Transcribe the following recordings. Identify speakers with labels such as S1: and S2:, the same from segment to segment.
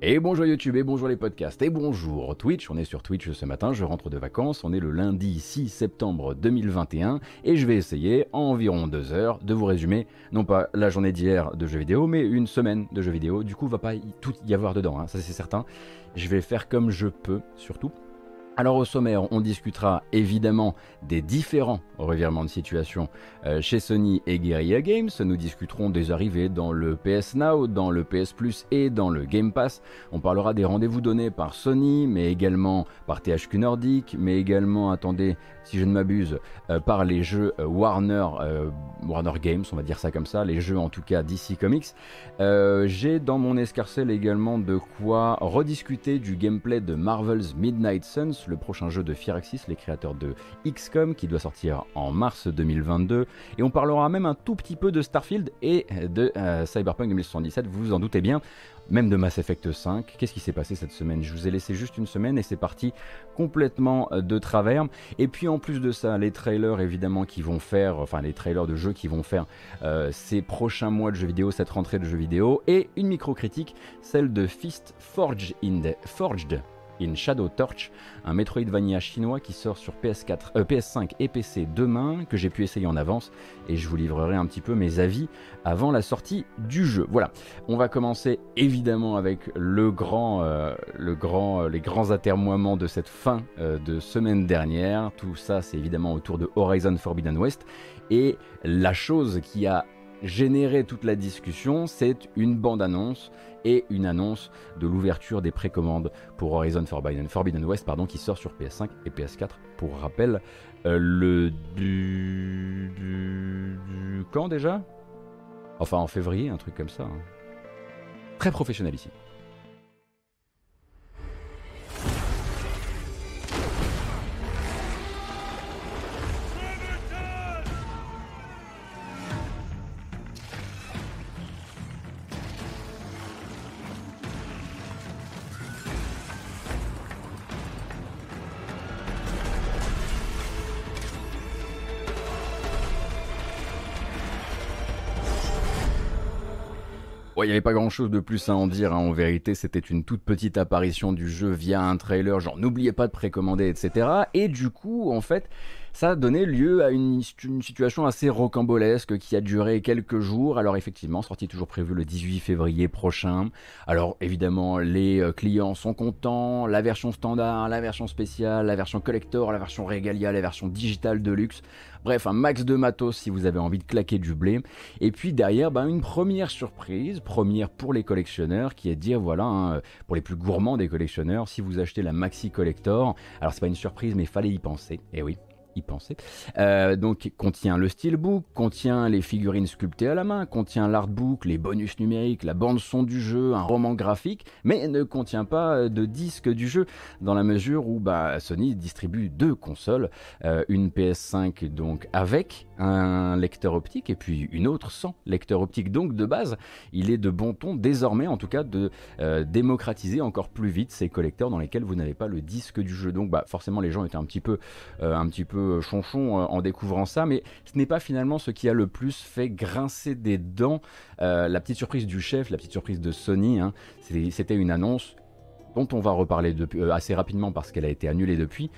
S1: Et bonjour YouTube, et bonjour les podcasts, et bonjour Twitch. On est sur Twitch ce matin, je rentre de vacances. On est le lundi 6 septembre 2021 et je vais essayer en environ deux heures de vous résumer, non pas la journée d'hier de jeux vidéo, mais une semaine de jeux vidéo. Du coup, va pas tout y avoir dedans, hein, ça c'est certain. Je vais faire comme je peux, surtout. Alors au sommaire, on discutera évidemment des différents revirements de situation euh, chez Sony et Guerrilla Games. Nous discuterons des arrivées dans le PS Now, dans le PS Plus et dans le Game Pass. On parlera des rendez-vous donnés par Sony, mais également par THQ Nordic, mais également, attendez, si je ne m'abuse, euh, par les jeux euh, Warner, Warner Games, on va dire ça comme ça, les jeux en tout cas DC Comics. J'ai dans mon escarcelle également de quoi rediscuter du gameplay de Marvel's Midnight Suns le prochain jeu de Firaxis, les créateurs de XCOM, qui doit sortir en mars 2022. Et on parlera même un tout petit peu de Starfield et de euh, Cyberpunk 2077, vous vous en doutez bien même de Mass Effect 5. Qu'est-ce qui s'est passé cette semaine? Je vous ai laissé juste une semaine et c'est parti complètement euh, de travers. Et puis en plus de ça, les trailers évidemment qui vont faire, enfin les trailers de jeux qui vont faire euh, ces prochains mois de jeux vidéo, cette rentrée de jeux vidéo, et une micro-critique, celle de Fist Forged in Forged in Shadow Torch, un Metroidvania chinois qui sort sur PS4, PS5 euh, et PC demain, que j'ai pu essayer en avance, et je vous livrerai un petit peu mes avis avant la sortie du jeu. Voilà, on va commencer évidemment avec le grand, euh, euh, les grands atermoiements de cette fin de semaine dernière. Tout ça, c'est évidemment autour de Horizon Forbidden West, et la chose qui a généré toute la discussion, c'est une bande-annonce et une annonce de l'ouverture des précommandes pour Horizon Forbidden, West pardon, qui sort sur PS5 et PS4 pour rappel euh, le du, du, quand déjà? Enfin en février, un truc comme ça. Hein. Très professionnel ici. Il n'y avait pas grand chose de plus à en dire. Hein. En vérité, c'était une toute petite apparition du jeu via un trailer, genre n'oubliez pas de précommander, etc. Et du coup, en fait, ça a donné lieu à une, situation assez rocambolesque qui a duré quelques jours. Alors effectivement, sortie toujours prévue le 18 février prochain. Alors évidemment, les euh, clients sont contents. La version standard, la version spéciale, la version collector, la version regalia, la version digitale de luxe. Bref, un max de matos si vous avez envie de claquer du blé. Et puis derrière, ben, une première surprise, première pour les collectionneurs, qui est de dire voilà, hein, pour les plus gourmands des collectionneurs, si vous achetez la Maxi Collector, alors c'est pas une surprise, mais fallait y penser. Et eh oui, penser. Euh, donc contient le steelbook, contient les figurines sculptées à la main, contient l'artbook, les bonus numériques, la bande son du jeu, un roman graphique, mais ne contient pas de disque du jeu dans la mesure où bah, Sony distribue deux consoles, euh, une PS5 donc avec un lecteur optique et puis une autre sans lecteur optique. Donc de base, il est de bon ton désormais en tout cas de euh, démocratiser encore plus vite ces collecteurs dans lesquels vous n'avez pas le disque du jeu. Donc bah, forcément les gens étaient un petit peu, un petit peu euh, chonchon euh, en découvrant ça, mais ce n'est pas finalement ce qui a le plus fait grincer des dents. Euh, la petite surprise du chef, la petite surprise de Sony, hein, c'était une annonce dont on va reparler assez rapidement parce qu'elle a été annulée depuis,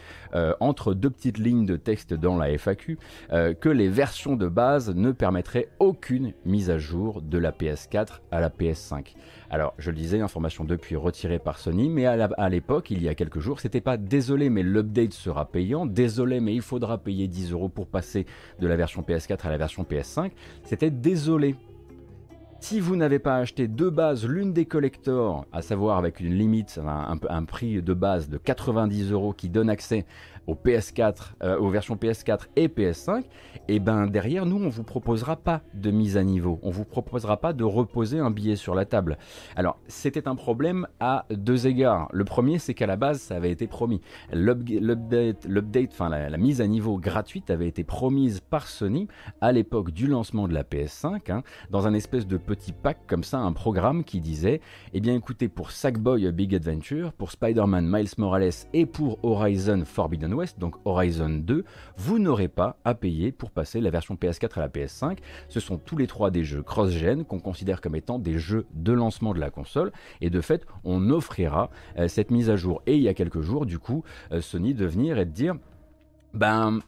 S1: entre deux petites lignes de texte dans la FAQ, que les versions de base ne permettraient aucune mise à jour de la PS4 à la PS5. Alors, je le disais, information depuis retirée par Sony, mais à l'époque, il y a quelques jours, c'était pas désolé, mais l'update sera payant, désolé, mais il faudra payer 10 euros pour passer de la version PS4 à la version PS5. C'était désolé. Si vous n'avez pas acheté de base l'une des collectors, à savoir avec une limite, un, un, prix de base de 90 euros qui donne accès aux PS4, euh, aux versions PS4 et PS5, et ben derrière nous on vous proposera pas de mise à niveau, on vous proposera pas de reposer un billet sur la table. Alors c'était un problème à deux égards. Le premier c'est qu'à la base ça avait été promis. L'update, la, mise à niveau gratuite avait été promise par Sony à l'époque du lancement de la PS5, hein, dans un espèce de petit pack comme ça, un programme qui disait, eh bien écoutez, pour Sackboy Big Adventure, pour Spider-Man Miles Morales et pour Horizon Forbidden Donc Horizon 2, vous n'aurez pas à payer pour passer la version PS4 à la PS5. Ce sont tous les trois des jeux cross-gen qu'on considère comme étant des jeux de lancement de la console, et de fait, on offrira euh, cette mise à jour. Et il y a quelques jours, du coup, euh, Sony de venir et de dire, ben,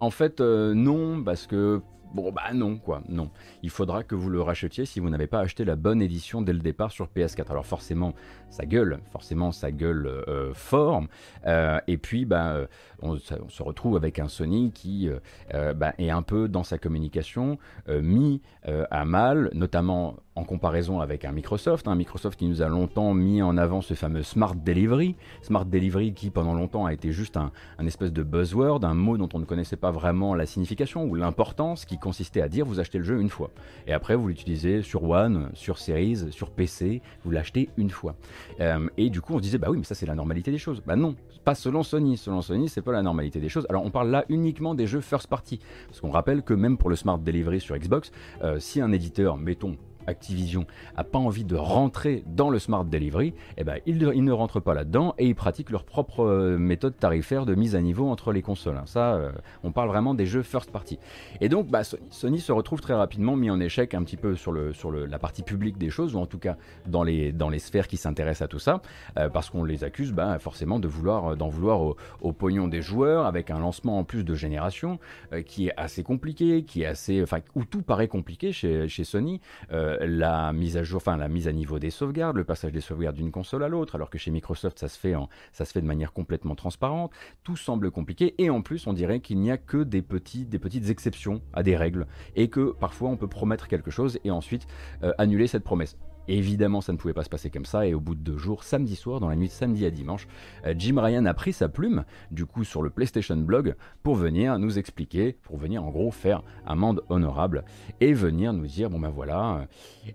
S1: en fait, euh, non, parce que Bon bah non quoi, non. Il faudra que vous le rachetiez si vous n'avez pas acheté la bonne édition dès le départ sur PS4. Alors forcément ça gueule, forcément ça gueule euh, fort. Euh, et puis bah on, se retrouve avec un Sony qui bah, est un peu dans sa communication mis à mal, notamment en comparaison avec un Microsoft, un Microsoft qui nous a longtemps mis en avant ce fameux Smart Delivery, Smart Delivery qui pendant longtemps a été juste un, espèce de buzzword, un mot dont on ne connaissait pas vraiment la signification ou l'importance, qui consistait à dire vous achetez le jeu une fois. Et après vous l'utilisez sur One, sur Series, sur PC, vous l'achetez une fois. Euh, et du coup on se disait bah oui mais ça c'est la normalité des choses. Bah non, pas selon Sony. Selon Sony c'est pas la normalité des choses. Alors on parle là uniquement des jeux first party. Parce qu'on rappelle que même pour le Smart Delivery sur Xbox, euh, si un éditeur, mettons Activision a pas envie de rentrer dans le smart delivery, eh ben, ils, ne rentrent pas là-dedans et ils pratiquent leur propre euh, méthode tarifaire de mise à niveau entre les consoles. Hein. Ça, euh, on parle vraiment des jeux first party. Et donc, bah, Sony, se retrouve très rapidement mis en échec un petit peu sur, la partie publique des choses, ou en tout cas dans les, sphères qui s'intéressent à tout ça, euh, parce qu'on les accuse bah, forcément d'en vouloir au, pognon des joueurs, avec un lancement en plus de génération qui est assez compliqué, qui est assez, enfin, où tout paraît compliqué chez Sony la mise à jour, enfin la mise à niveau des sauvegardes, le passage des sauvegardes d'une console à l'autre, alors que chez Microsoft ça se fait ça se fait de manière complètement transparente. Tout semble compliqué et en plus on dirait qu'il n'y a que des petits, des petites exceptions à des règles et que parfois on peut promettre quelque chose et ensuite euh, annuler cette promesse. Évidemment, ça ne pouvait pas se passer comme ça, et au bout de deux jours, samedi soir, dans la nuit de samedi à dimanche, euh, Jim Ryan a pris sa plume, du coup, sur le PlayStation Blog, pour venir nous expliquer, pour venir en gros faire amende honorable, et venir nous dire, bon ben voilà,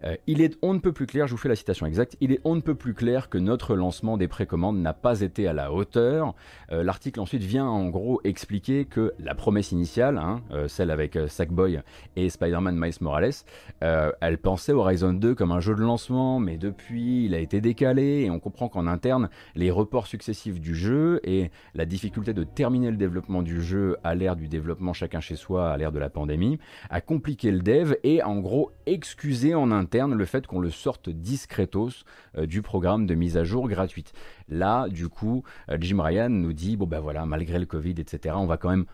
S1: euh, il est on ne peut plus clair, je vous fais la citation exacte, il est on ne peut plus clair que notre lancement des précommandes n'a pas été à la hauteur. Euh, l'article ensuite vient en gros expliquer que la promesse initiale, hein, celle avec Sackboy et Spider-Man Miles Morales, elle pensait Horizon 2 comme un jeu de lancement mais depuis il a été décalé et on comprend qu'en interne, les reports successifs du jeu et la difficulté de terminer le développement du jeu à l'ère du développement chacun chez soi, à l'ère de la pandémie, a compliqué le dev et en gros excusé en interne le fait qu'on le sorte discretos euh, du programme de mise à jour gratuite. Là, du coup, euh, Jim Ryan nous dit, bon ben voilà, malgré le Covid, etc., on va quand même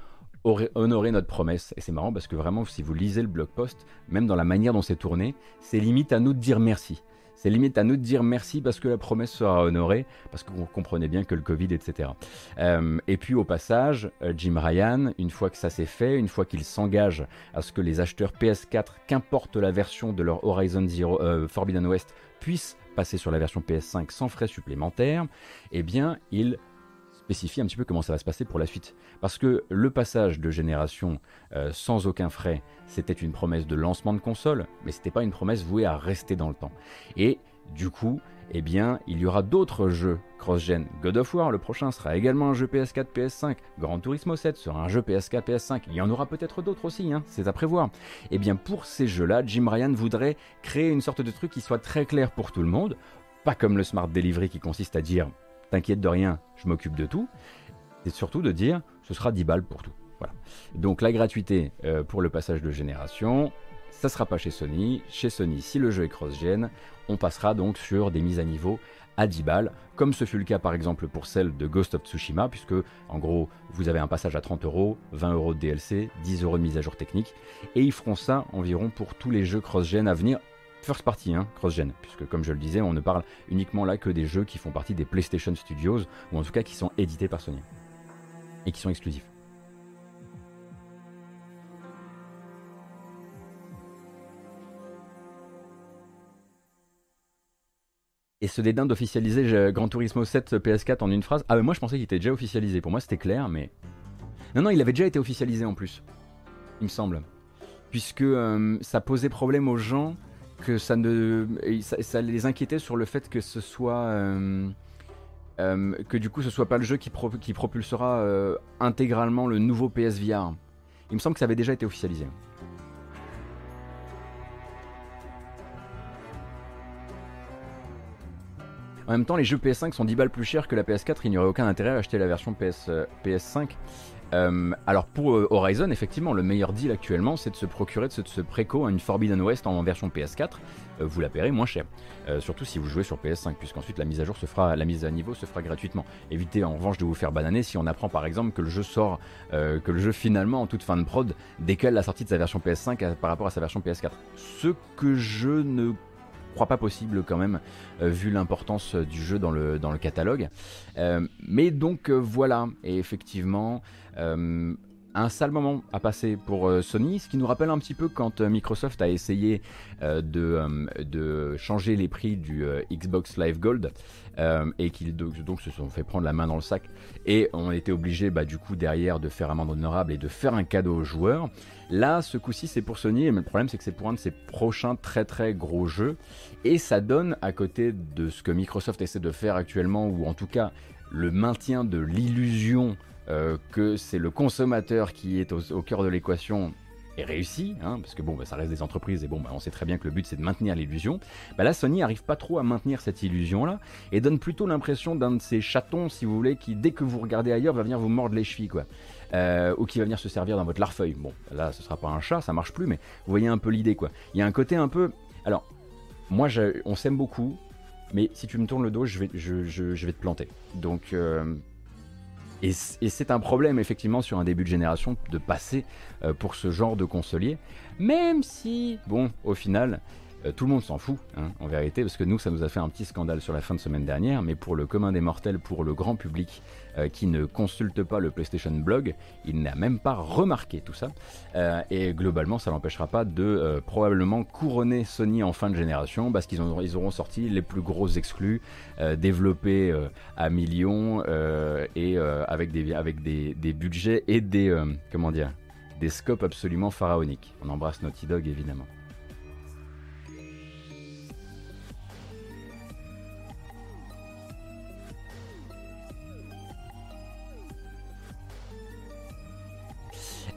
S1: honorer notre promesse. Et c'est marrant parce que vraiment, si vous lisez le blog post, même dans la manière dont c'est tourné, c'est limite à nous de dire merci. C'est limite à nous de dire merci parce que la promesse sera honorée, parce que vous comprenez bien que le Covid, etc. Euh, et puis au passage, euh, Jim Ryan, une fois que ça s'est fait, une fois qu'il s'engage à ce que les acheteurs PS4, qu'importe la version de leur Horizon Zero, euh, Forbidden West, puissent passer sur la version PS5 sans frais supplémentaires, eh bien, il spécifie un petit peu comment ça va se passer pour la suite. Parce que le passage de génération euh, sans aucun frais, c'était une promesse de lancement de console, mais c'était pas une promesse vouée à rester dans le temps. Et du coup, eh bien, il y aura d'autres jeux cross-gen. God of War, le prochain, sera également un jeu PS4, PS5. Gran Turismo 7 sera un jeu PS4, PS5. Il y en aura peut-être d'autres aussi, hein, c'est à prévoir. Eh bien, pour ces jeux-là, Jim Ryan voudrait créer une sorte de truc qui soit très clair pour tout le monde. Pas comme le Smart Delivery qui consiste à dire t'inquiète de rien, je m'occupe de tout. Et surtout de dire, ce sera 10 balles pour tout. Voilà. Donc la gratuité euh, pour le passage de génération, ça sera pas chez Sony. Chez Sony, si le jeu est cross-gen, on passera donc sur des mises à niveau à 10 balles, comme ce fut le cas par exemple pour celle de Ghost of Tsushima, puisque en gros vous avez un passage à 30 euros, 20 euros de DLC, 10 euros de mise à jour technique, et ils feront ça environ pour tous les jeux cross-gen à venir, first party, hein, cross-gen, puisque comme je le disais, on ne parle uniquement là que des jeux qui font partie des PlayStation Studios, ou en tout cas qui sont édités par Sony, et qui sont exclusifs. Et ce dédain d'officialiser Gran Turismo 7 PS4 en une phrase, ah mais moi je pensais qu'il était déjà officialisé, pour moi c'était clair, mais... Non, non, il avait déjà été officialisé en plus, il me semble. Puisque euh, ça posait problème aux gens que ça ne ça, les inquiétait sur le fait que ce soit euh, euh, que du coup ce soit pas le jeu qui, propulsera euh, intégralement le nouveau PSVR. Il me semble que ça avait déjà été officialisé. En même temps, les jeux PS5 sont 10 balles plus chers que la PS4, il n'y aurait aucun intérêt à acheter la version PS, PS5. Euh, alors pour euh, Horizon, effectivement, le meilleur deal actuellement, c'est de se procurer, de de préco une Forbidden West en version PS4. Euh, vous la paierez moins cher, surtout si vous jouez sur PS5, puisqu'ensuite la mise à jour se fera, la mise à niveau se fera gratuitement. Évitez en revanche de vous faire bananer si on apprend par exemple que le jeu sort, que le jeu finalement en toute fin de prod décale la sortie de sa version PS5 par rapport à sa version PS4. Ce que je ne crois pas possible quand même, vu l'importance du jeu dans le, dans le catalogue. mais donc voilà, et effectivement, euh, un sale moment à passer pour euh, Sony, ce qui nous rappelle un petit peu quand euh, Microsoft a essayé de, de, changer les prix du Xbox Live Gold et qu'ils donc, se sont fait prendre la main dans le sac et on était obligé bah, du coup derrière de faire amende honorable et de faire un cadeau aux joueurs. Là, ce coup-ci, c'est pour Sony, mais le problème, c'est que c'est pour un de ses prochains très très gros jeux. Et ça donne, à côté de ce que Microsoft essaie de faire actuellement, ou en tout cas le maintien de l'illusion euh, que c'est le consommateur qui est au, cœur de l'équation est réussi, hein, parce que bon, bah, ça reste des entreprises et bon, bah, on sait très bien que le but c'est de maintenir l'illusion. Bah, là, Sony arrive pas trop à maintenir cette illusion-là et donne plutôt l'impression d'un de ces chatons, si vous voulez, qui dès que vous regardez ailleurs va venir vous mordre les chevilles, quoi. Euh, ou qui va venir se servir dans votre larfeuille. Bon, là, ce sera pas un chat, ça marche plus, mais vous voyez un peu l'idée, quoi. Il y a un côté un peu. Alors, moi, on s'aime beaucoup, mais si tu me tournes le dos, je vais, je, vais te planter. Donc, euh, et, c'est un problème effectivement sur un début de génération de passer euh, pour ce genre de consolier, même si, bon, au final, euh, tout le monde s'en fout, hein, en vérité, parce que nous, ça nous a fait un petit scandale sur la fin de semaine dernière, mais pour le commun des mortels, pour le grand public euh, qui ne consulte pas le PlayStation Blog, il n'a même pas remarqué tout ça. Euh, et globalement, ça n'empêchera pas de probablement couronner Sony en fin de génération, parce qu'ils ils auront sorti les plus gros exclus, développés à millions, et avec, des, avec des, des, budgets et des, comment dire, des scopes absolument pharaoniques. On embrasse Naughty Dog, évidemment.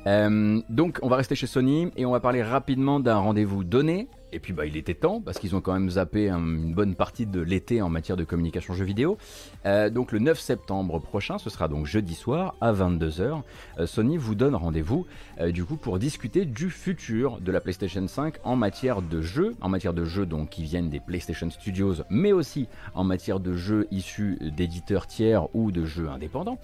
S1: Euh, donc on va rester chez Sony et on va parler rapidement d'un rendez-vous donné et puis bah, il était temps, parce qu'ils ont quand même zappé une bonne partie de l'été en matière de communication jeux vidéo. Euh, donc le 9 septembre prochain, ce sera donc jeudi soir à 22h, euh, Sony vous donne rendez-vous euh, du coup pour discuter du futur de la PlayStation 5 en matière de jeux, en matière de jeux qui viennent des PlayStation Studios, mais aussi en matière de jeux issus d'éditeurs tiers ou de jeux indépendants.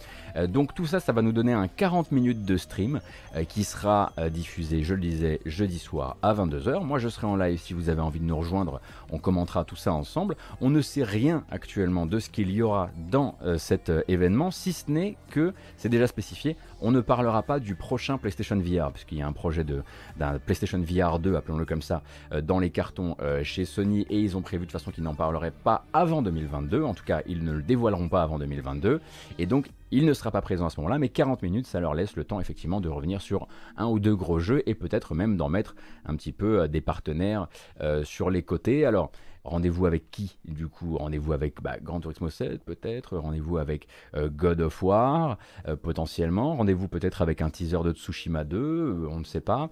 S1: donc tout ça, ça va nous donner un 40 minutes de stream qui sera diffusé, je le disais, jeudi soir à 22h. Moi je serai en live si vous avez envie de nous rejoindre, on commentera tout ça ensemble. On ne sait rien actuellement de ce qu'il y aura dans euh, cet euh, événement, si ce n'est que, c'est déjà spécifié, on ne parlera pas du prochain PlayStation VR, puisqu'il y a un projet d'un PlayStation VR 2, appelons-le comme ça, euh, dans les cartons chez Sony, et ils ont prévu de façon qu'ils n'en parleraient pas avant 2022, en tout cas ils ne le dévoileront pas avant 2022, et donc il ne sera pas présent à ce moment-là, mais 40 minutes, ça leur laisse le temps effectivement de revenir sur un ou deux gros jeux et peut-être même d'en mettre un petit peu des partenaires sur les côtés. Alors, Rendez-vous avec qui Du coup, rendez-vous avec bah, Gran Turismo 7 peut-être, rendez-vous avec euh, God of War euh, potentiellement, rendez-vous peut-être avec un teaser de Tsushima 2, euh, on ne sait pas.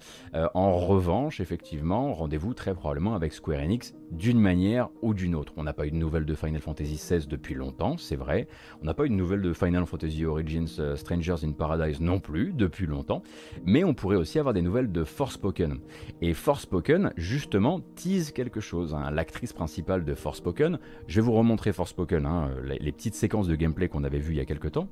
S1: en revanche, effectivement, rendez-vous très probablement avec Square Enix d'une manière ou d'une autre. On n'a pas eu de nouvelles de Final Fantasy XVI depuis longtemps, c'est vrai. On n'a pas eu de nouvelles de Final Fantasy Origins Strangers in Paradise non plus depuis longtemps. Mais on pourrait aussi avoir des nouvelles de Forspoken. Et Forspoken, justement, tease quelque chose. Hein. L'actrice principale de Forspoken. Je vais vous remontrer Forspoken, hein, les, les petites séquences de gameplay qu'on avait vues il y a quelques temps.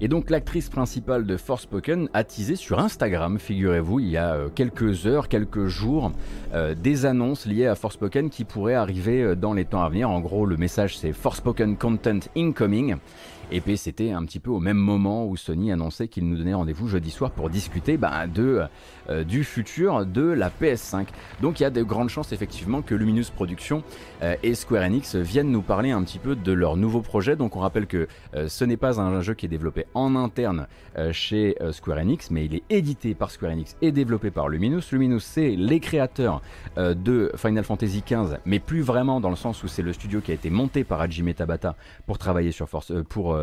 S1: Et donc l'actrice principale de Forspoken a teasé sur Instagram, figurez-vous, il y a euh, quelques heures, quelques jours, euh, des annonces liées à Forspoken qui pourraient arriver euh, dans les temps à venir. En gros, le message c'est Forspoken Content Incoming. Et puis c'était un petit peu au même moment où Sony annonçait qu'il nous donnait rendez-vous jeudi soir pour discuter bah, euh, du futur de la PS5. Donc il y a de grandes chances effectivement que Luminous Productions euh, et Square Enix viennent nous parler un petit peu de leur nouveau projet. Donc on rappelle que euh, ce n'est pas un jeu qui est développé en interne chez Square Enix, mais il est édité par Square Enix et développé par Luminous. Luminous c'est les créateurs de Final Fantasy XV, mais plus vraiment dans le sens où c'est le studio qui a été monté par Hajime Tabata pour travailler sur, Force, pour,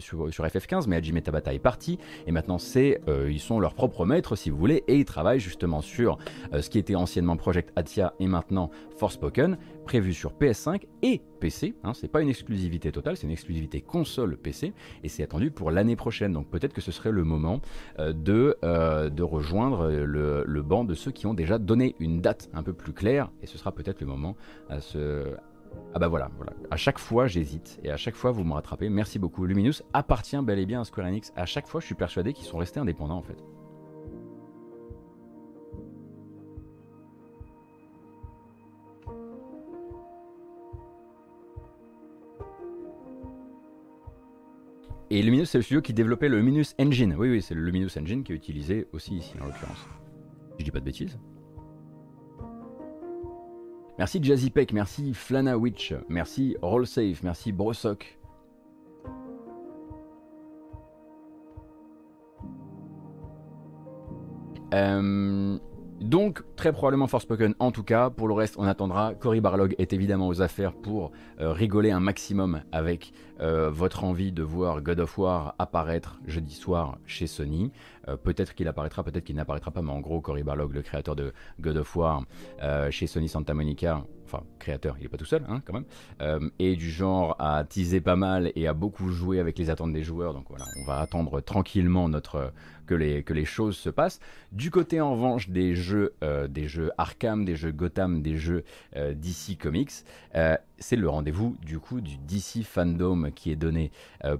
S1: sur, sur, FF15, mais Hajime Tabata est parti et maintenant c'est ils sont leurs propres maîtres si vous voulez et ils travaillent justement sur ce qui était anciennement Project Atia et maintenant Forspoken, prévu sur PS5 et PC. Hein, c'est pas une exclusivité totale, c'est une exclusivité console PC et c'est attendu pour l'année prochaine. Donc peut-être que ce serait le moment euh, de, euh, de rejoindre le, le, banc de ceux qui ont déjà donné une date un peu plus claire et ce sera peut-être le moment à ce, ah bah voilà, voilà. À chaque fois, j'hésite et à chaque fois, vous me rattrapez. Merci beaucoup. Luminous appartient bel et bien à Square Enix. À chaque fois, je suis persuadé qu'ils sont restés indépendants en fait. Et Luminous, c'est le studio qui développait le Luminous Engine. Oui, oui, c'est le Luminous Engine qui est utilisé aussi ici, en l'occurrence. Je dis pas de bêtises. Merci Jazzy Peck, merci Flana Witch, merci Rollsafe, merci Brosok. Euh, donc, très probablement Forspoken en tout cas. Pour le reste, on attendra. Cory Barlog est évidemment aux affaires pour euh, rigoler un maximum avec euh, votre envie de voir God of War apparaître jeudi soir chez Sony. Euh, peut-être qu'il apparaîtra, peut-être qu'il n'apparaîtra pas, mais en gros, Cory Barlog, le créateur de God of War chez Sony Santa Monica, enfin créateur, il n'est pas tout seul hein, quand même, euh, et du genre à teaser pas mal et à beaucoup jouer avec les attentes des joueurs. Donc voilà, on va attendre tranquillement notre, que, les, que les choses se passent. Du côté en revanche des jeux, euh, des jeux Arkham, des jeux Gotham, des jeux euh, DC Comics, c'est le rendez-vous du coup du DC Fandom qui est donné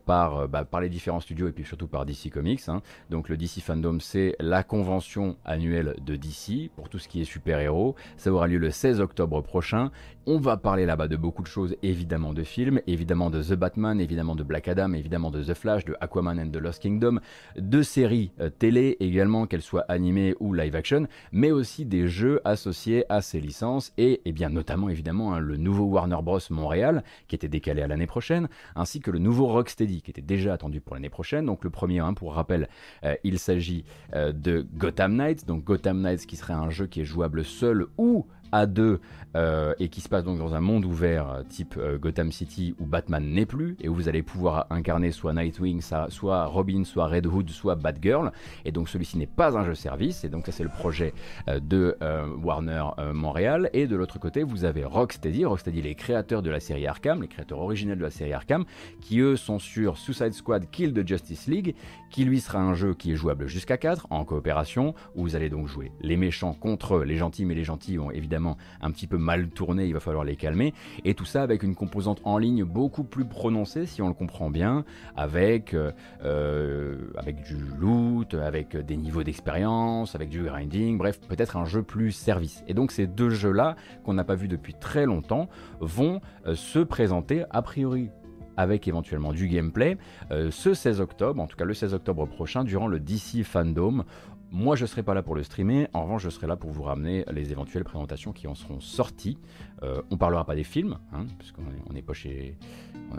S1: par, bah, par les différents studios et puis surtout par DC Comics. Hein. Donc le DC Fandom, c'est la convention annuelle de DC pour tout ce qui est super-héros. Ça aura lieu le 16 octobre prochain on va parler là-bas de beaucoup de choses, évidemment de films, évidemment de The Batman, évidemment de Black Adam, évidemment de The Flash, de Aquaman and the Lost Kingdom, de séries euh, télé également, qu'elles soient animées ou live action, mais aussi des jeux associés à ces licences et, eh bien notamment évidemment hein, le nouveau Warner Bros. Montréal qui était décalé à l'année prochaine, ainsi que le nouveau Rocksteady qui était déjà attendu pour l'année prochaine. Donc le premier, hein, pour rappel, euh, il s'agit euh, de Gotham Knights, donc Gotham Knights qui serait un jeu qui est jouable seul ou à deux euh, et qui se passe donc dans un monde ouvert euh, type euh, Gotham City où Batman n'est plus et où vous allez pouvoir incarner soit Nightwing, soit Robin, soit Red Hood, soit Batgirl. Et donc celui-ci n'est pas un jeu service et donc ça c'est le projet de Warner Montréal. Et de l'autre côté vous avez Rocksteady, Rocksteady les créateurs de la série Arkham, les créateurs originels de la série Arkham, qui eux sont sur Suicide Squad Kill the Justice League, qui lui sera un jeu qui est jouable jusqu'à 4 en coopération où vous allez donc jouer les méchants contre les gentils, mais les gentils ont évidemment un petit peu mal tourné, il va falloir les calmer. Et tout ça avec une composante en ligne beaucoup plus prononcée, si on le comprend bien, avec, euh, euh, avec du loot, avec des niveaux d'expérience, avec du grinding, bref, peut-être un jeu plus service. Et donc ces deux jeux-là, qu'on n'a pas vu depuis très longtemps, vont euh, se présenter a priori avec éventuellement du gameplay ce 16 octobre, en tout cas le 16 octobre prochain, durant le DC Fandom. Moi, je serai pas là pour le streamer. En revanche, je serai là pour vous ramener les éventuelles présentations qui en seront sorties. Euh, on parlera pas des films, hein, puisqu'on n'est pas chez,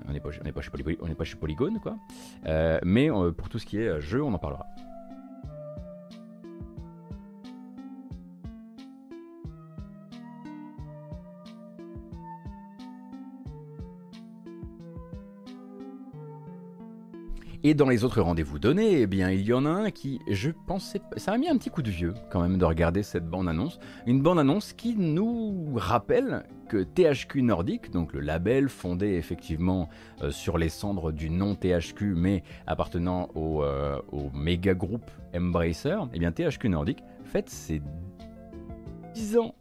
S1: on n'est pas, pas, chez Polygon, quoi. Euh, mais euh, pour tout ce qui est jeu, on en parlera. Et dans les autres rendez-vous donnés, eh bien, il y en a un qui, je pensais, ça a mis un petit coup de vieux quand même de regarder cette bande-annonce. Une bande-annonce qui nous rappelle que THQ Nordic, donc le label fondé effectivement euh, sur les cendres du nom THQ, mais appartenant au, euh, au méga groupe Embracer, eh bien, THQ Nordic fête ses 10 ans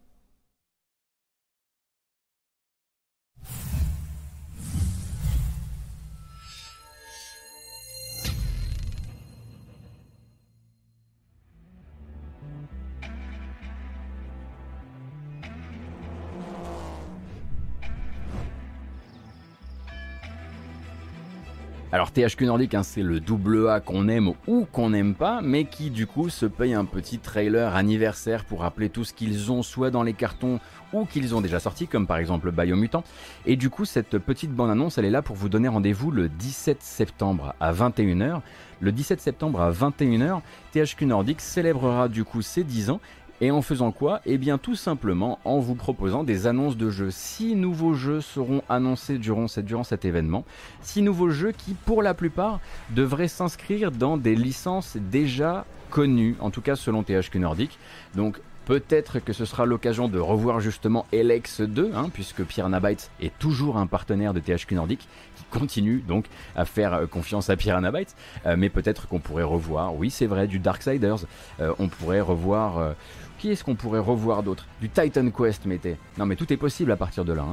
S1: Alors THQ Nordic, hein, c'est le double A qu'on aime ou qu'on n'aime pas, mais qui du coup se paye un petit trailer anniversaire pour rappeler tout ce qu'ils ont soit dans les cartons ou qu'ils ont déjà sorti, comme par exemple Biomutant. Et du coup, cette petite bande-annonce, elle est là pour vous donner rendez-vous le 17 septembre à 21h. Le 17 septembre à 21h, THQ Nordic célébrera du coup ses 10 ans et en faisant quoi? Eh bien tout simplement en vous proposant des annonces de jeux. Six nouveaux jeux seront annoncés durant, cet événement. Six nouveaux jeux qui pour la plupart devraient s'inscrire dans des licences déjà connues, en tout cas selon THQ Nordic. Donc Peut-être que ce sera l'occasion de revoir justement Elex 2, hein, puisque Piranha Bytes est toujours un partenaire de THQ Nordic, qui continue donc à faire euh, confiance à Piranha Bytes. Euh, mais peut-être qu'on pourrait revoir, oui c'est vrai, du Darksiders, euh, on pourrait revoir... Qui est-ce qu'on pourrait revoir d'autre? Du Titan Quest, mettez. Non, mais tout est possible à partir de là.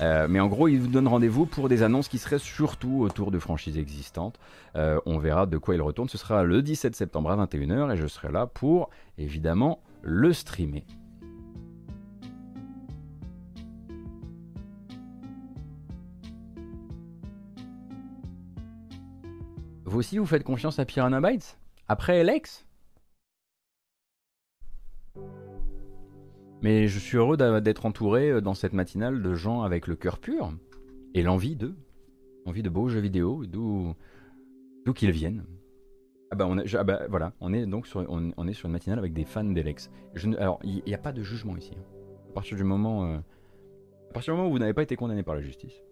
S1: Hein. Mais en gros, il vous donne rendez-vous pour des annonces qui seraient surtout autour de franchises existantes. On verra de quoi il retourne. Ce sera le 17 septembre à 21h et je serai là pour, évidemment, le streamer. Vous aussi, vous faites confiance à Piranha Bytes Après Alex Mais je suis heureux d'être entouré euh, dans cette matinale de gens avec le cœur pur et l'envie de, envie de beaux jeux vidéo, d'où qu'ils viennent. Ah bah, on ah bah, voilà, on est donc sur, une matinale avec des fans d'Elex. Alors il n'y a pas de jugement ici. Hein. À du moment, euh, à partir du moment où vous n'avez pas été condamné par la justice,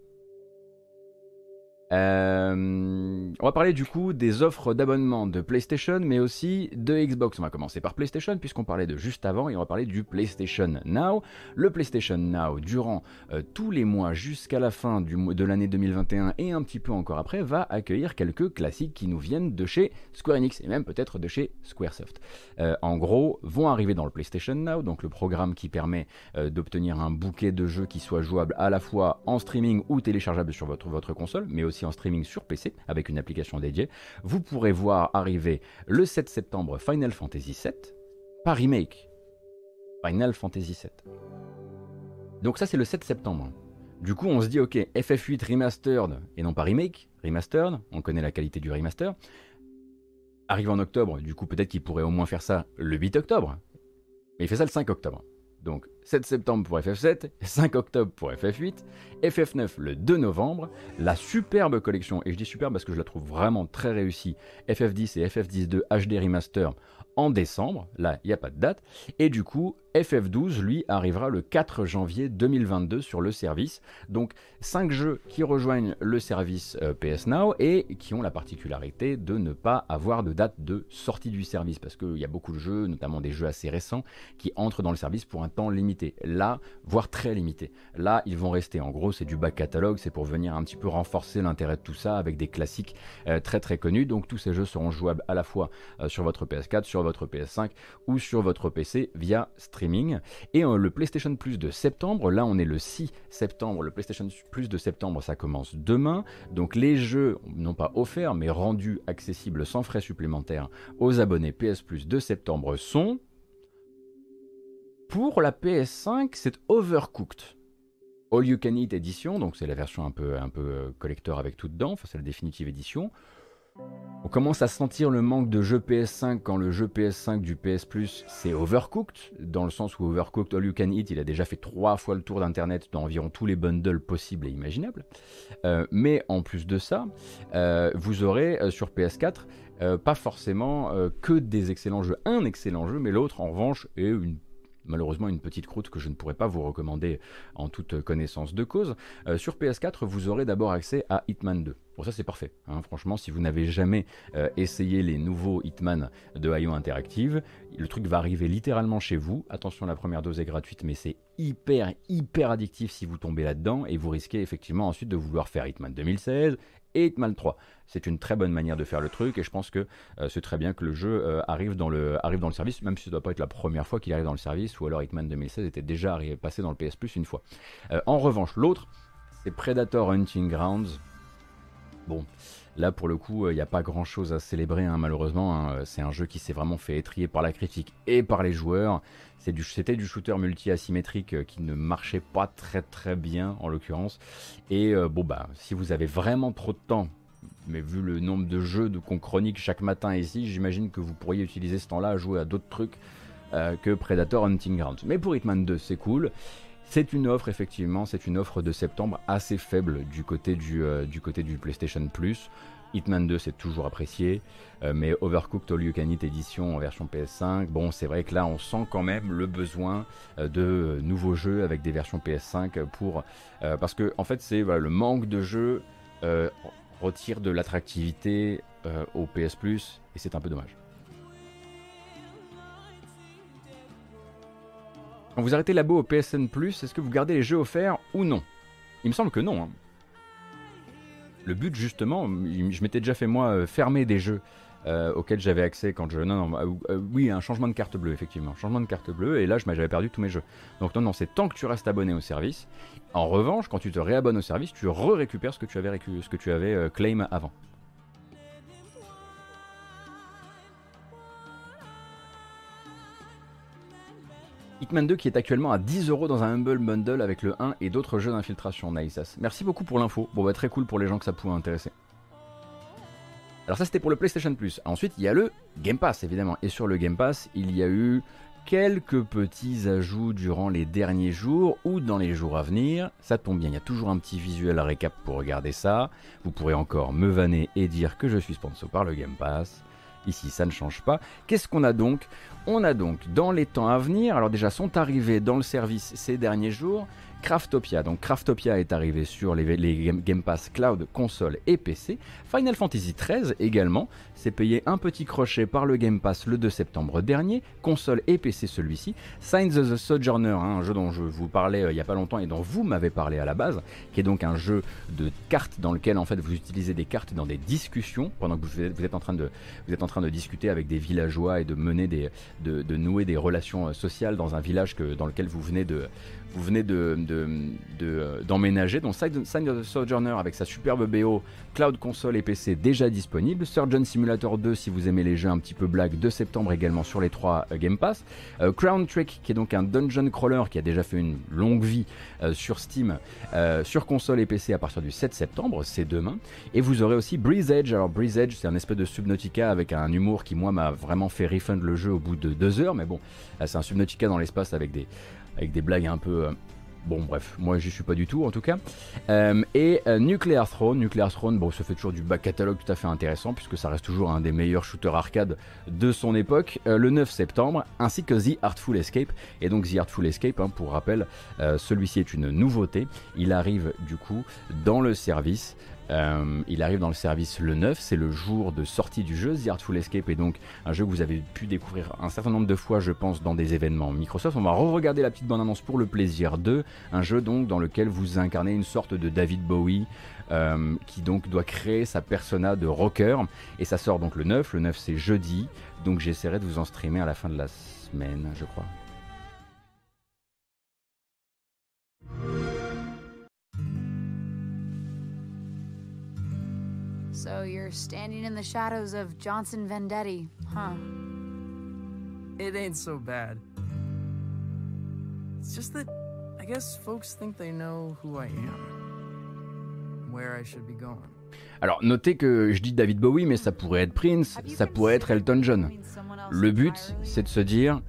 S1: euh, on va parler du coup des offres d'abonnement de PlayStation, mais aussi de Xbox. On va commencer par PlayStation, puisqu'on parlait de juste avant, et on va parler du PlayStation Now. Le PlayStation Now, durant euh, tous les mois jusqu'à la fin de l'année 2021 et un petit peu encore après, va accueillir quelques classiques qui nous viennent de chez Square Enix, et même peut-être de chez Squaresoft. Euh, en gros, vont arriver dans le PlayStation Now, donc le programme qui permet d'obtenir un bouquet de jeux qui soit jouable à la fois en streaming ou téléchargeable sur votre, votre console, mais aussi en streaming sur PC avec une application dédiée. Vous pourrez voir arriver le 7 septembre Final Fantasy VII par remake. Final Fantasy VII. Donc ça c'est le 7 septembre. Du coup on se dit ok FF8 remastered et non pas remake, remastered, on connaît la qualité du remaster. Arrive en octobre, du coup peut-être qu'il pourrait au moins faire ça le 8 octobre. Mais il fait ça le 5 octobre. Donc 7 septembre pour FF7, 5 octobre pour FF8, FF9 le 2 novembre, la superbe collection, et je dis superbe parce que je la trouve vraiment très réussie, FF10 et FF10 HD Remaster en décembre, là il n'y a pas de date, et du coup FF12 lui arrivera le 4 janvier 2022 sur le service. Donc 5 jeux qui rejoignent le service euh, PS Now et qui ont la particularité de ne pas avoir de date de sortie du service parce qu'il y a beaucoup de jeux, notamment des jeux assez récents, qui entrent dans le service pour un temps limité. Là, voire très limité. Là, ils vont rester. En gros, c'est du back catalogue, c'est pour venir un petit peu renforcer l'intérêt de tout ça avec des classiques euh, très très connus. Donc tous ces jeux seront jouables à la fois euh, sur votre PS4, sur votre PS5 ou sur votre PC via Et euh, le PlayStation Plus de septembre, là on est le 6 septembre, le PlayStation Plus de septembre ça commence demain. Donc les jeux, non pas offerts, mais rendus accessibles sans frais supplémentaires aux abonnés PS Plus de septembre sont... Pour la PS5, c'est Overcooked. All You Can Eat édition, donc c'est la version un peu, un peu euh, collector avec tout dedans, enfin c'est la définitive édition. On commence à sentir le manque de jeux PS5 quand le jeu PS5 du PS Plus c'est Overcooked, dans le sens où Overcooked All You Can Eat, il a déjà fait trois fois le tour d'internet dans environ tous les bundles possibles et imaginables. Euh, mais en plus de ça, euh, vous aurez euh, sur PS4 pas forcément que des excellents jeux, un excellent jeu, mais l'autre en revanche est malheureusement une petite croûte que je ne pourrais pas vous recommander en toute connaissance de cause. Sur PS4, vous aurez d'abord accès à Hitman 2. Pour ça, c'est parfait. Hein. Franchement, si vous n'avez jamais euh, essayé les nouveaux Hitman de IO Interactive, le truc va arriver littéralement chez vous. Attention, la première dose est gratuite, mais c'est hyper, hyper addictif si vous tombez là-dedans et vous risquez effectivement ensuite de vouloir faire Hitman 2016 et Hitman 3. C'est une très bonne manière de faire le truc et je pense que euh, c'est très bien que le jeu euh, arrive, dans le, arrive dans le service, même si ça ne doit pas être la première fois qu'il arrive dans le service ou alors Hitman 2016 était déjà arrivé, passé dans le PS Plus une fois. En revanche, l'autre, c'est Predator Hunting Grounds. Bon, là pour le coup, il n'y a pas grand chose à célébrer, hein, malheureusement. Hein. C'est un jeu qui s'est vraiment fait étrier par la critique et par les joueurs. C'était du, shooter multi-asymétrique qui ne marchait pas très très bien en l'occurrence. Et bon, bah, si vous avez vraiment trop de temps mais vu le nombre de jeux qu'on chronique chaque matin ici, j'imagine que vous pourriez utiliser ce temps-là à jouer à d'autres trucs euh, que Predator Hunting Grounds. Mais pour Hitman 2, c'est cool. C'est une offre, effectivement, c'est une offre de septembre assez faible du côté du, euh, du, côté du PlayStation Plus. Hitman 2, c'est toujours apprécié, euh, mais Overcooked All You Can Eat Edition en version PS5, bon, c'est vrai que là, on sent quand même le besoin de nouveaux jeux avec des versions PS5 pour. parce que, en fait, c'est le manque de jeux retire de l'attractivité au PS Plus, et c'est un peu dommage. Quand vous arrêtez l'abo au PSN Plus, est-ce que vous gardez les jeux offerts ou non? Il me semble que non. Hein. Le but justement, je m'étais déjà fait moi euh, fermer des jeux euh, auxquels j'avais accès quand je... Non, non, euh, oui, un changement de carte bleue, effectivement. Changement de carte bleue, et là j'avais perdu tous mes jeux. Donc non, non, c'est tant que tu restes abonné au service. En revanche, quand tu te réabonnes au service, tu re-récupères ce que tu avais, ce que tu avais claim avant. Hitman 2 qui est actuellement à 10 euros dans un Humble Bundle avec le 1 et d'autres jeux d'infiltration. Naïsas. Merci beaucoup pour l'info. Bon, bah, très cool pour les gens que ça pouvait intéresser. Alors, ça, c'était pour le PlayStation Plus. Ensuite, il y a le Game Pass, évidemment. Et sur le Game Pass, il y a eu quelques petits ajouts durant les derniers jours ou dans les jours à venir. Ça tombe bien, il y a toujours un petit visuel à récap pour regarder ça. Vous pourrez encore me vanner et dire que je suis sponsor par le Game Pass. Ici, ça ne change pas. Qu'est-ce qu'on a donc? On a donc dans les temps à venir, alors déjà sont arrivés dans le service ces derniers jours Craftopia. Donc Craftopia est arrivé sur les, Game Pass Cloud, console et PC. Final Fantasy XIII également s'est payé un petit crochet par le Game Pass le 2 septembre dernier, console et PC celui-ci. Signs of the Sojourner, hein, un jeu dont je vous parlais euh, il n'y a pas longtemps et dont vous m'avez parlé à la base, qui est donc un jeu de cartes dans lequel en fait vous utilisez des cartes dans des discussions pendant que vous êtes, en, train de, discuter avec des villageois et de mener des, de, nouer des relations euh, sociales dans un village dans lequel vous venez de vous venez d'emménager. De, de, donc Sign of the Sojourner avec sa superbe BO, cloud console et PC déjà disponible. Surgeon Simulator 2 si vous aimez les jeux un petit peu blagues de septembre également sur les trois euh, Game Pass. Euh, Crown Trick qui est donc un dungeon crawler qui a déjà fait une longue vie euh, sur Steam, sur console et PC à partir du 7 septembre, c'est demain. Et vous aurez aussi Breeze Edge. Alors Breeze Edge c'est un espèce de Subnautica avec un humour qui moi m'a vraiment fait refund le jeu au bout de deux heures. Mais bon, c'est un Subnautica dans l'espace avec des avec des blagues un peu... Euh, bon bref, moi j'y suis pas du tout en tout cas. Euh, et euh, Nuclear Throne, Nuclear Throne, bon ça fait toujours du back catalogue tout à fait intéressant puisque ça reste toujours un des meilleurs shooters arcade de son époque, le 9 septembre, ainsi que The Artful Escape. Et donc The Artful Escape, hein, pour rappel, celui-ci est une nouveauté. Il arrive du coup dans le service. Euh, il arrive dans le service le 9, c'est le jour de sortie du jeu. The Artful Escape est donc un jeu que vous avez pu découvrir un certain nombre de fois, je pense, dans des événements Microsoft. On va re-regarder la petite bande-annonce pour le plaisir de un jeu donc dans lequel vous incarnez une sorte de David Bowie. Euh, qui donc doit créer sa persona de rocker et ça sort donc le 9, le 9 c'est jeudi donc j'essaierai de vous en streamer à la fin de la semaine je crois. So you're standing in the shadows of Johnson Vendetti, huh? It ain't so bad. It's just that I guess folks think they know who I am, where I should be going. Alors, notez que je dis David Bowie, mais ça pourrait être Prince, ça pourrait être Elton John. Le but, c'est de se dire.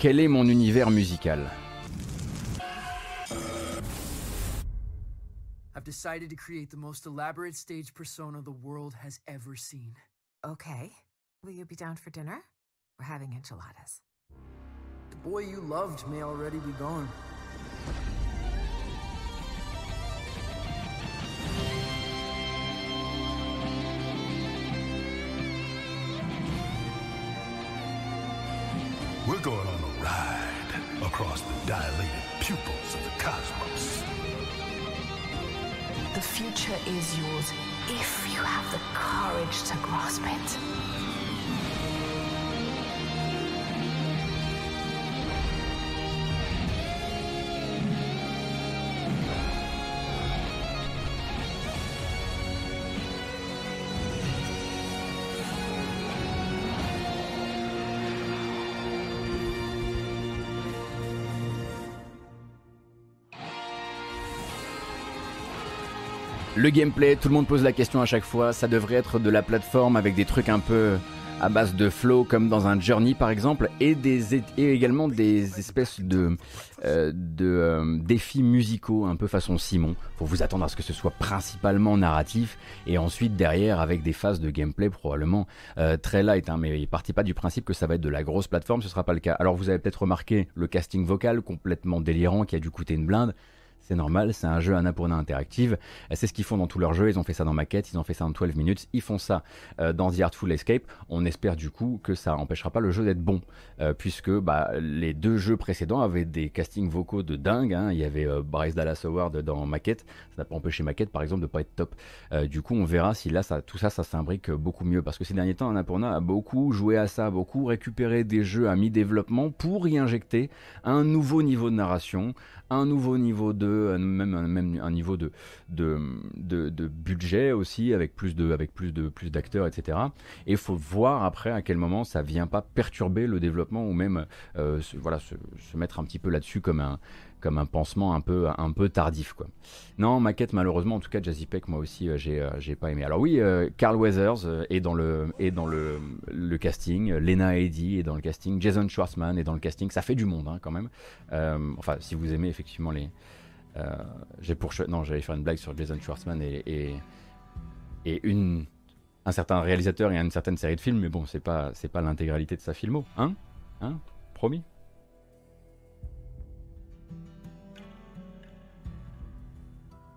S1: Quel est mon univers musical? Decided to create the most elaborate stage persona the world has ever seen. Okay. Will you be down for dinner? We're having enchiladas. The boy you loved may already be gone. We're going on a ride across the dilated pupils of the cosmos. The future is yours if you have the courage to grasp it. Le gameplay, tout le monde pose la question à chaque fois, ça devrait être de la plateforme avec des trucs un peu à base de flow comme dans un Journey par exemple et, également des espèces de, euh, euh, défis musicaux un peu façon Simon. Faut vous attendre à ce que ce soit principalement narratif et ensuite derrière avec des phases de gameplay probablement euh, très light. Mais il partit pas du principe que ça va être de la grosse plateforme, ce sera pas le cas. Alors vous avez peut-être remarqué le casting vocal complètement délirant qui a dû coûter une blinde. C'est normal, c'est un jeu Annapurna interactive. C'est ce qu'ils font dans tous leurs jeux. Ils ont fait ça dans Maquette, ils ont fait ça dans 12 minutes, ils font ça euh, dans The Artful Escape. On espère du coup que ça empêchera pas le jeu d'être bon, euh, puisque bah, les deux jeux précédents avaient des castings vocaux de dingue. Hein. Il y avait euh, Bryce Dallas Howard dans Maquette, ça n'a pas empêché Maquette par exemple de pas être top. du coup, on verra si là, tout ça, ça s'imbrique beaucoup mieux, parce que ces derniers temps, Annapurna a beaucoup joué à ça, beaucoup récupéré des jeux à mi-développement pour y injecter un nouveau niveau de narration, un nouveau niveau de, même, un niveau de, budget aussi, avec plus de, avec plus de, plus d'acteurs, etc. Et faut voir après à quel moment ça vient pas perturber le développement ou même, euh, voilà, se, mettre un petit peu là-dessus comme un, comme un pansement un peu, un peu tardif. Quoi. Non, maquette, malheureusement, en tout cas, Jazzy Peck, moi aussi, euh, j'ai, j'ai pas aimé. Alors oui, Carl Weathers est dans le, est dans le, le casting, Lena Headey est dans le casting, Jason Schwartzman est dans le casting, ça fait du monde hein, quand même. enfin, si vous aimez effectivement les, euh, j'ai pour non, j'allais faire une blague sur Jason Schwartzman et, et, et, une, un certain réalisateur et une certaine série de films, mais bon, c'est pas, pas l'intégralité de sa filmo, hein, hein, promis?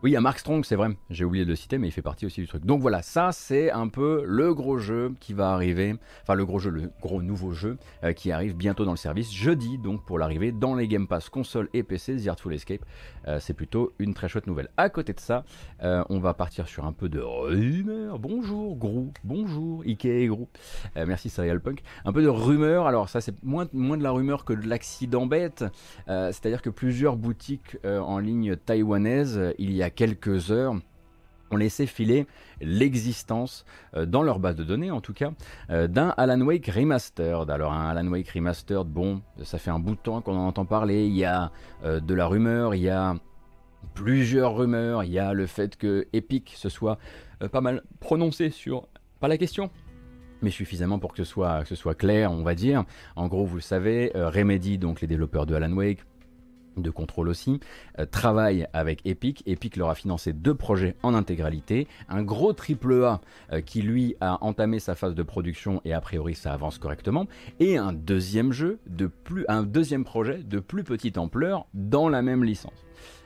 S1: Oui, il y a Mark Strong, c'est vrai, j'ai oublié de le citer, mais il fait partie aussi du truc. Donc voilà, ça c'est un peu le gros jeu qui va arriver, enfin le gros jeu, le gros nouveau jeu euh, qui arrive bientôt dans le service, jeudi donc pour l'arrivée dans les Game Pass console et PC, The Artful Escape. Euh, c'est plutôt une très chouette nouvelle. À côté de ça, euh, on va partir sur un peu de rumeur. Bonjour Grou, bonjour Ikea Grou. merci Serial Punk. Un peu de rumeur, alors ça c'est moins, moins de la rumeur que de l'accident bête, c'est-à-dire que plusieurs boutiques en ligne taïwanaises, il y a quelques heures, ont laissé filer l'existence, euh, dans leur base de données en tout cas, euh, d'un Alan Wake Remastered. Alors un Alan Wake Remastered, bon, ça fait un bout de temps qu'on en entend parler, il y a euh, de la rumeur, il y a plusieurs rumeurs, il y a le fait que Epic se soit pas mal prononcé sur, pas la question, mais suffisamment pour que ce, soit, que ce soit clair, on va dire. En gros, vous le savez, Remedy, donc les développeurs de Alan Wake, de contrôle aussi, euh, travaille avec Epic. Epic leur a financé deux projets en intégralité. Un gros triple A euh, qui lui a entamé sa phase de production et a priori ça avance correctement. Et un deuxième jeu, un deuxième projet de plus petite ampleur dans la même licence.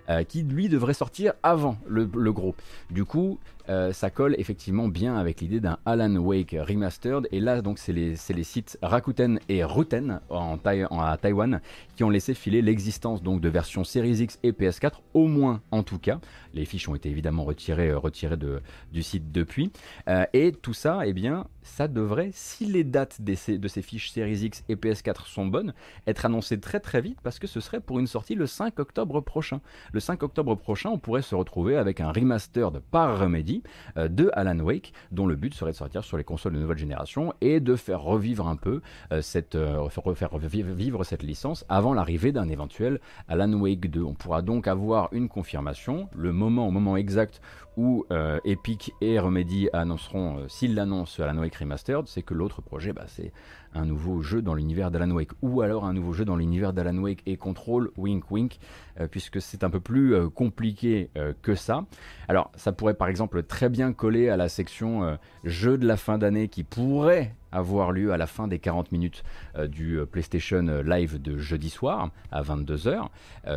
S1: Euh, qui lui devrait sortir avant le gros. Du coup, euh, ça colle effectivement bien avec l'idée d'un Alan Wake remastered. Et là, donc, c'est les, sites Rakuten et Ruten en, à Taïwan qui ont laissé filer l'existence de versions Series X et PS4, au moins en tout cas. Les fiches ont été évidemment retirées, euh, du site depuis. Euh, et tout ça, eh bien, ça devrait, si les dates de ces fiches Series X et PS4 sont bonnes, être annoncé très très vite parce que ce serait pour une sortie le 5 octobre prochain. Le 5 octobre prochain, on pourrait se retrouver avec un remastered par Remedy euh, de Alan Wake, dont le but serait de sortir sur les consoles de nouvelle génération et de faire revivre un peu euh, cette, euh, faire revivre cette licence avant l'arrivée d'un éventuel Alan Wake 2. On pourra donc avoir une confirmation, le moment au moment exact où Epic et Remedy annonceront, s'ils l'annoncent Alan Wake Remastered, c'est que l'autre projet, bah, c'est un nouveau jeu dans l'univers d'Alan Wake, ou alors un nouveau jeu dans l'univers d'Alan Wake et Control, wink wink, euh, puisque c'est un peu plus euh, compliqué euh, que ça. Alors ça pourrait par exemple très bien coller à la section jeu de la fin d'année qui pourrait avoir lieu à la fin des 40 minutes du PlayStation Live de jeudi soir à 22h.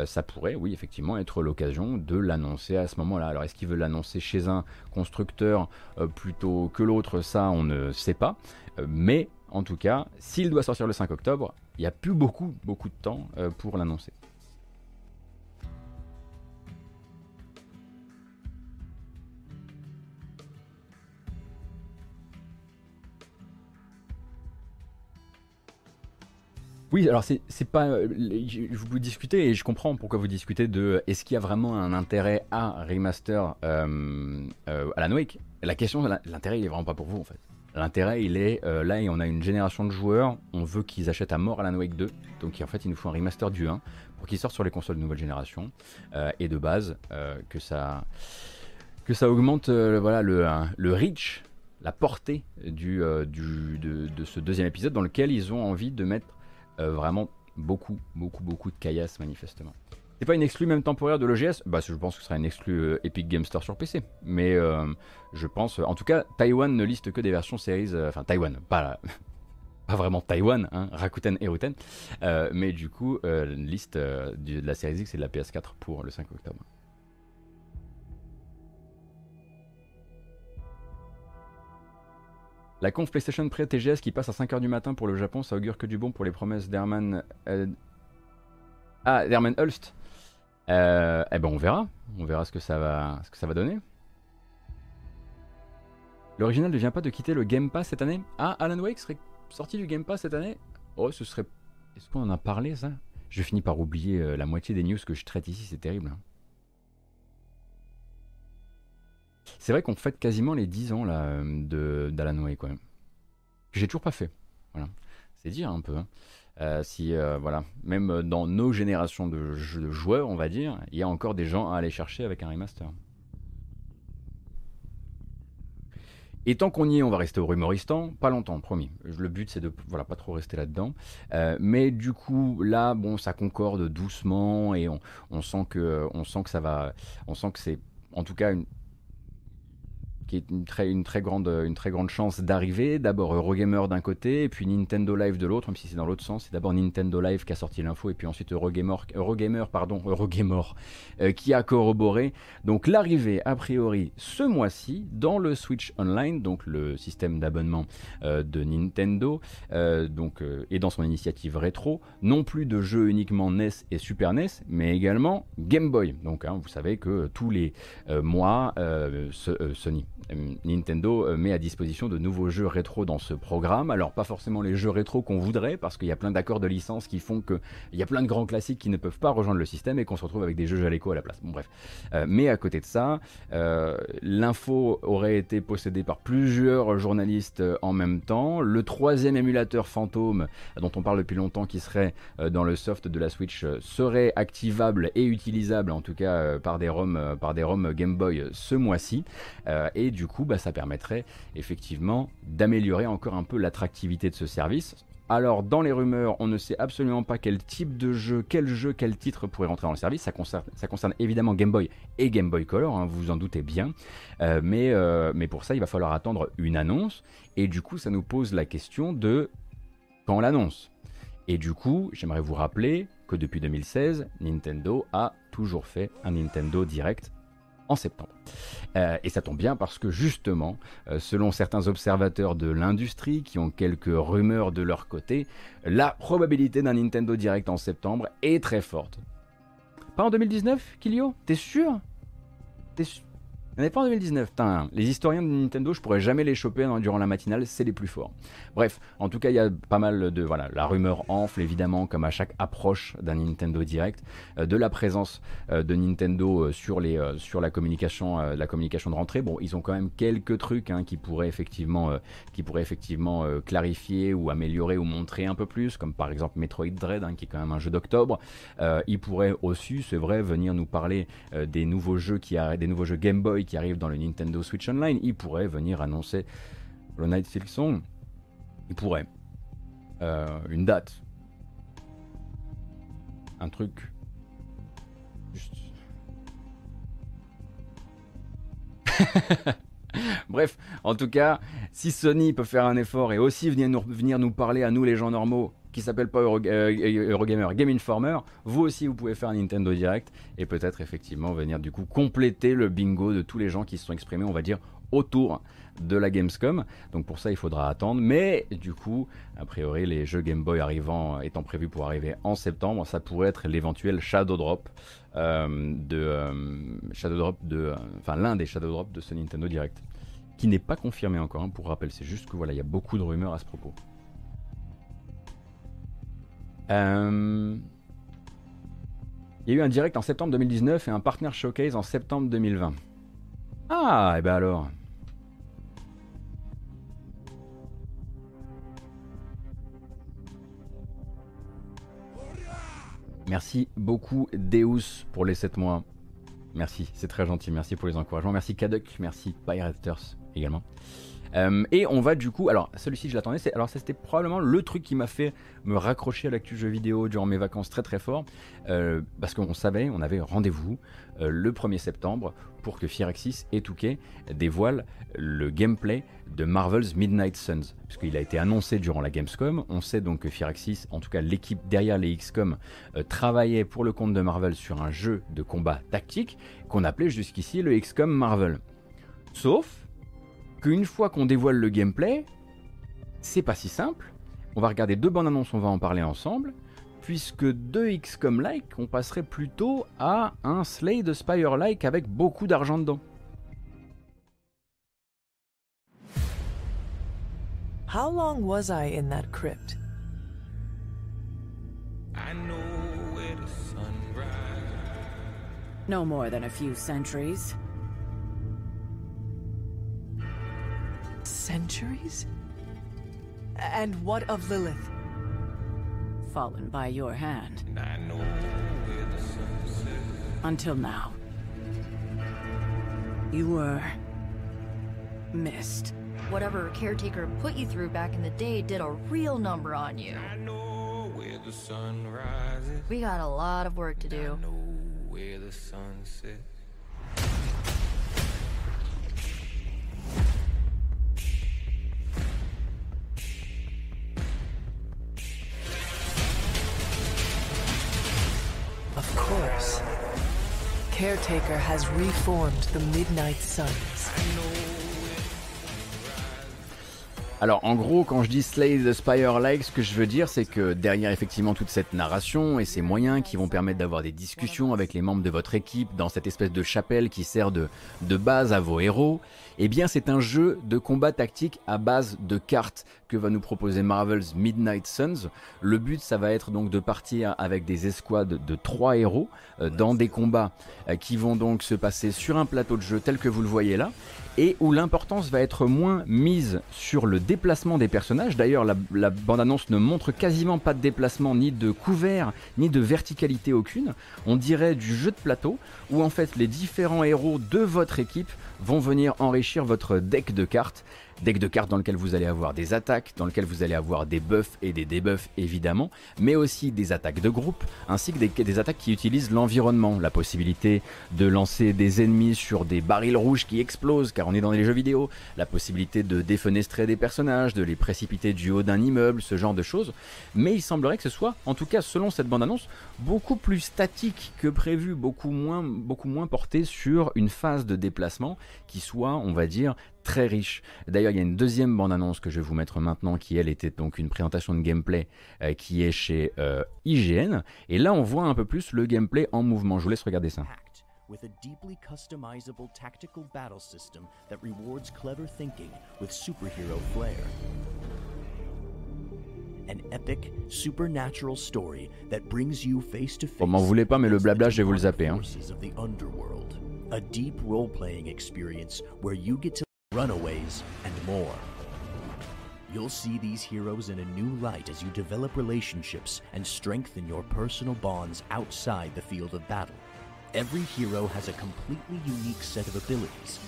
S1: ça pourrait, oui, effectivement, être l'occasion de l'annoncer à ce moment-là. Alors, est-ce qu'il veut l'annoncer chez un constructeur plutôt que l'autre? Ça, on ne sait pas. mais en tout cas, s'il doit sortir le 5 octobre, il n'y a plus beaucoup, beaucoup de temps euh, pour l'annoncer. Oui, alors c'est pas. Euh, vous discutez et je comprends pourquoi vous discutez de est-ce qu'il y a vraiment un intérêt à remaster euh, euh Alan Wake? La question, l'intérêt il est vraiment pas pour vous en fait. L'intérêt, il est euh, là, et on a une génération de joueurs, on veut qu'ils achètent à mort Alan Wake 2. Donc en fait, il nous faut un remaster du 1 pour qu'il sorte sur les consoles de nouvelle génération. Euh, et de base, que ça que ça augmente voilà, le, le reach, la portée du, du, de, de, ce deuxième épisode dans lequel ils ont envie de mettre vraiment beaucoup, beaucoup, beaucoup de caillasses manifestement. C'est pas une exclue même temporaire de l'OGS Bah je pense que ce sera une exclue euh, Epic Game Store sur PC. Mais euh, je pense, en tout cas, Taïwan ne liste que des versions séries, euh, enfin Taïwan, pas, pas vraiment Taïwan, hein, Rakuten et Ruten, mais du coup, liste de la série X et de la PS4 pour le 5 octobre. La conf PlayStation pré TGS qui passe à 5h du matin pour le Japon, ça augure que du bon pour les promesses d'Herman. Ah, d'Herman Hulst euh, eh ben on verra, on verra ce que ça va, ce que ça va donner. L'original ne vient pas de quitter le Game Pass cette année Ah, Alan Wake serait sorti du Game Pass cette année Oh, ce serait... Est-ce qu'on en a parlé ça? Je finis par oublier euh, la moitié des news que je traite ici, c'est terrible. C'est vrai qu'on fête quasiment les 10 ans là, euh, d'Alan Wake, j'ai toujours pas fait. Voilà. C'est dire un peu. Hein. Euh, si euh, voilà, même dans nos générations de, joueurs, on va dire, il y a encore des gens à aller chercher avec un remaster. Et tant qu'on y est, on va rester au rumoristan, pas longtemps, promis. Le but c'est de voilà pas trop rester là-dedans. Mais du coup, là, bon, ça concorde doucement et on, on, sent que on sent que ça va, on sent que c'est en tout cas une, qui est une très, grande, une très grande chance d'arriver. D'abord Eurogamer d'un côté, et puis Nintendo Live de l'autre, même si c'est dans l'autre sens. C'est d'abord Nintendo Live qui a sorti l'info, et puis ensuite Eurogamer, Eurogamer, pardon, Eurogamer euh, qui a corroboré. Donc l'arrivée, a priori, ce mois-ci, dans le Switch Online, donc le système d'abonnement euh, de Nintendo, euh, donc, et dans son initiative rétro, non plus de jeux uniquement NES et Super NES, mais également Game Boy. Donc hein, vous savez que tous les mois, Sony Nintendo euh, met à disposition de nouveaux jeux rétro dans ce programme. Alors pas forcément les jeux rétro qu'on voudrait, parce qu'il y a plein d'accords de licence qui font qu'il y a plein de grands classiques qui ne peuvent pas rejoindre le système et qu'on se retrouve avec des jeux Jaleco à la place. Bon bref. Euh, mais à côté de ça, l'info aurait été possédée par plusieurs journalistes en même temps. Le troisième émulateur fantôme, dont on parle depuis longtemps, qui serait dans le soft de la Switch, serait activable et utilisable en tout cas par des ROM, par des Game Boy ce mois-ci. Du coup, bah, ça permettrait effectivement d'améliorer encore un peu l'attractivité de ce service. Alors, dans les rumeurs, on ne sait absolument pas quel type de jeu, quel jeu, quel titre pourrait rentrer dans le service. Ça concerne, évidemment Game Boy et Game Boy Color, hein, vous vous en doutez bien. Euh, euh, mais pour ça, il va falloir attendre une annonce. Et du coup, ça nous pose la question de quand l'annonce. Et du coup, j'aimerais vous rappeler que depuis 2016, Nintendo a toujours fait un Nintendo Direct en septembre. Euh, et ça tombe bien parce que justement, euh, selon certains observateurs de l'industrie qui ont quelques rumeurs de leur côté, la probabilité d'un Nintendo Direct en septembre est très forte. Pas en 2019, Kilio? T'es sûr? T'es sûr on n'est pas en 2019. les historiens de Nintendo, je pourrais jamais les choper durant la matinale, c'est les plus forts. Bref, en tout cas, il y a pas mal de. Voilà, la rumeur enfle évidemment, comme à chaque approche d'un Nintendo Direct, euh, de la présence euh, de Nintendo euh, sur, les, sur la, communication, la communication de rentrée. Bon, ils ont quand même quelques trucs hein, qui pourraient effectivement, qui pourraient effectivement clarifier ou améliorer ou montrer un peu plus, comme par exemple Metroid Dread, hein, qui est quand même un jeu d'octobre. ils pourraient aussi, c'est vrai, venir nous parler des nouveaux jeux qui des nouveaux jeux Game Boy qui arrive dans le Nintendo Switch Online, il pourrait venir annoncer le Night Silk Song. Il pourrait. Euh, une date. Un truc. Juste. Bref, en tout cas, si Sony peut faire un effort et aussi venir nous parler à nous les gens normaux qui s'appelle pas euh, Eurogamer, Game Informer, vous aussi vous pouvez faire un Nintendo Direct et peut-être effectivement venir du coup compléter le bingo de tous les gens qui se sont exprimés, on va dire, autour de la Gamescom. Donc pour ça, il faudra attendre. Mais du coup, a priori, les jeux Game Boy arrivant, étant prévus pour arriver en septembre, ça pourrait être l'éventuel Shadow Drop euh, de euh, Shadow Drop de, enfin l'un des Shadow Drop de ce Nintendo Direct, qui n'est pas confirmé encore. Hein, pour rappel, c'est juste que voilà, il y a beaucoup de rumeurs à ce propos. Euh, il y a eu un direct en septembre 2019 et un partner showcase en septembre 2020. Ah, et ben alors. Merci beaucoup Deus pour les 7 mois. Merci, c'est très gentil. Merci pour les encouragements. Merci Kaduk, merci Pirates également. Euh, et on va du coup, alors celui-ci je l'attendais, alors c'était probablement le truc qui m'a fait me raccrocher à l'actu jeu vidéo durant mes vacances très très fort, euh, parce qu'on savait, on avait rendez-vous euh, le 1er septembre pour que Firaxis et Touquet dévoilent le gameplay de Marvel's Midnight Suns, puisqu'il a été annoncé durant la Gamescom. On sait donc que Firaxis, en tout cas l'équipe derrière les XCOM, travaillait pour le compte de Marvel sur un jeu de combat tactique qu'on appelait jusqu'ici le XCOM Marvel. Sauf qu'une fois qu'on dévoile le gameplay, c'est pas si simple. On va regarder deux bandes annonces, on va en parler ensemble. Puisque de XCOM-like, on passerait plutôt à un Slay the Spire-like avec beaucoup d'argent dedans. How long was I in that crypt? I know where the sun No more than a few centuries. Centuries? And what of Lilith? Fallen by your hand. Until now. You were... missed. Whatever caretaker put you through back in the day did a real number on you. We got a lot of work to do. Course. Caretaker has reformed the Midnight Suns. Alors en gros, quand je dis Slay the Spire like, ce que je veux dire, c'est que derrière effectivement toute cette narration et ces moyens qui vont permettre d'avoir des discussions avec les membres de votre équipe dans cette espèce de chapelle qui sert de, base à vos héros, eh bien c'est un jeu de combat tactique à base de cartes que va nous proposer Marvel's Midnight Suns. Le but, ça va être donc de partir avec des escouades de trois héros euh, dans des combats euh, qui vont donc se passer sur un plateau de jeu tel que vous le voyez là et où l'importance va être moins mise sur le déplacement des personnages. D'ailleurs, la, bande-annonce ne montre quasiment pas de déplacement, ni de couvert, ni de verticalité aucune. On dirait du jeu de plateau, où en fait les différents héros de votre équipe vont venir enrichir votre deck de cartes deck de cartes dans lequel vous allez avoir des attaques, dans lequel vous allez avoir des buffs et des debuffs évidemment, mais aussi des attaques de groupe, ainsi que des, attaques qui utilisent l'environnement, la possibilité de lancer des ennemis sur des barils rouges qui explosent car on est dans les jeux vidéo, la possibilité de défenestrer des personnages, de les précipiter du haut d'un immeuble, ce genre de choses, mais il semblerait que ce soit, en tout cas selon cette bande-annonce, beaucoup plus statique que prévu, beaucoup moins, beaucoup moins porté sur une phase de déplacement qui soit, on va dire, très riche. D'ailleurs, il y a une deuxième bande-annonce que je vais vous mettre maintenant, qui elle était donc une présentation de gameplay euh, qui est chez euh, IGN. Et là, on voit un peu plus le gameplay en mouvement. Je vous laisse regarder ça. with a deeply customizable tactical battle system that rewards clever thinking with superhero flair. An epic, supernatural story that brings you face to face. Bon, m'en voulez pas, mais le blabla, je vais vous le zapper. Hein. A deep role-playing experience where you get to Runaways, and more. You'll see these heroes in a new light as you develop relationships and strengthen your personal bonds outside the field of battle. Every hero has a completely unique set of abilities,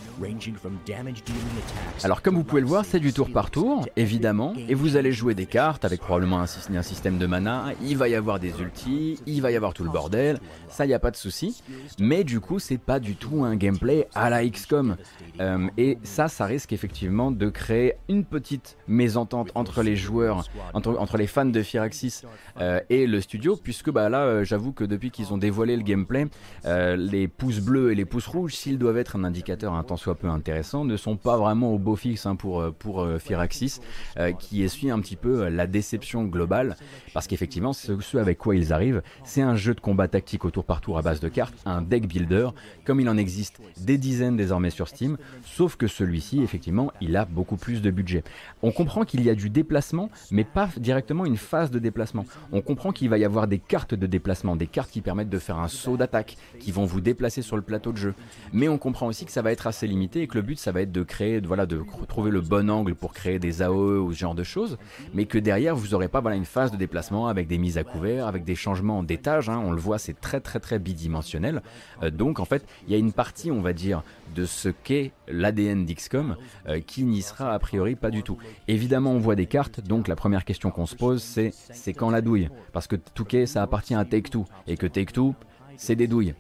S1: Alors comme vous pouvez le voir, c'est du tour par tour, évidemment, et vous allez jouer des cartes avec probablement un, un système de mana, il va y avoir des ultis, il va y avoir tout le bordel, ça y a pas de souci, mais du coup c'est pas du tout un gameplay à la XCOM, euh, et ça, ça risque effectivement de créer une petite mésentente entre les joueurs, entre, les fans de Firaxis euh, et le studio, puisque bah là, euh, j'avoue que depuis qu'ils ont dévoilé le gameplay, les pouces bleus et les pouces rouges, s'ils doivent être un indicateur intense soit peu intéressant, ne sont pas vraiment au beau fixe hein, pour, euh, pour euh, Firaxis, euh, qui essuie un petit peu la déception globale, parce qu'effectivement, ce, ce, avec quoi ils arrivent, c'est un jeu de combat tactique au tour par tour à base de cartes, un deck builder, comme il en existe des dizaines désormais sur Steam, sauf que celui-ci, effectivement, il a beaucoup plus de budget. On comprend qu'il y a du déplacement, mais pas directement une phase de déplacement. On comprend qu'il va y avoir des cartes de déplacement, des cartes qui permettent de faire un saut d'attaque, qui vont vous déplacer sur le plateau de jeu. Mais on comprend aussi que ça va être assez limité et que le but ça va être de créer, voilà, de trouver le bon angle pour créer des AOE ou ce genre de choses, mais que derrière vous n'aurez pas voilà, une phase de déplacement avec des mises à couvert, avec des changements d'étage, hein. on le voit c'est très très très bidimensionnel. Euh, donc en fait il y a une partie on va dire de ce qu'est l'ADN d'XCOM euh, qui n'y sera a priori pas du tout. Évidemment on voit des cartes, donc la première question qu'on se pose c'est c'est quand la douille? Parce que Touquet ça appartient à Take-Two et que Take-Two c'est des douilles.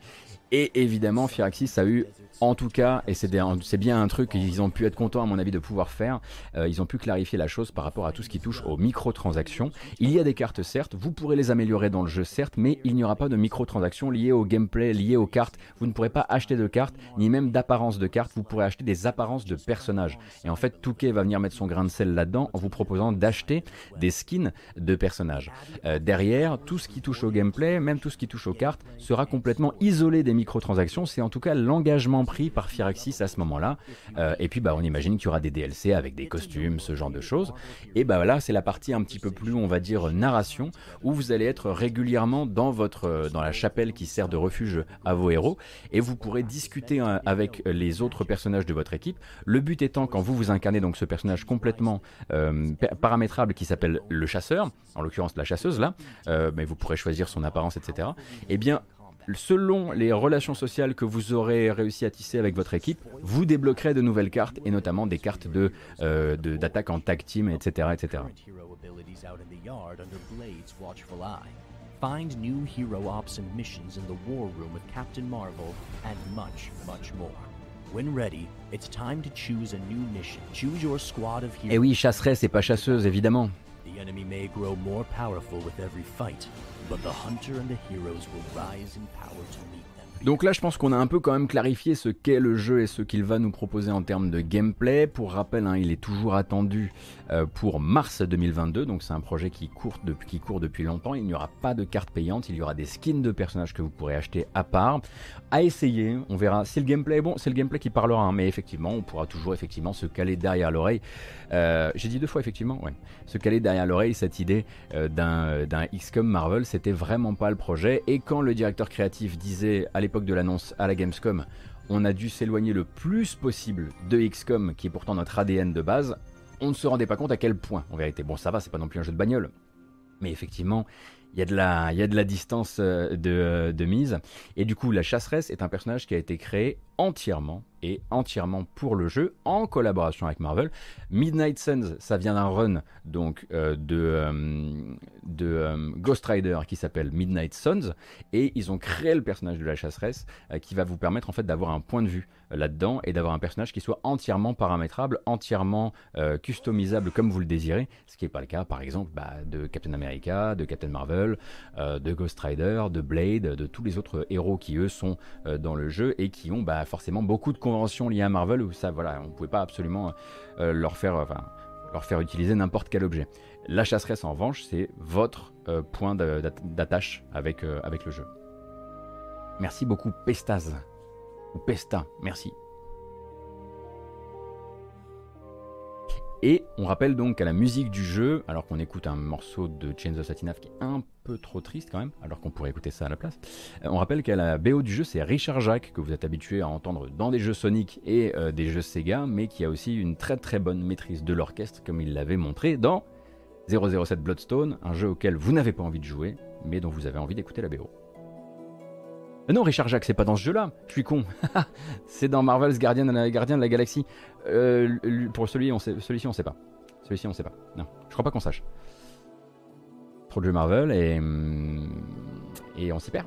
S1: Et évidemment, Firaxis a eu en tout cas, et c'est bien un truc qu'ils ont pu être contents à mon avis de pouvoir faire, euh, ils ont pu clarifier la chose par rapport à tout ce qui touche aux microtransactions. Il y a des cartes certes, vous pourrez les améliorer dans le jeu certes, mais il n'y aura pas de microtransactions liées au gameplay, liées aux cartes. Vous ne pourrez pas acheter de cartes, ni même d'apparence de cartes, vous pourrez acheter des apparences de personnages. Et en fait, Touquet va venir mettre son grain de sel là-dedans en vous proposant d'acheter des skins de personnages. Euh, derrière, tout ce qui touche au gameplay, même tout ce qui touche aux cartes, sera complètement isolé des microtransactions. C'est en tout cas l'engagement par Firaxis à ce moment-là. Euh, et puis bah, on imagine qu'il y aura des DLC avec des costumes, ce genre de choses. Et bah là, c'est la partie un petit peu plus, on va dire, narration, où vous allez être régulièrement dans, votre, euh, dans la chapelle qui sert de refuge à vos héros, et vous pourrez discuter hein, avec les autres personnages de votre équipe. Le but étant, quand vous vous incarnez donc ce personnage complètement euh, paramétrable qui s'appelle le chasseur, en l'occurrence la chasseuse là, mais vous pourrez choisir son apparence, etc. Et eh bien, selon les relations sociales que vous aurez réussi à tisser avec votre équipe, vous débloquerez de nouvelles cartes et notamment des cartes de euh, d'attaque en tag team, etc., etc. Find new hero ops and missions in the war room with Captain Marvel and much, much more. When ready, it's time to choose a new mission. Choose your squad of heroes. Eh oui, chasseresse et pas chasseuse, évidemment. The enemy may grow more powerful with every fight, Donc là, je pense qu'on a un peu quand même clarifié ce qu'est le jeu et ce qu'il va nous proposer en termes de gameplay. Pour rappel, hein, il est toujours attendu euh, pour mars 2022, donc c'est un projet qui court, depuis, qui court depuis longtemps. Il n'y aura pas de carte payante, il y aura des skins de personnages que vous pourrez acheter à part. À essayer, on verra si le gameplay est bon, c'est le gameplay qui parlera, hein, mais effectivement, on pourra toujours effectivement se caler derrière l'oreille. Euh, j'ai dit deux fois effectivement, ouais. Se caler derrière l'oreille, cette idée euh, d'un XCOM Marvel, c'était vraiment pas le projet. Et quand le directeur créatif disait à l'époque de l'annonce à la Gamescom, on a dû s'éloigner le plus possible de XCOM, qui est pourtant notre ADN de base, on ne se rendait pas compte à quel point, en vérité. Bon, ça va, c'est pas non plus un jeu de bagnole. Mais effectivement, il y, a de la, distance euh, de, de, mise. Et du coup, la chasseresse est un personnage qui a été créé entièrement et entièrement pour le jeu en collaboration avec Marvel. Midnight Suns, ça vient d'un run donc euh, de, euh, euh, Ghost Rider qui s'appelle Midnight Suns et ils ont créé le personnage de la chasseresse qui va vous permettre en fait d'avoir un point de vue là-dedans et d'avoir un personnage qui soit entièrement paramétrable, entièrement customisable comme vous le désirez, ce qui n'est pas le cas par exemple bah, de Captain America, de Captain Marvel, de Ghost Rider, de Blade, de tous les autres héros qui eux sont dans le jeu et qui ont bah, forcément beaucoup de conventions liées à Marvel où ça, voilà, on pouvait pas absolument euh, leur, faire, enfin, leur faire utiliser n'importe quel objet. La chasseresse, en revanche, c'est votre euh, point d'attache avec, euh, avec le jeu. Merci beaucoup, Pestaz. Ou Pesta, merci. Et on rappelle donc qu'à la musique du jeu, alors qu'on écoute un morceau de Chains of Satinaf qui est un peu trop triste quand même, alors qu'on pourrait écouter ça à la place, euh, on rappelle qu'à la BO du jeu, c'est Richard Jacques, que vous êtes habitué à entendre dans des jeux Sonic et euh, des jeux Sega, mais qui a aussi une très très bonne maîtrise de l'orchestre, comme il l'avait montré dans 007 Bloodstone, un jeu auquel vous n'avez pas envie de jouer, mais dont vous avez envie d'écouter la BO. Euh, non, Richard Jacques, c'est pas dans ce jeu-là. Je suis con. c'est dans Marvel's Guardian, Gardien de la Galaxie. Euh, pour celui-ci, on sait, celui-ci, on sait pas. Celui-ci, on sait pas. Non, je crois pas qu'on sache. Trop de jeux Marvel et, hum, et on s'y perd.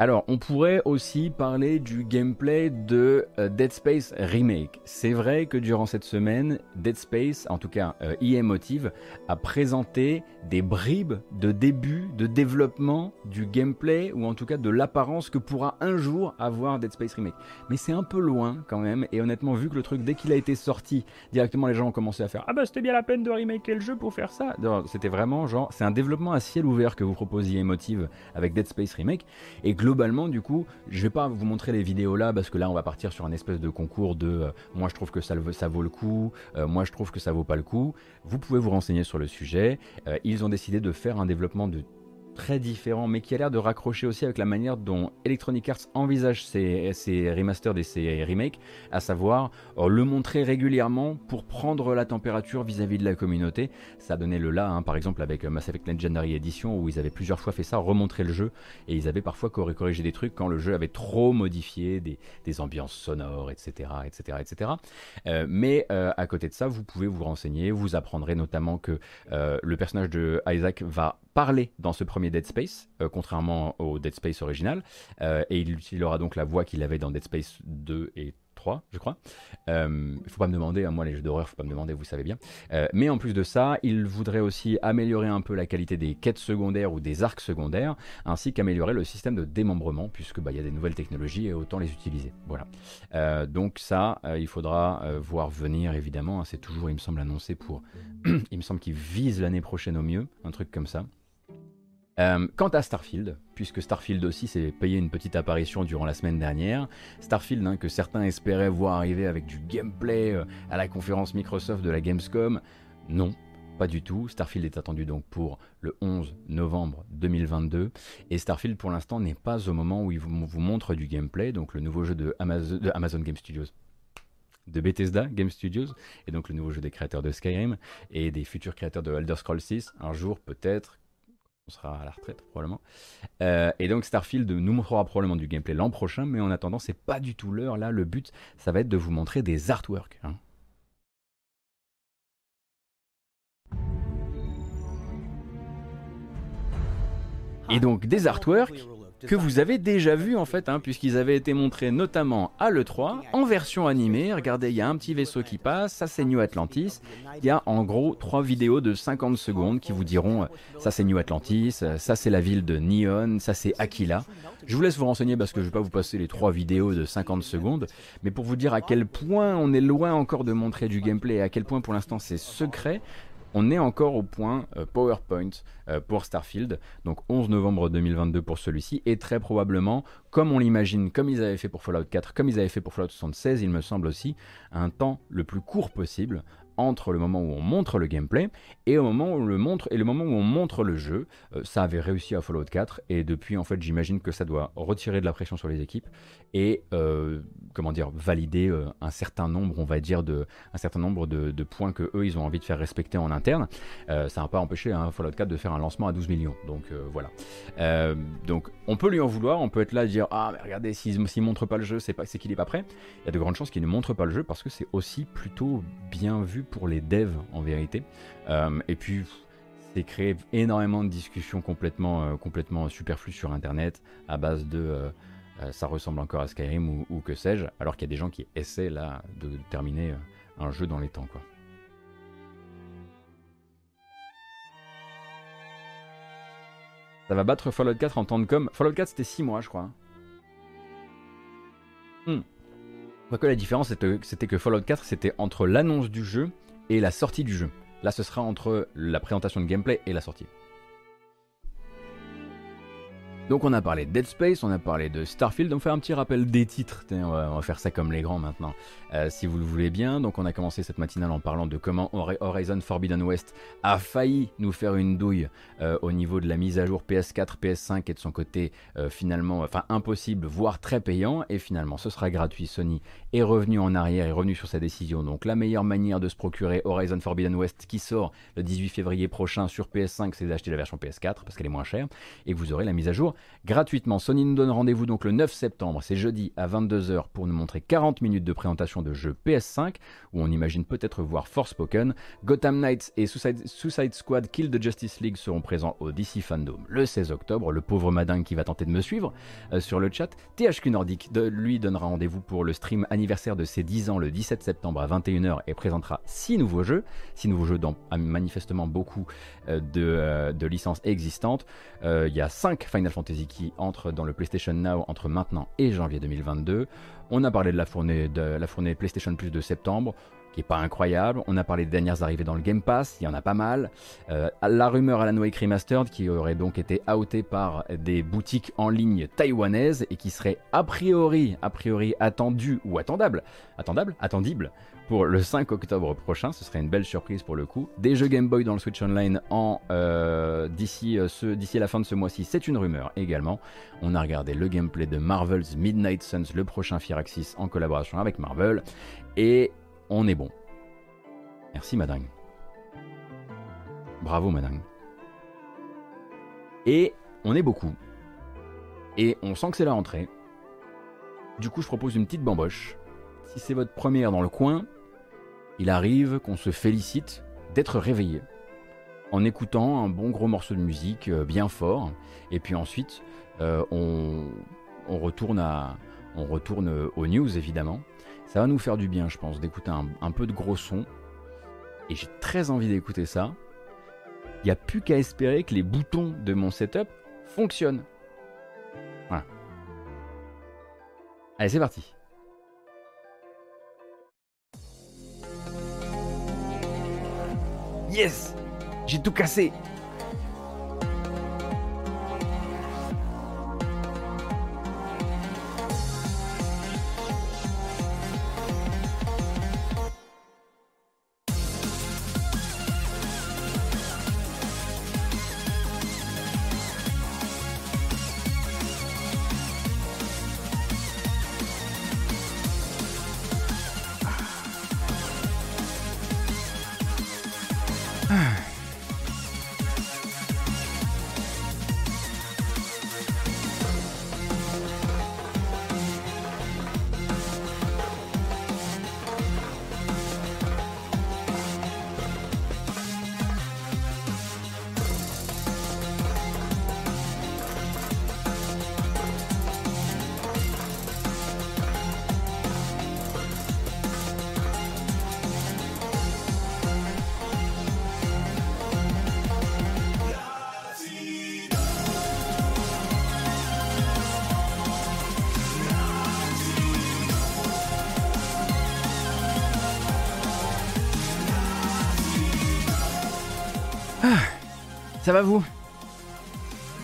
S1: Alors, on pourrait aussi parler du gameplay de euh, Dead Space Remake. C'est vrai que durant cette semaine, Dead Space, en tout cas euh, EA Motive, a présenté des bribes de début de développement du gameplay, ou en tout cas de l'apparence que pourra un jour avoir Dead Space Remake. Mais c'est un peu loin quand même, et honnêtement, vu que le truc, dès qu'il a été sorti, directement les gens ont commencé à faire Ah bah c'était bien la peine de remaker le jeu pour faire ça. C'était vraiment genre, c'est un développement à ciel ouvert que vous proposez EA Motive avec Dead Space Remake, et globalement, du coup, je vais pas vous montrer les vidéos là parce que là, on va partir sur un espèce de concours de euh, moi je trouve que ça, ça vaut le coup, euh, moi je trouve que ça vaut pas le coup. Vous pouvez vous renseigner sur le sujet. ils ont décidé de faire un développement de très différent, mais qui a l'air de raccrocher aussi avec la manière dont Electronic Arts envisage ses, ses remasters et ses remakes, à savoir euh, le montrer régulièrement pour prendre la température vis-à-vis de la communauté. Ça donné le là, hein, par exemple avec euh, Mass Effect Legendary Edition, où ils avaient plusieurs fois fait ça, remontrer le jeu, et ils avaient parfois corrigé des trucs quand le jeu avait trop modifié des, ambiances sonores, etc. etc., etc. mais euh, à côté de ça, vous pouvez vous renseigner, vous apprendrez notamment que le personnage de Isaac va parler dans ce premier Dead Space, euh, contrairement au Dead Space original, euh, et il utilisera donc la voix qu'il avait dans Dead Space 2 et 3, je crois. Il euh, faut pas me demander, hein, moi les jeux d'horreur, faut pas me demander, vous savez bien. mais en plus de ça, il voudrait aussi améliorer un peu la qualité des quêtes secondaires ou des arcs secondaires, ainsi qu'améliorer le système de démembrement, puisque bah, il y a des nouvelles technologies et autant les utiliser. Voilà. donc ça, il faudra voir venir évidemment. Hein, c'est toujours, il me semble, annoncé pour, il me semble qu'il vise l'année prochaine au mieux, un truc comme ça. Euh, quant à Starfield, puisque Starfield aussi s'est payé une petite apparition durant la semaine dernière, Starfield hein, que certains espéraient voir arriver avec du gameplay euh, à la conférence Microsoft de la Gamescom, non, pas du tout. Starfield est attendu donc pour le 11 novembre 2022. Et Starfield pour l'instant n'est pas au moment où il vous, montre du gameplay, donc le nouveau jeu de Amazon, de Amazon Game Studios de Bethesda Game Studios, et donc le nouveau jeu des créateurs de Skyrim et des futurs créateurs de Elder Scrolls 6. Un jour, peut-être, on sera à la retraite probablement. Euh, et donc Starfield nous montrera probablement du gameplay l'an prochain, mais en attendant, c'est pas du tout l'heure. Là, le but, ça va être de vous montrer des artworks. Hein. Et donc des artworks que vous avez déjà vu en fait, hein, puisqu'ils avaient été montrés notamment à l'E3 en version animée. Regardez, il y a un petit vaisseau qui passe, ça c'est New Atlantis. Il y a en gros trois vidéos de 50 secondes qui vous diront euh, ça c'est New Atlantis, euh, ça c'est la ville de Neon, ça c'est Aquila. Je vous laisse vous renseigner parce que je ne vais pas vous passer les trois vidéos de 50 secondes, mais pour vous dire à quel point on est loin encore de montrer du gameplay à quel point pour l'instant c'est secret, on est encore au point euh, PowerPoint euh, pour Starfield, donc 11 novembre 2022 pour celui-ci, et très probablement, comme on l'imagine, comme ils avaient fait pour Fallout 4, comme ils avaient fait pour Fallout 76, il me semble aussi, un temps le plus court possible entre le moment où on montre le gameplay et, au moment où le montre, et le moment où on montre le jeu. Euh, ça avait réussi à Fallout 4 et depuis en fait j'imagine que ça doit retirer de la pression sur les équipes et euh, comment dire valider euh, un certain nombre on va dire de un certain nombre de, points que eux ils ont envie de faire respecter en interne. ça n'a pas empêché hein, Fallout 4 de faire un lancement à 12 millions donc voilà. donc on peut lui en vouloir, on peut être là et dire ah mais regardez s'il ne montre pas le jeu c'est pas c'est qu'il est pas prêt. Il y a de grandes chances qu'il ne montre pas le jeu parce que c'est aussi plutôt bien vu pour les devs en vérité. Euh, et puis c'est créé énormément de discussions complètement, euh, complètement superflues sur Internet à base de euh, ça ressemble encore à Skyrim ou, que sais-je, alors qu'il y a des gens qui essaient là de terminer un jeu dans les temps quoi. Ça va battre Fallout 4 en temps de com. Fallout 4 c'était 6 mois je crois. Hmm. Que la différence c'était que Fallout 4 c'était entre l'annonce du jeu et la sortie du jeu. Là, ce sera entre la présentation de gameplay et la sortie. Donc on a parlé de Dead Space, on a parlé de Starfield, on fait un petit rappel des titres, on va, faire ça comme les grands maintenant, euh, si vous le voulez bien. Donc on a commencé cette matinale en parlant de comment Horizon Forbidden West a failli nous faire une douille euh, au niveau de la mise à jour PS4, PS5 et de son côté euh, finalement, enfin impossible, voire très payant, et finalement ce sera gratuit. Sony est revenu en arrière, est revenu sur sa décision. Donc la meilleure manière de se procurer Horizon Forbidden West qui sort le 18 février prochain sur PS5, c'est d'acheter la version PS4 parce qu'elle est moins chère, et vous aurez la mise à jour gratuitement. Sony nous donne rendez-vous donc le 9 septembre, c'est jeudi à 22h pour nous montrer 40 minutes de présentation de jeux PS5 où on imagine peut-être voir Forspoken. Gotham Knights et Suicide, Squad Kill the Justice League seront présents au DC Fandom le 16 octobre. Le pauvre madingue qui va tenter de me suivre euh, sur le chat. THQ Nordic lui donnera rendez-vous pour le stream anniversaire de ses 10 ans le 17 septembre à 21h et présentera 6 nouveaux jeux. 6 nouveaux jeux dans manifestement beaucoup euh, de, euh, de, licences existantes. Il y a 5 Final Fantasy qui entrent dans le PlayStation Now entre maintenant et janvier 2022. On a parlé de la fournée, de la fournée PlayStation Plus de septembre qui est pas incroyable. On a parlé des dernières arrivées dans le Game Pass, il y en a pas mal. la rumeur Alan Wake Remastered qui aurait donc été outé par des boutiques en ligne taïwanaises et qui serait a priori, a priori attendu ou attendable, attendable, attendible pour le 5 octobre prochain. Ce serait une belle surprise pour le coup. Des jeux Game Boy dans le Switch Online en euh, d'ici euh, d'ici la fin de ce mois-ci, c'est une rumeur également. On a regardé le gameplay de Marvel's Midnight Suns, le prochain Firaxis en collaboration avec Marvel, et on est bon. Merci madame. Bravo madame. Et on est beaucoup. Et on sent que c'est la rentrée. Du coup, je propose une petite bamboche. Si c'est votre première dans le coin, il arrive qu'on se félicite d'être réveillé en écoutant un bon gros morceau de musique euh, bien fort, et puis ensuite euh, on, retourne à, on retourne aux news évidemment. Ça va nous faire du bien, je pense, d'écouter un, peu de gros son, et j'ai très envie d'écouter ça. Il n'y a plus qu'à espérer que les boutons de mon setup fonctionnent. Voilà. Allez, c'est parti. Yes. J'ai tout cassé Ça va vous?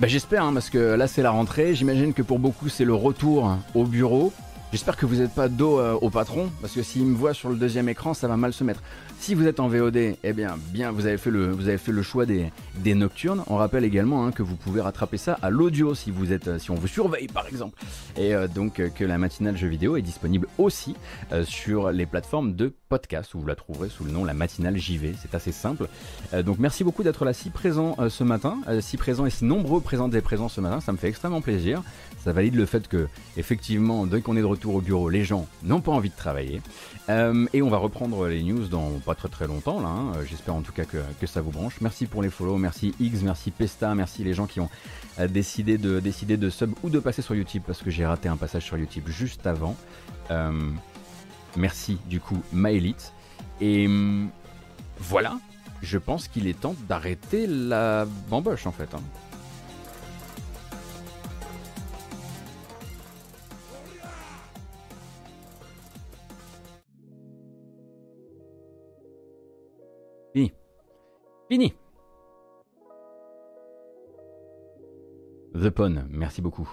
S1: Bah, J'espère, hein, parce que là c'est la rentrée. J'imagine que pour beaucoup c'est le retour au bureau. J'espère que vous n'êtes pas dos euh, au patron, parce que s'il me voit sur le deuxième écran, ça va mal se mettre. Si vous êtes en VOD, eh bien, bien vous, avez fait le, vous avez fait le choix des, des nocturnes. On rappelle également hein, que vous pouvez rattraper ça à l'audio si, vous êtes, si on vous surveille par exemple. Et euh, donc euh, que la matinale jeu vidéo est disponible aussi sur les plateformes de podcast où vous la trouverez sous le nom La Matinale JV. C'est assez simple. Euh, donc merci beaucoup d'être là si présent euh, ce matin, euh, si présent et si nombreux présents et présents ce matin. Ça me fait extrêmement plaisir. Ça valide le fait que, effectivement, dès qu'on est de retour au bureau, les gens n'ont pas envie de travailler. et on va reprendre les news dans pas très très longtemps là. Hein. J'espère en tout cas que, ça vous branche. Merci pour les follow, merci X, merci Pesta, merci les gens qui ont décidé de décider de sub ou de passer sur YouTube parce que j'ai raté un passage sur YouTube juste avant. Merci du coup Maëlite. Et hum, voilà, je pense qu'il est temps d'arrêter la bamboche en fait. Hein. Fini. Fini. The Pone, merci beaucoup.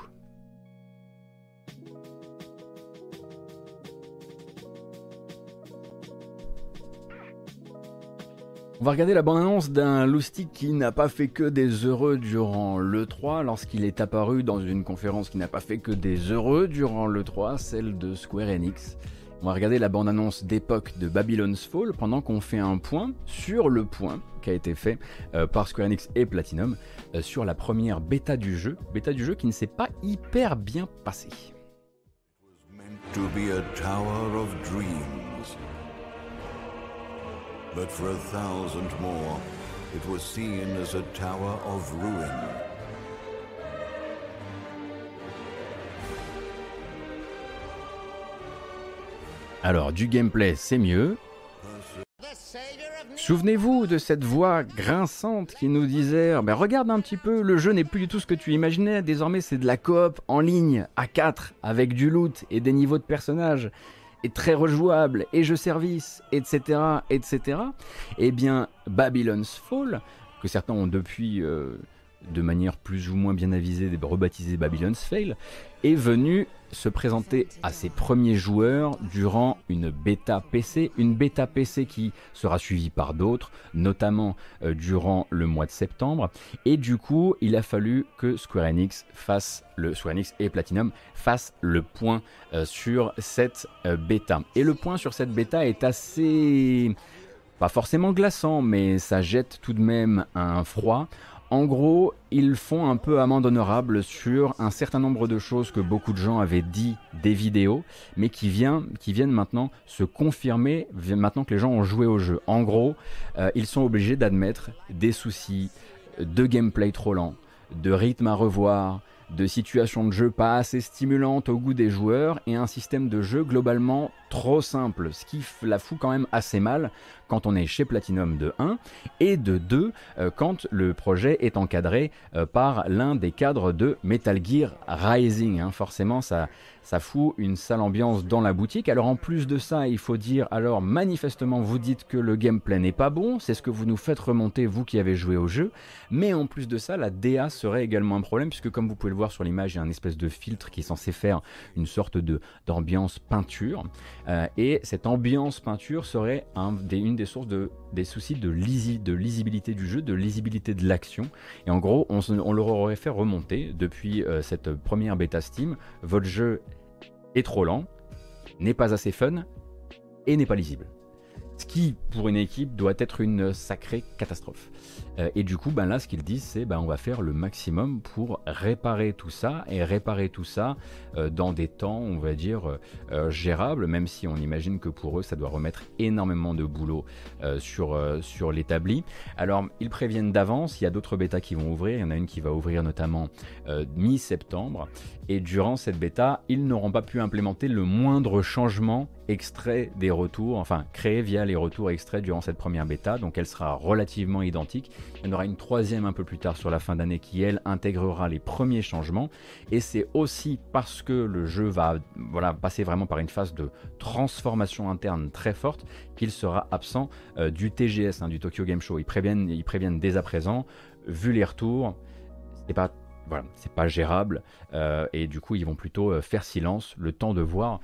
S1: On va regarder la bande-annonce d'un loustic qui n'a pas fait que des heureux durant l'E3 lorsqu'il est apparu dans une conférence qui n'a pas fait que des heureux durant l'E3, celle de Square Enix. On va regarder la bande-annonce d'époque de Babylon's Fall pendant qu'on fait un point sur le point qui a été fait euh, par Square Enix et Platinum euh, sur la première bêta du jeu, bêta du jeu qui ne s'est pas hyper bien passée. But for a thousand more, it was seen as a tower of. Alors, du gameplay, c'est mieux. Souvenez-vous de cette voix grinçante qui nous disait ben Regarde un petit peu, le jeu n'est plus du tout ce que tu imaginais, désormais c'est de la coop en ligne, à 4, avec du loot et des niveaux de personnages. est très rejouable, et jeu service, etc., etc., eh bien, Babylon's Fall, que certains ont depuis, euh, de manière plus ou moins bien avisée, rebaptisé Babylon's Fail, est venu se présenter à ses premiers joueurs durant une bêta PC, une bêta PC qui sera suivie par d'autres, notamment euh, durant le mois de septembre. Et du coup, il a fallu que Square Enix fasse le Square Enix et Platinum fassent le point euh, sur cette euh, bêta. Et le point sur cette bêta est assez pas forcément glaçant, mais ça jette tout de même un froid en gros, ils font un peu amende honorable sur un certain nombre de choses que beaucoup de gens avaient dit des vidéos, mais qui, viennent maintenant se confirmer maintenant que les gens ont joué au jeu. En gros, euh, ils sont obligés d'admettre des soucis de gameplay trop lent, de rythme à revoir, de situations de jeu pas assez stimulantes au goût des joueurs et un système de jeu globalement trop simple, ce qui la fout quand même assez mal quand on est chez Platinum de 1 et de 2 euh, quand le projet est encadré euh, par l'un des cadres de Metal Gear Rising. Hein. Forcément, ça, ça fout une sale ambiance dans la boutique. Alors en plus de ça, il faut dire, alors manifestement vous dites que le gameplay n'est pas bon, c'est ce que vous nous faites remonter, vous qui avez joué au jeu, mais en plus de ça, la DA serait également un problème, puisque comme vous pouvez le voir sur l'image, il y a un espèce de filtre qui est censé faire une sorte de d'ambiance peinture, euh, et cette ambiance peinture serait un une des sources de, des soucis de, de lisibilité du jeu, de lisibilité de l'action, et en gros, on, on, leur aurait fait remonter depuis euh, cette première bêta Steam, votre jeu est trop lent, n'est pas assez fun et n'est pas lisible. Ce qui, pour une équipe, doit être une sacrée catastrophe. Euh, et du coup, ben là, ce qu'ils disent, c'est ben, on va faire le maximum pour réparer tout ça et réparer tout ça euh, dans des temps, on va dire, euh, gérables, même si on imagine que pour eux, ça doit remettre énormément de boulot sur, sur l'établi. Alors, ils préviennent d'avance, il y a d'autres bêtas qui vont ouvrir, il y en a une qui va ouvrir notamment mi-septembre, et durant cette bêta, ils n'auront pas pu implémenter le moindre changement extrait des retours, enfin créé via les retours extraits durant cette première bêta, donc elle sera relativement identique. Il y en aura une troisième un peu plus tard sur la fin d'année qui, elle, intégrera les premiers changements. Et c'est aussi parce que le jeu va voilà, passer vraiment par une phase de transformation interne très forte qu'il sera absent euh, du TGS, hein, du Tokyo Game Show. Ils préviennent, ils préviennent dès à présent, vu les retours, c'est pas voilà, c'est pas gérable euh, et du coup ils vont plutôt euh, faire silence le temps de voir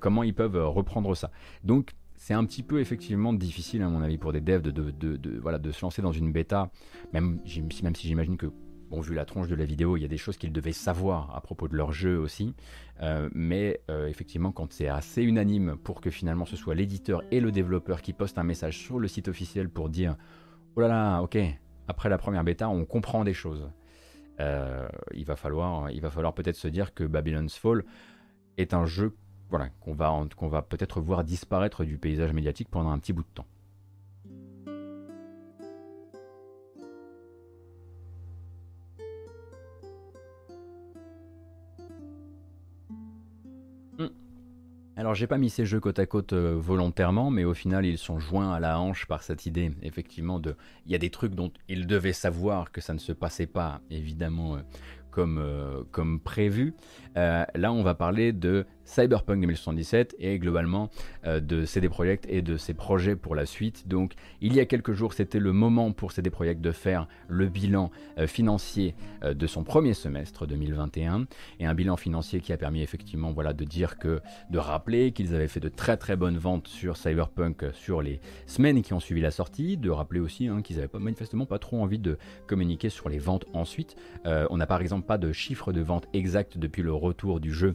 S1: comment ils peuvent reprendre ça. Donc c'est un petit peu effectivement difficile à mon avis pour des devs de, se lancer dans une bêta, même, si j'imagine que, bon, vu la tronche de la vidéo, il y a des choses qu'ils devaient savoir à propos de leur jeu aussi, euh, mais euh, effectivement quand c'est assez unanime pour que finalement ce soit l'éditeur et le développeur qui postent un message sur le site officiel pour dire oh là là, ok, après la première bêta, on comprend des choses. Euh, il va falloir peut-être se dire que Babylon's Fall est un jeu voilà, qu'on va, va peut-être voir disparaître du paysage médiatique pendant un petit bout de temps. Hmm. Alors j'ai pas mis ces jeux côte à côte euh, volontairement, mais au final ils sont joints à la hanche par cette idée, effectivement, de... Il y a des trucs dont ils devaient savoir que ça ne se passait pas, évidemment, euh, comme, euh, comme prévu. là on va parler de Cyberpunk 2077 et globalement euh, de CD Projekt et de ses projets pour la suite. Donc il y a quelques jours c'était le moment pour CD Projekt de faire le bilan euh, financier euh, de son premier semestre 2021 et un bilan financier qui a permis effectivement voilà de dire que de rappeler qu'ils avaient fait de très très bonnes ventes sur Cyberpunk sur les semaines qui ont suivi la sortie, de rappeler aussi hein, qu'ils n'avaient pas, manifestement pas trop envie de communiquer sur les ventes ensuite. on n'a par exemple pas de chiffre de vente exact depuis le retour du jeu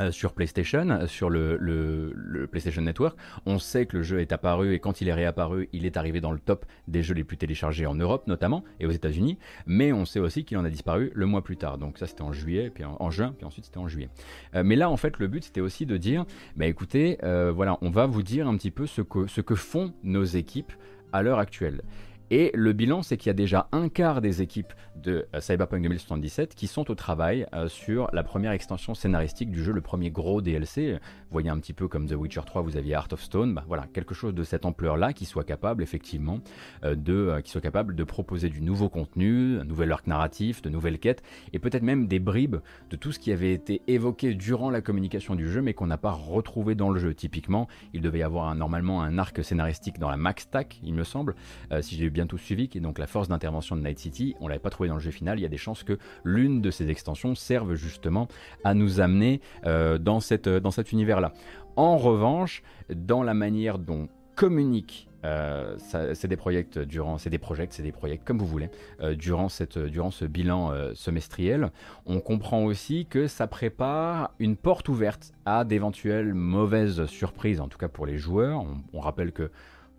S1: euh, sur PlayStation, euh, sur le, PlayStation Network. On sait que le jeu est apparu et quand il est réapparu, il est arrivé dans le top des jeux les plus téléchargés en Europe notamment et aux États-Unis. Mais on sait aussi qu'il en a disparu le mois plus tard. Donc ça c'était en juillet, puis en, juin, puis ensuite c'était en juillet. Euh, mais là en fait le but c'était aussi de dire, bah écoutez, voilà, on va vous dire un petit peu ce que font nos équipes à l'heure actuelle. Et le bilan, c'est qu'il y a déjà un quart des équipes de euh, Cyberpunk 2077 qui sont au travail euh, sur la première extension scénaristique du jeu, le premier gros DLC. Vous voyez un petit peu comme The Witcher 3, vous aviez Heart of Stone. Bah, voilà, quelque chose de cette ampleur-là qui soit capable, effectivement, euh, de, qui soit capable de proposer du nouveau contenu, un nouvel arc narratif, de nouvelles quêtes, et peut-être même des bribes de tout ce qui avait été évoqué durant la communication du jeu, mais qu'on n'a pas retrouvé dans le jeu. Typiquement, il devait y avoir normalement un arc scénaristique dans la Max Stack, il me semble, si j'ai bientôt suivi, qui est donc la force d'intervention de Night City. On l'avait pas trouvé dans le jeu final. Il y a des chances que l'une de ces extensions serve justement à nous amener euh, dans, cette, dans cet univers-là. En revanche, dans la manière dont communique euh, c'est des projets durant, c'est des projets, c'est des projets comme vous voulez, euh, durant, cette, durant ce bilan semestriel. On comprend aussi que ça prépare une porte ouverte à d'éventuelles mauvaises surprises, en tout cas pour les joueurs. On, on rappelle que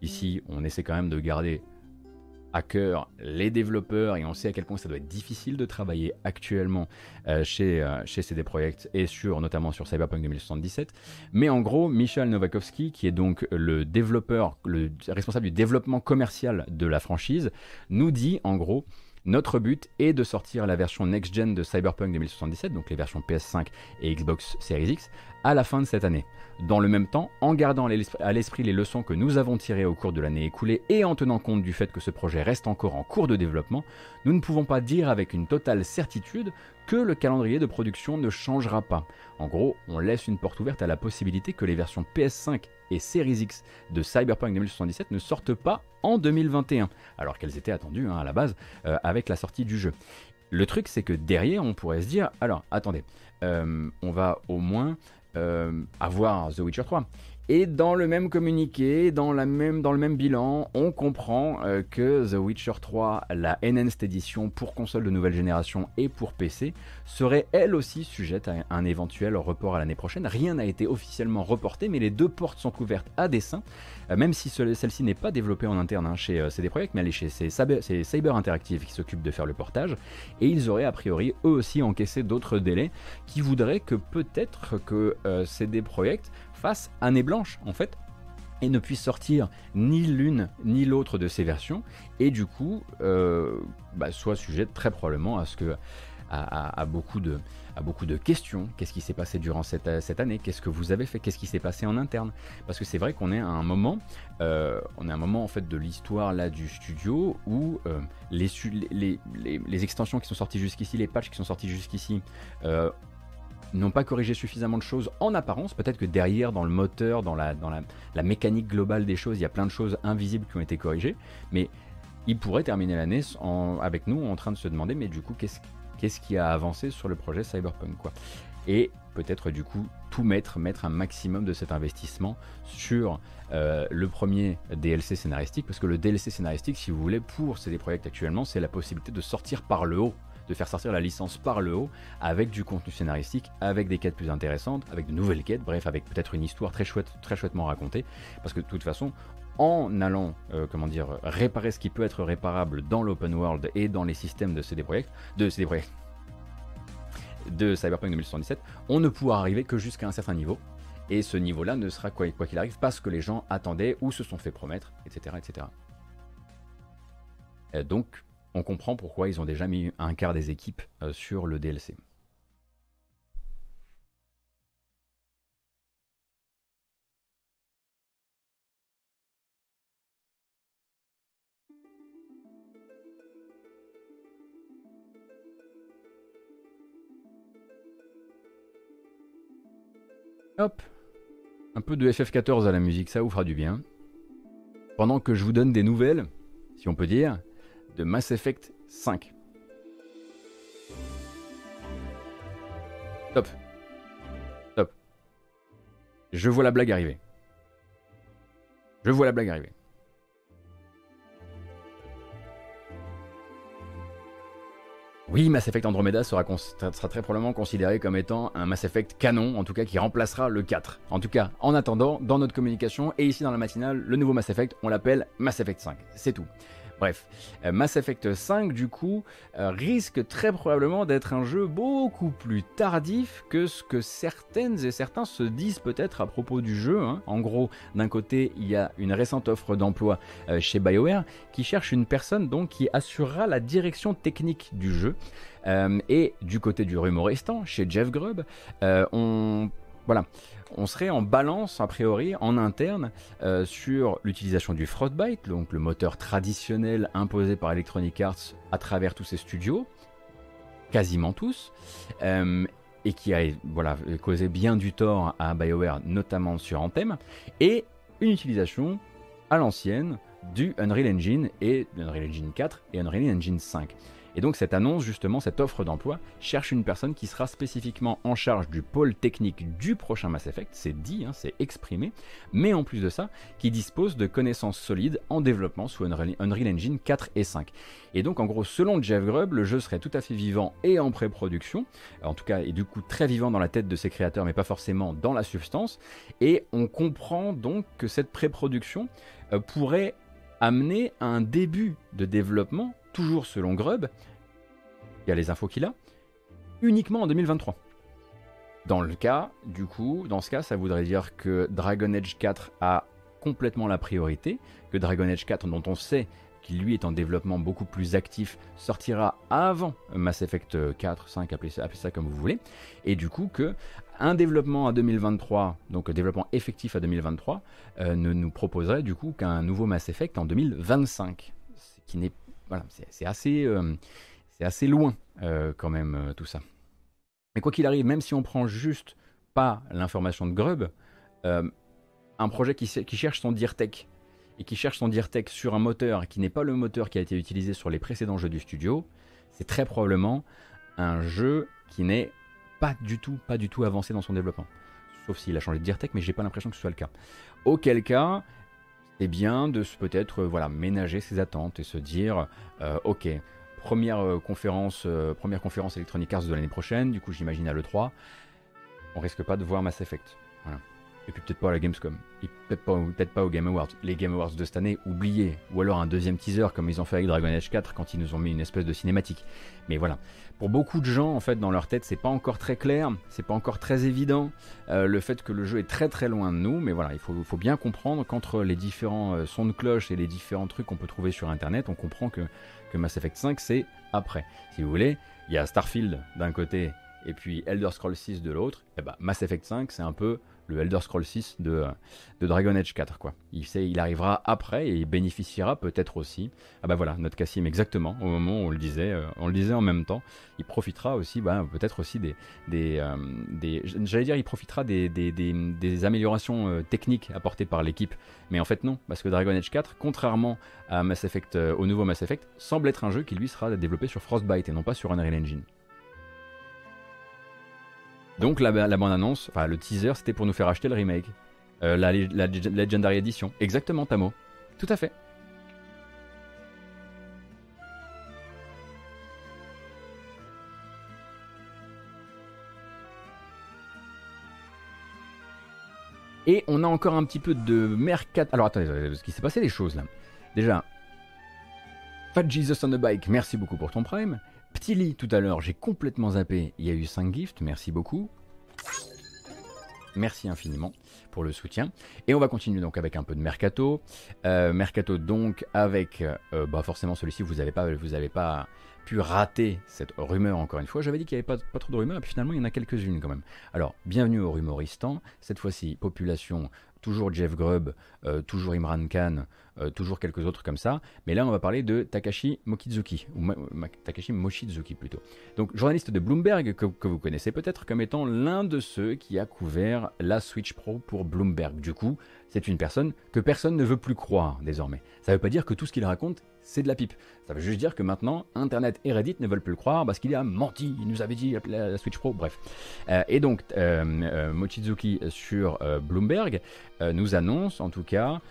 S1: ici, on essaie quand même de garder à cœur les développeurs et on sait à quel point ça doit être difficile de travailler actuellement euh, chez, euh, CD Projekt et sur, notamment sur Cyberpunk 2077. Mais en gros, Michel Novakovsky, qui est donc le développeur, le responsable du développement commercial de la franchise, nous dit en gros notre but est de sortir la version next-gen de Cyberpunk 2077, donc les versions PS5 et Xbox Series X, à la fin de cette année. Dans le même temps, en gardant à l'esprit les leçons que nous avons tirées au cours de l'année écoulée et en tenant compte du fait que ce projet reste encore en cours de développement, nous ne pouvons pas dire avec une totale certitude que le calendrier de production ne changera pas. En gros, on laisse une porte ouverte à la possibilité que les versions PS5 et Series X de Cyberpunk 2077 ne sortent pas en 2021, alors qu'elles étaient attendues hein, à la base euh, avec la sortie du jeu. Le truc, c'est que derrière, on pourrait se dire, alors attendez, euh, on va au moins euh, avoir The Witcher 3. Et dans le même communiqué, dans, le même bilan, on comprend euh, que The Witcher 3, la Enhanced Edition pour console de nouvelle génération et pour PC, serait elle aussi sujette à un éventuel report à l'année prochaine. Rien n'a été officiellement reporté, mais les deux portes sont couvertes à dessein, euh, même si celle-ci n'est pas développée en interne hein, chez CD Projekt, mais elle est chez Cyber, Interactive qui s'occupe de faire le portage. Et ils auraient a priori eux aussi encaissé d'autres délais qui voudraient que peut-être que CD Projekt année blanche en fait et ne puisse sortir ni l'une ni l'autre de ces versions et du coup euh, bah, soit sujet très probablement à ce que à, beaucoup de à beaucoup de questions. Qu'est-ce qui s'est passé durant cette, cette année? Qu'est-ce que vous avez fait? Qu'est-ce qui s'est passé en interne? Parce que c'est vrai qu'on est à un moment euh, on est à un moment en fait de l'histoire là du studio où euh, les, les, les, les, extensions qui sont sorties jusqu'ici les patchs qui sont sortis jusqu'ici n'ont pas corrigé suffisamment de choses en apparence. Peut-être que derrière, dans le moteur, dans, la, dans la, mécanique globale des choses, il y a plein de choses invisibles qui ont été corrigées. Mais ils pourraient terminer l'année avec nous en train de se demander, mais du coup, qu'est-ce qui a avancé sur le projet Cyberpunk quoi? Et peut-être du coup tout mettre, mettre un maximum de cet investissement sur euh, le premier DLC scénaristique, parce que le DLC scénaristique, si vous voulez, pour CD Projekt actuellement, c'est la possibilité de sortir par le haut de faire sortir la licence par le haut avec du contenu scénaristique, avec des quêtes plus intéressantes, avec de nouvelles quêtes, bref, avec peut-être une histoire très chouette, très chouettement racontée. Parce que de toute façon, en allant, euh, comment dire, réparer ce qui peut être réparable dans l'open world et dans les systèmes de CD Projekt, de CD Projekt, de Cyberpunk 2077, on ne pourra arriver que jusqu'à un certain niveau. Et ce niveau-là ne sera quoi qu'il arrive parce que les gens attendaient ou se sont fait promettre, etc. etc. donc, on comprend pourquoi ils ont déjà mis un quart des équipes euh, sur le DLC. Hop Un peu de FF14 à la musique, ça vous fera du bien. Pendant que je vous donne des nouvelles, si on peut dire, de Mass Effect 5. Top. Top. Je vois la blague arriver. Je vois la blague arriver. Oui, Mass Effect Andromeda sera, sera, très probablement considéré comme étant un Mass Effect canon, en tout cas qui remplacera le 4. En tout cas, en attendant, dans notre communication et ici dans la matinale, le nouveau Mass Effect, on l'appelle Mass Effect 5. C'est tout. Bref, euh, Mass Effect 5 du coup euh, risque très probablement d'être un jeu beaucoup plus tardif que ce que certaines et certains se disent peut-être à propos du jeu. hein. En gros, d'un côté, il y a une récente offre d'emploi euh, chez BioWare qui cherche une personne donc qui assurera la direction technique du jeu. Et du côté du rumoristan, chez Jeff Grubb, on voilà, on serait en balance a priori en interne euh, sur l'utilisation du Frostbite, donc le moteur traditionnel imposé par Electronic Arts à travers tous ses studios, quasiment tous, euh, et qui a causé bien du tort à BioWare, notamment sur Anthem, et une utilisation à l'ancienne du Unreal Engine et Unreal Engine 4 et Unreal Engine 5. Et donc cette annonce, justement, cette offre d'emploi, cherche une personne qui sera spécifiquement en charge du pôle technique du prochain Mass Effect, c'est dit, hein, c'est exprimé, mais en plus de ça, qui dispose de connaissances solides en développement sous Unreal, Engine 4 et 5. Et donc en gros, selon Jeff Grubb, le jeu serait tout à fait vivant et en pré-production, en tout cas, et du coup très vivant dans la tête de ses créateurs, mais pas forcément dans la substance, et on comprend donc que cette pré-production euh, pourrait amener à un début de développement toujours selon Grubb, il y a les infos qu'il a, uniquement en 2023. Dans le cas, du coup, dans ce cas, ça voudrait dire que Dragon Age 4 a complètement la priorité, que Dragon Age 4, dont on sait qu'il lui est en développement beaucoup plus actif, sortira avant Mass Effect 4, 5, appelez ça, comme vous voulez, et du coup que un développement à 2023, donc développement effectif à 2023, euh, ne nous proposerait du coup qu'un nouveau Mass Effect en 2025, ce qui n'est voilà, c'est assez, euh, assez loin euh, quand même euh, tout ça. Mais quoi qu'il arrive, même si on prend juste pas l'information de Grubb, euh, un projet qui, qui, cherche son DeerTech et qui cherche son DeerTech sur un moteur qui n'est pas le moteur qui a été utilisé sur les précédents jeux du studio, c'est très probablement un jeu qui n'est pas du tout, pas du tout avancé dans son développement. Sauf s'il a changé de DeerTech, mais j'ai pas l'impression que ce soit le cas. Auquel cas, c'est bien de peut-être euh, voilà, ménager ses attentes et se dire euh, ok, première euh, conférence, première conférence Electronic Arts de l'année prochaine, du coup j'imagine à l'E3, on risque pas de voir Mass Effect. Et puis peut-être pas à la Gamescom, et peut-être pas, peut aux Game Awards. Les Game Awards de cette année, oubliés. Ou alors un deuxième teaser comme ils ont fait avec Dragon Age 4 quand ils nous ont mis une espèce de cinématique. Mais voilà. Pour beaucoup de gens, en fait, dans leur tête, c'est pas encore très clair, c'est pas encore très évident. Euh, le fait que le jeu est très très loin de nous, mais voilà, il faut, bien comprendre qu'entre les différents euh, sons de cloche et les différents trucs qu'on peut trouver sur internet, on comprend que, que Mass Effect 5 c'est après. Si vous voulez, il y a Starfield d'un côté et puis Elder Scrolls 6 de l'autre, et bah Mass Effect 5 c'est un peu le Elder Scrolls 6 de, Dragon Age 4 quoi. Il sait, il arrivera après et il bénéficiera peut-être aussi. Ah bah voilà, notre Cassim exactement au moment où on le disait, euh, on le disait en même temps. Il profitera aussi, bah, peut-être aussi des, des, euh, j'allais dire, il profitera des, des, améliorations euh, techniques apportées par l'équipe, mais en fait non, parce que Dragon Age 4, contrairement à Mass Effect, au nouveau Mass Effect, semble être un jeu qui lui sera développé sur Frostbite et non pas sur Unreal Engine. Donc la, bande-annonce, enfin le teaser, c'était pour nous faire acheter le remake. Euh, la, Legendary Edition. Exactement, Tamo. Tout à fait. Et on a encore un petit peu de mercat. Alors attendez, parce qu'il s'est passé des choses là. Déjà, Fat Jesus on the bike, merci beaucoup pour ton prime. Petit lit tout à l'heure, j'ai complètement zappé. Il y a eu 5 gifts, merci beaucoup. Merci infiniment pour le soutien. Et on va continuer donc avec un peu de mercato. Euh, mercato donc avec, euh, bah forcément celui-ci vous n'avez pas, pu rater cette rumeur encore une fois. J'avais dit qu'il n'y avait pas, pas, trop de rumeurs et puis finalement il y en a quelques-unes quand même. Alors bienvenue au rumoristan. Cette fois-ci population toujours Jeff Grubb, euh, toujours Imran Khan, euh, toujours quelques autres comme ça. Mais là, on va parler de Takashi Mokizuki, ou Takashi Mochizuki plutôt. Donc, journaliste de Bloomberg, que vous connaissez peut-être comme étant l'un de ceux qui a couvert la Switch Pro pour Bloomberg. Du coup, c'est une personne que personne ne veut plus croire désormais. Ça ne veut pas dire que tout ce qu'il raconte, c'est de la pipe. Ça veut juste dire que maintenant, Internet et Reddit ne veulent plus le croire parce qu'il a menti, il nous avait dit la, Switch Pro, bref. Euh, et donc, euh, euh, Mochizuki sur Bloomberg nous annonce en tout cas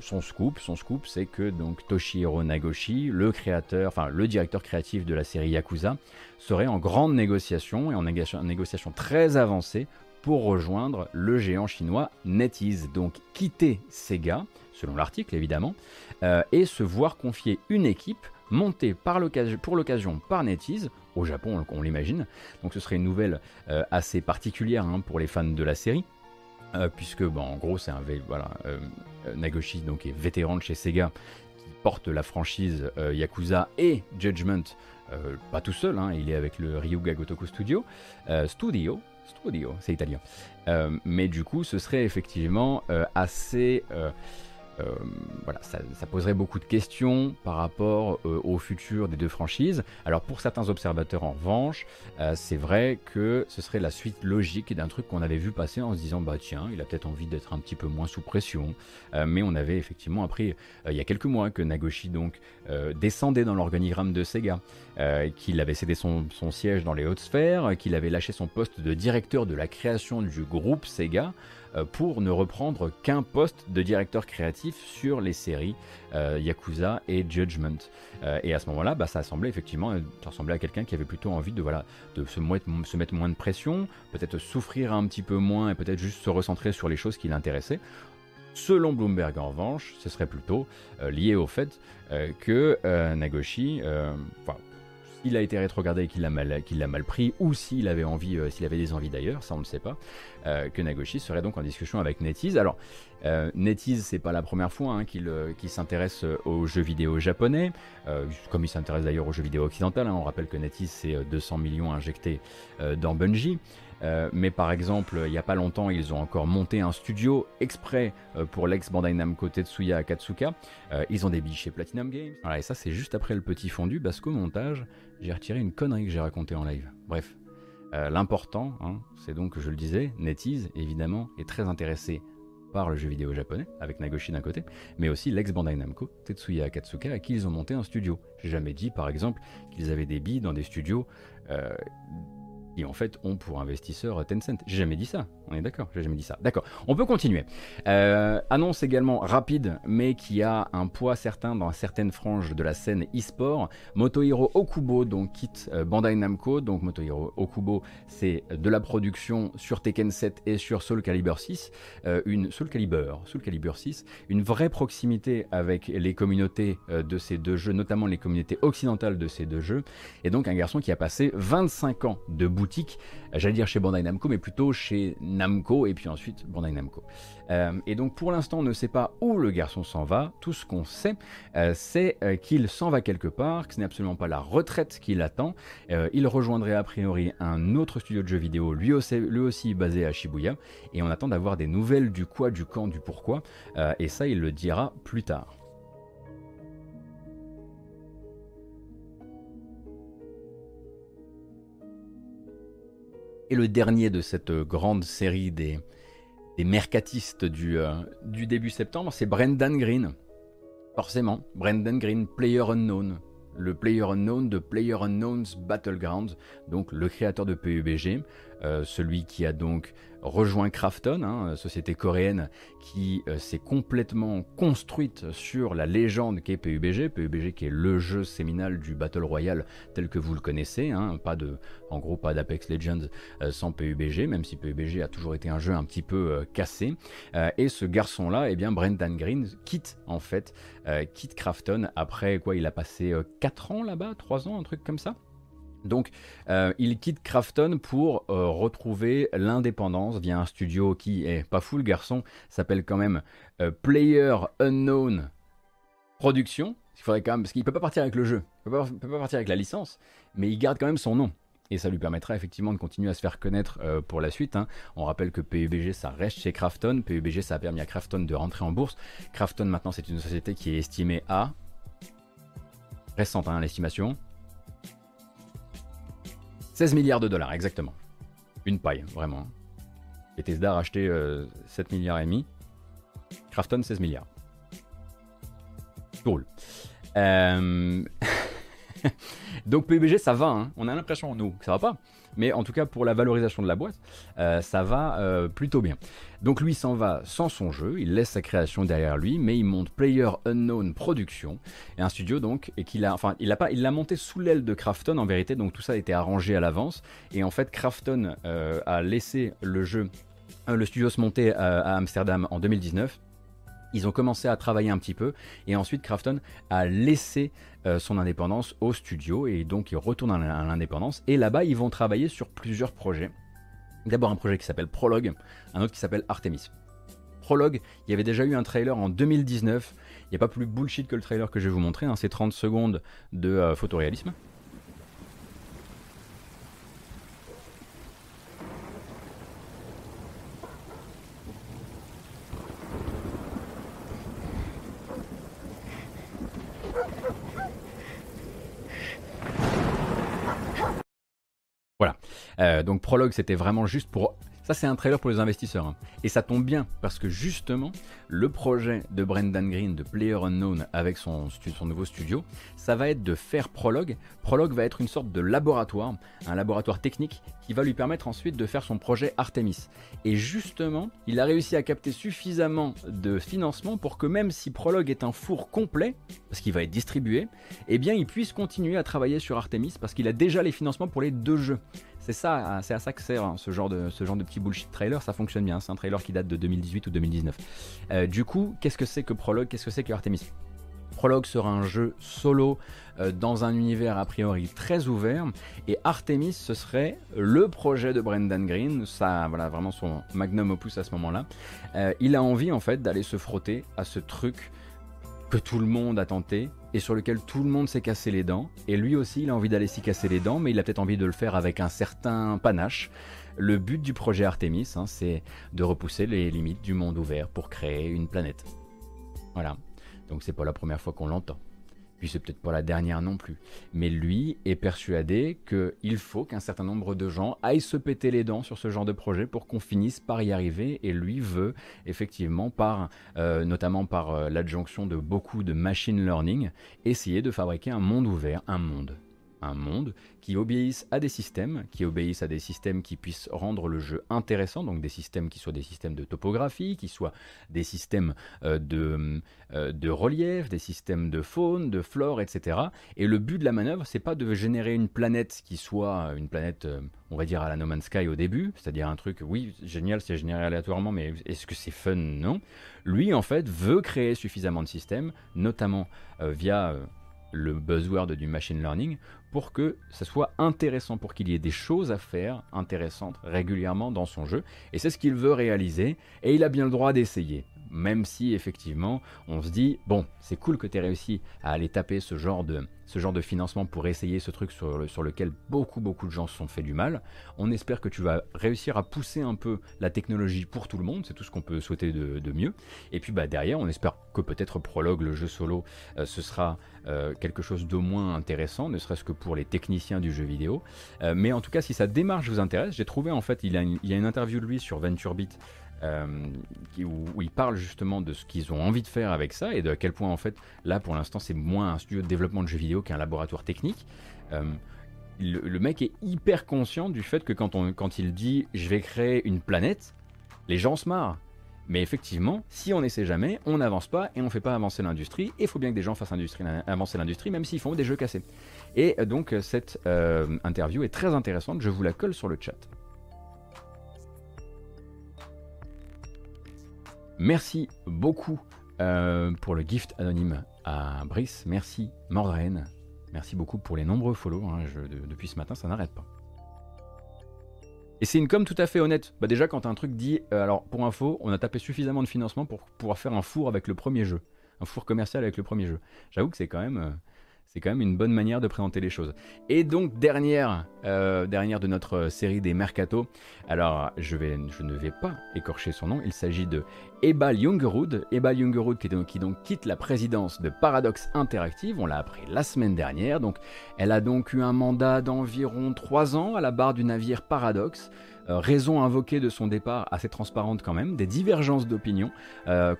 S1: son scoop. Son scoop, c'est que donc Toshihiro Nagoshi, le créateur, enfin le directeur créatif de la série Yakuza, serait en grande négociation et en négociation, négociation très avancée pour rejoindre le géant chinois NetEase. Donc quitter Sega, selon l'article évidemment, euh, et se voir confier une équipe montée pour l'occasion par NetEase, au Japon on l'imagine. Donc ce serait une nouvelle euh, assez particulière hein, pour les fans de la série. Euh, puisque en gros c'est un voilà Nagoshi donc est vétéran de chez Sega qui porte la franchise Yakuza et Judgment pas tout seul hein, il est avec le Ryuga Gotoku Studio Studio Studio, c'est italien. Mais du coup, ce serait effectivement assez euh, voilà, ça, poserait beaucoup de questions par rapport euh, au futur des deux franchises. Alors pour certains observateurs en revanche, euh, c'est vrai que ce serait la suite logique d'un truc qu'on avait vu passer en se disant bah tiens, il a peut-être envie d'être un petit peu moins sous pression. mais on avait effectivement appris il y a quelques mois que Nagoshi donc descendait dans l'organigramme de Sega, qu'il avait cédé son, siège dans les hautes sphères, qu'il avait lâché son poste de directeur de la création du groupe Sega. Euh, pour ne reprendre qu'un poste de directeur créatif sur les séries euh, Yakuza et Judgment. Euh, et à ce moment-là, bah, ça semblait effectivement, ça ressemblait à quelqu'un qui avait plutôt envie de, voilà, de se, mettre, se mettre moins de pression, peut-être souffrir un petit peu moins et peut-être juste se recentrer sur les choses qui l'intéressaient. Selon Bloomberg, en revanche, ce serait plutôt lié au fait que Nagoshi, il a été rétrogradé et qu'il l'a mal, pris, ou s'il avait, envie, euh, avait des envies d'ailleurs, ça on ne sait pas, euh, que Nagoshi serait donc en discussion avec NetEase. Alors, euh, NetEase, c'est pas la première fois hein, qu'il s'intéresse aux jeux vidéo japonais, comme il s'intéresse d'ailleurs aux jeux vidéo occidentaux. Hein. on rappelle que NetEase, c'est 200 millions injectés dans Bungie. Euh, mais par exemple, il n'y a pas longtemps, ils ont encore monté un studio exprès euh, pour l'ex Bandai Namco Tetsuya Akatsuka. Euh, ils ont des chez Platinum Games. Voilà, et ça, c'est juste après le petit fondu, parce montage, j'ai retiré une connerie que j'ai racontée en live. Bref, l'important, hein, c'est donc, je le disais, NetEase, évidemment, est très intéressé par le jeu vidéo japonais, avec Nagoshi d'un côté, mais aussi l'ex Bandai Namco, Tetsuya Akatsuka, à qui ils ont monté un studio. J'ai jamais dit, par exemple, qu'ils avaient des billes dans des studios qui en fait ont pour investisseur Tencent. J'ai jamais dit ça, on est d'accord, j'ai jamais dit ça. D'accord, on peut continuer. Euh, annonce également rapide, mais qui a un poids certain dans certaines franges de la scène e-sport. Motohiro Okubo donc quitte euh, Bandai Namco, donc Motohiro Okubo c'est de la production sur Tekken 7 et sur Soul Calibur 6, euh, une Soul Calibur, Soul Calibur 6, une vraie proximité avec les communautés de ces deux jeux, notamment les communautés occidentales de ces deux jeux, et donc un garçon qui a passé 25 ans de j'allais dire chez Bandai Namco, mais plutôt chez Namco et puis ensuite Bandai Namco. Euh, et donc pour l'instant, on ne sait pas où le garçon s'en va. Tout ce qu'on sait, euh, c'est euh, qu'il s'en va quelque part, que ce n'est absolument pas la retraite qui l'attend. il rejoindrait a priori un autre studio de jeux vidéo, lui aussi basé à Shibuya, et on attend d'avoir des nouvelles du quoi, du quand, du pourquoi. et ça, il le dira plus tard. Et le dernier de cette euh, grande série des, mercatistes du, euh, du début septembre, c'est Brendan Green. Forcément, Brendan Green, Player Unknown. Le Player Unknown de Player Unknown's Battlegrounds, donc le créateur de PUBG, euh, celui qui a donc rejoint Krafton, hein, société coréenne qui euh, s'est complètement construite sur la légende qu'est PUBG, PUBG qui est le jeu séminal du Battle Royale tel que vous le connaissez, hein, pas en gros pas d'Apex Legends euh, sans PUBG, même si PUBG a toujours été un jeu un petit peu euh, cassé. et ce garçon-là, eh bien Brendan Green quitte en fait, quitte Krafton après quoi, il a passé 4 ans là-bas, 3 ans, un truc comme ça. Donc, euh, il quitte Krafton pour euh, retrouver l'indépendance via un studio qui est pas fou le garçon, s'appelle quand même euh, Player Unknown Production. Il faudrait parce qu'il peut pas partir avec le jeu, il peut peut pas partir avec la licence, mais il garde quand même son nom. Et ça lui permettra effectivement de continuer à se faire connaître pour la suite. Hein. On rappelle que PUBG ça reste chez Krafton. PUBG ça a permis à Krafton de rentrer en bourse. Krafton maintenant c'est une société qui est estimée à récente hein, l'estimation 16 milliards de dollars, exactement. Une paille, vraiment. Bethesda a racheté 7 milliards et demi. Krafton, 16 milliards. Cool. Euh, Donc PUBG, ça va, hein. on a l'impression, nous, que ça va pas. Mais en tout cas, pour la valorisation de la boîte, euh, ça va euh, plutôt bien. Donc lui s'en va sans son jeu, il laisse sa création derrière lui, mais il monte Player Unknown Production, un studio donc, et qu'il a, enfin, il il l'a monté sous l'aile de Krafton en vérité, donc tout ça a été arrangé à l'avance, et en fait Krafton euh, a laissé le jeu, le studio se monter à Amsterdam en 2019, ils ont commencé à travailler un petit peu et ensuite Krafton a laissé euh, son indépendance au studio et donc ils retournent à l'indépendance et là-bas ils vont travailler sur plusieurs projets. D'abord un projet qui s'appelle Prologue, un autre qui s'appelle Artemis. Prologue, il y avait déjà eu un trailer en 2019, il n'y a pas plus bullshit que le trailer que je vais vous montrer, hein. c'est 30 secondes de euh, photoréalisme. Voilà. Euh, donc Prologue, c'était vraiment juste pour ça, c'est un trailer pour les investisseurs. Hein. Et ça tombe bien, parce que justement, le projet de Brendan Green, de Player Unknown, avec son, son nouveau studio, ça va être de faire Prologue. Prologue va être une sorte de laboratoire, un laboratoire technique qui va lui permettre ensuite de faire son projet Artemis. Et justement, il a réussi à capter suffisamment de financement pour que même si Prologue est un four complet, parce qu'il va être distribué, eh bien il puisse continuer à travailler sur Artemis parce qu'il a déjà les financements pour les deux jeux. C'est ça, c'est à ça que sert hein, ce, genre de, ce genre de petit bullshit trailer, ça fonctionne bien, c'est un trailer qui date de 2018 ou 2019. Euh, du coup, qu'est-ce que c'est que Prologue, qu'est-ce que c'est que Artemis? Prologue sera un jeu solo euh, dans un univers a priori très ouvert et Artemis ce serait le projet de Brendan Green, ça voilà vraiment son magnum opus à ce moment-là. Euh, il a envie en fait d'aller se frotter à ce truc que tout le monde a tenté et sur lequel tout le monde s'est cassé les dents. Et lui aussi, il a envie d'aller s'y casser les dents, mais il a peut-être envie de le faire avec un certain panache. Le but du projet Artemis, hein, c'est de repousser les limites du monde ouvert pour créer une planète. Voilà. Donc c'est pas la première fois qu'on l'entend puis c'est peut-être pas la dernière non plus. Mais lui est persuadé qu'il faut qu'un certain nombre de gens aillent se péter les dents sur ce genre de projet pour qu'on finisse par y arriver. Et lui veut effectivement, par, euh, notamment par euh, l'adjonction de beaucoup de machine learning, essayer de fabriquer un monde ouvert, un monde un monde qui obéisse à des systèmes, qui obéissent à des systèmes qui puissent rendre le jeu intéressant, donc des systèmes qui soient des systèmes de topographie, qui soient des systèmes euh, de, euh, de relief, des systèmes de faune, de flore, etc. Et le but de la manœuvre, c'est pas de générer une planète qui soit une planète, euh, on va dire à la No Man's Sky au début, c'est-à-dire un truc, oui, génial, c'est généré aléatoirement, mais est-ce que c'est fun? Non. Lui, en fait, veut créer suffisamment de systèmes, notamment via le buzzword du machine learning pour que ça soit intéressant, pour qu'il y ait des choses à faire intéressantes régulièrement dans son jeu. Et c'est ce qu'il veut réaliser, et il a bien le droit d'essayer. Même si effectivement on se dit, bon, c'est cool que tu aies réussi à aller taper ce genre de, financement pour essayer ce truc sur, lequel beaucoup beaucoup de gens se sont fait du mal. On espère que tu vas réussir à pousser un peu la technologie pour tout le monde, c'est tout ce qu'on peut souhaiter de, mieux. Et puis bah, derrière, on espère que peut-être Prologue, le jeu solo, euh, ce sera euh, quelque chose de moins intéressant, ne serait-ce que pour les techniciens du jeu vidéo. Euh, mais en tout cas, si sa démarche vous intéresse, j'ai trouvé en fait, il, a y a une interview de lui sur VentureBeat euh, où, où, ils parlent justement de ce qu'ils ont envie de faire avec ça et de quel point en fait là pour l'instant c'est moins un studio de développement de jeux vidéo qu'un laboratoire technique. Euh, le, mec est hyper conscient du fait que quand, on, quand il dit je vais créer une planète, les gens se marrent. Mais effectivement, si on n'essaie jamais, on n'avance pas et on ne fait pas avancer l'industrie. Et il faut bien que des gens fassent avancer l'industrie, même s'ils font des jeux cassés. Et donc cette euh, interview est très intéressante, je vous la colle sur le chat. Merci beaucoup euh, pour le gift anonyme à Brice. Merci Mordren. Merci beaucoup pour les nombreux follow. Hein. depuis ce matin, ça n'arrête pas. Et c'est une com tout à fait honnête. Bah déjà, quand un truc dit, euh, alors pour info, on a tapé suffisamment de financement pour pouvoir faire un four avec le premier jeu, un four commercial avec le premier jeu. J'avoue que c'est quand même, euh, c'est quand même une bonne manière de présenter les choses. Et donc dernière, euh, de notre série des mercato. Alors je, ne vais pas écorcher son nom. Il s'agit de Ebal Jungerud. Ebal Jungerud qui, donc quitte la présidence de Paradox Interactive. On l'a appris la semaine dernière. Elle a donc eu un mandat d'environ 3 ans à la barre du navire Paradox. Raison invoquée de son départ assez transparente quand même, des divergences d'opinion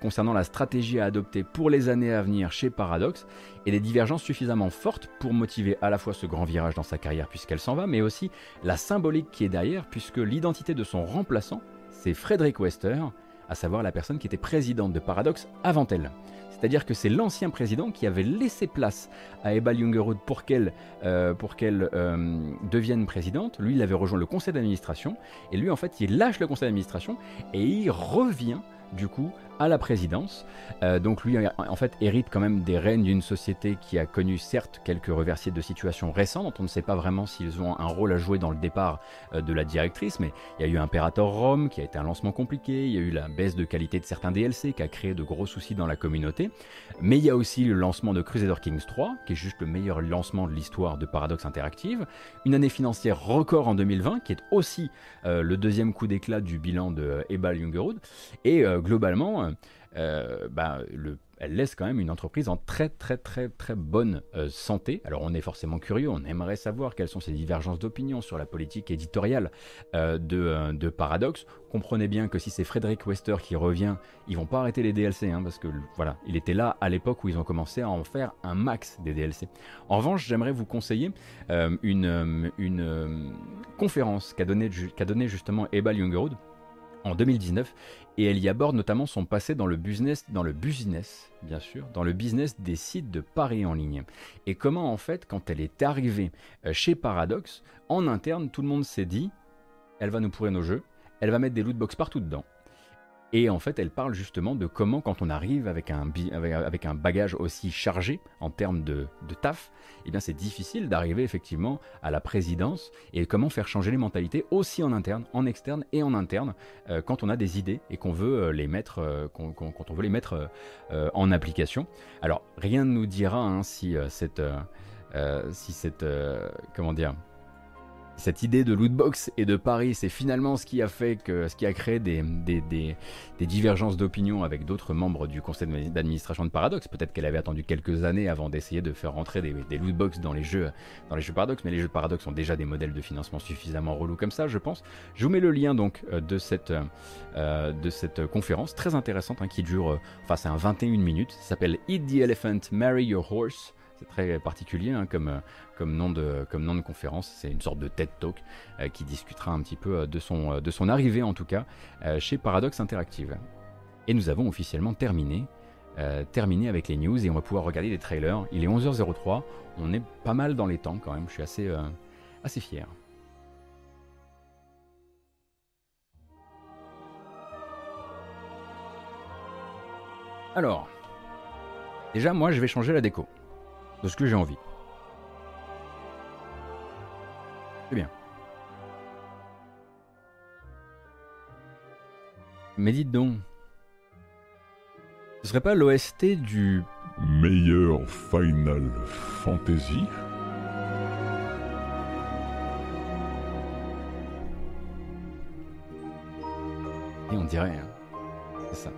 S1: concernant la stratégie à adopter pour les années à venir chez Paradox, et des divergences suffisamment fortes pour motiver à la fois ce grand virage dans sa carrière puisqu'elle s'en va, mais aussi la symbolique qui est derrière, puisque l'identité de son remplaçant, c'est Frederick Wester, à savoir la personne qui était présidente de Paradox avant elle. C'est-à-dire que c'est l'ancien président qui avait laissé place à Eba Jungerud pour qu'elle euh, euh, devienne présidente. Lui, il avait rejoint le conseil d'administration. Et lui, en fait, il lâche le conseil d'administration et il revient du coup à la présidence. Euh, donc lui, en fait, hérite quand même des rênes d'une société qui a connu certes quelques reversiers de situation récents, dont on ne sait pas vraiment s'ils ont un rôle à jouer dans le départ euh, de la directrice, mais il y a eu Imperator Rome qui a été un lancement compliqué, il y a eu la baisse de qualité de certains DLC qui a créé de gros soucis dans la communauté, mais il y a aussi le lancement de Crusader Kings 3, qui est juste le meilleur lancement de l'histoire de Paradox Interactive, une année financière record en 2020, qui est aussi euh, le deuxième coup d'éclat du bilan de Ebal Jungerud, et globalement, euh, bah, elle laisse quand même une entreprise en très très très très bonne euh, santé. Alors on est forcément curieux, on aimerait savoir quelles sont ces divergences d'opinion sur la politique éditoriale euh, de, Paradox. Comprenez bien que si c'est Frédéric Wester qui revient, ils vont pas arrêter les DLC, hein, parce que voilà, il était là à l'époque où ils ont commencé à en faire un max des DLC. En revanche, j'aimerais vous conseiller une, conférence qu'a donné, donné, justement Ebal Jungerud en 2019 et elle y aborde notamment son passé dans le business, dans le business, bien sûr, dans le business des sites de paris en ligne. Et comment en fait, quand elle est arrivée euh, chez Paradox, en interne, tout le monde s'est dit, elle va nous pourrir nos jeux, elle va mettre des lootbox partout dedans, et en fait, elle parle justement de comment, quand on arrive avec un, avec un bagage aussi chargé en termes de, taf, eh bien c'est difficile d'arriver effectivement à la présidence et comment faire changer les mentalités aussi en interne, en externe et en interne euh, quand on a des idées et qu'on veut euh, les mettre, euh, quand on veut les mettre en application. Alors rien ne nous dira hein, si cette, si cette, comment dire, cette idée de lootbox et de Paris, c'est finalement ce qui a fait que, ce qui a créé des, divergences d'opinion avec d'autres membres du conseil d'administration de Paradox. Peut-être qu'elle avait attendu quelques années avant d'essayer de faire rentrer des, lootbox dans les jeux, dans les jeux Paradox, mais les jeux Paradox ont déjà des modèles de financement suffisamment relous comme ça, je pense. Je vous mets le lien donc euh, de cette, euh, de cette conférence très intéressante hein, qui dure, euh, enfin c'est un 21 minutes. Ça s'appelle Eat the Elephant, Marry Your Horse. C'est très particulier hein, comme, euh, comme, nom de, comme nom de conférence. C'est une sorte de TED Talk euh, qui discutera un petit peu euh, de son, de son arrivée, en tout cas, chez Paradox Interactive. Et nous avons officiellement terminé, terminé avec les news et on va pouvoir regarder les trailers. Il est 11h03. On est pas mal dans les temps quand même. Je suis assez, assez fier. Alors, déjà, moi, je vais changer la déco de ce que j'ai envie. C'est bien. Mais dites donc, ce serait pas l'OST du
S2: meilleur Final Fantasy?
S1: Et on dirait, hein. c'est ça.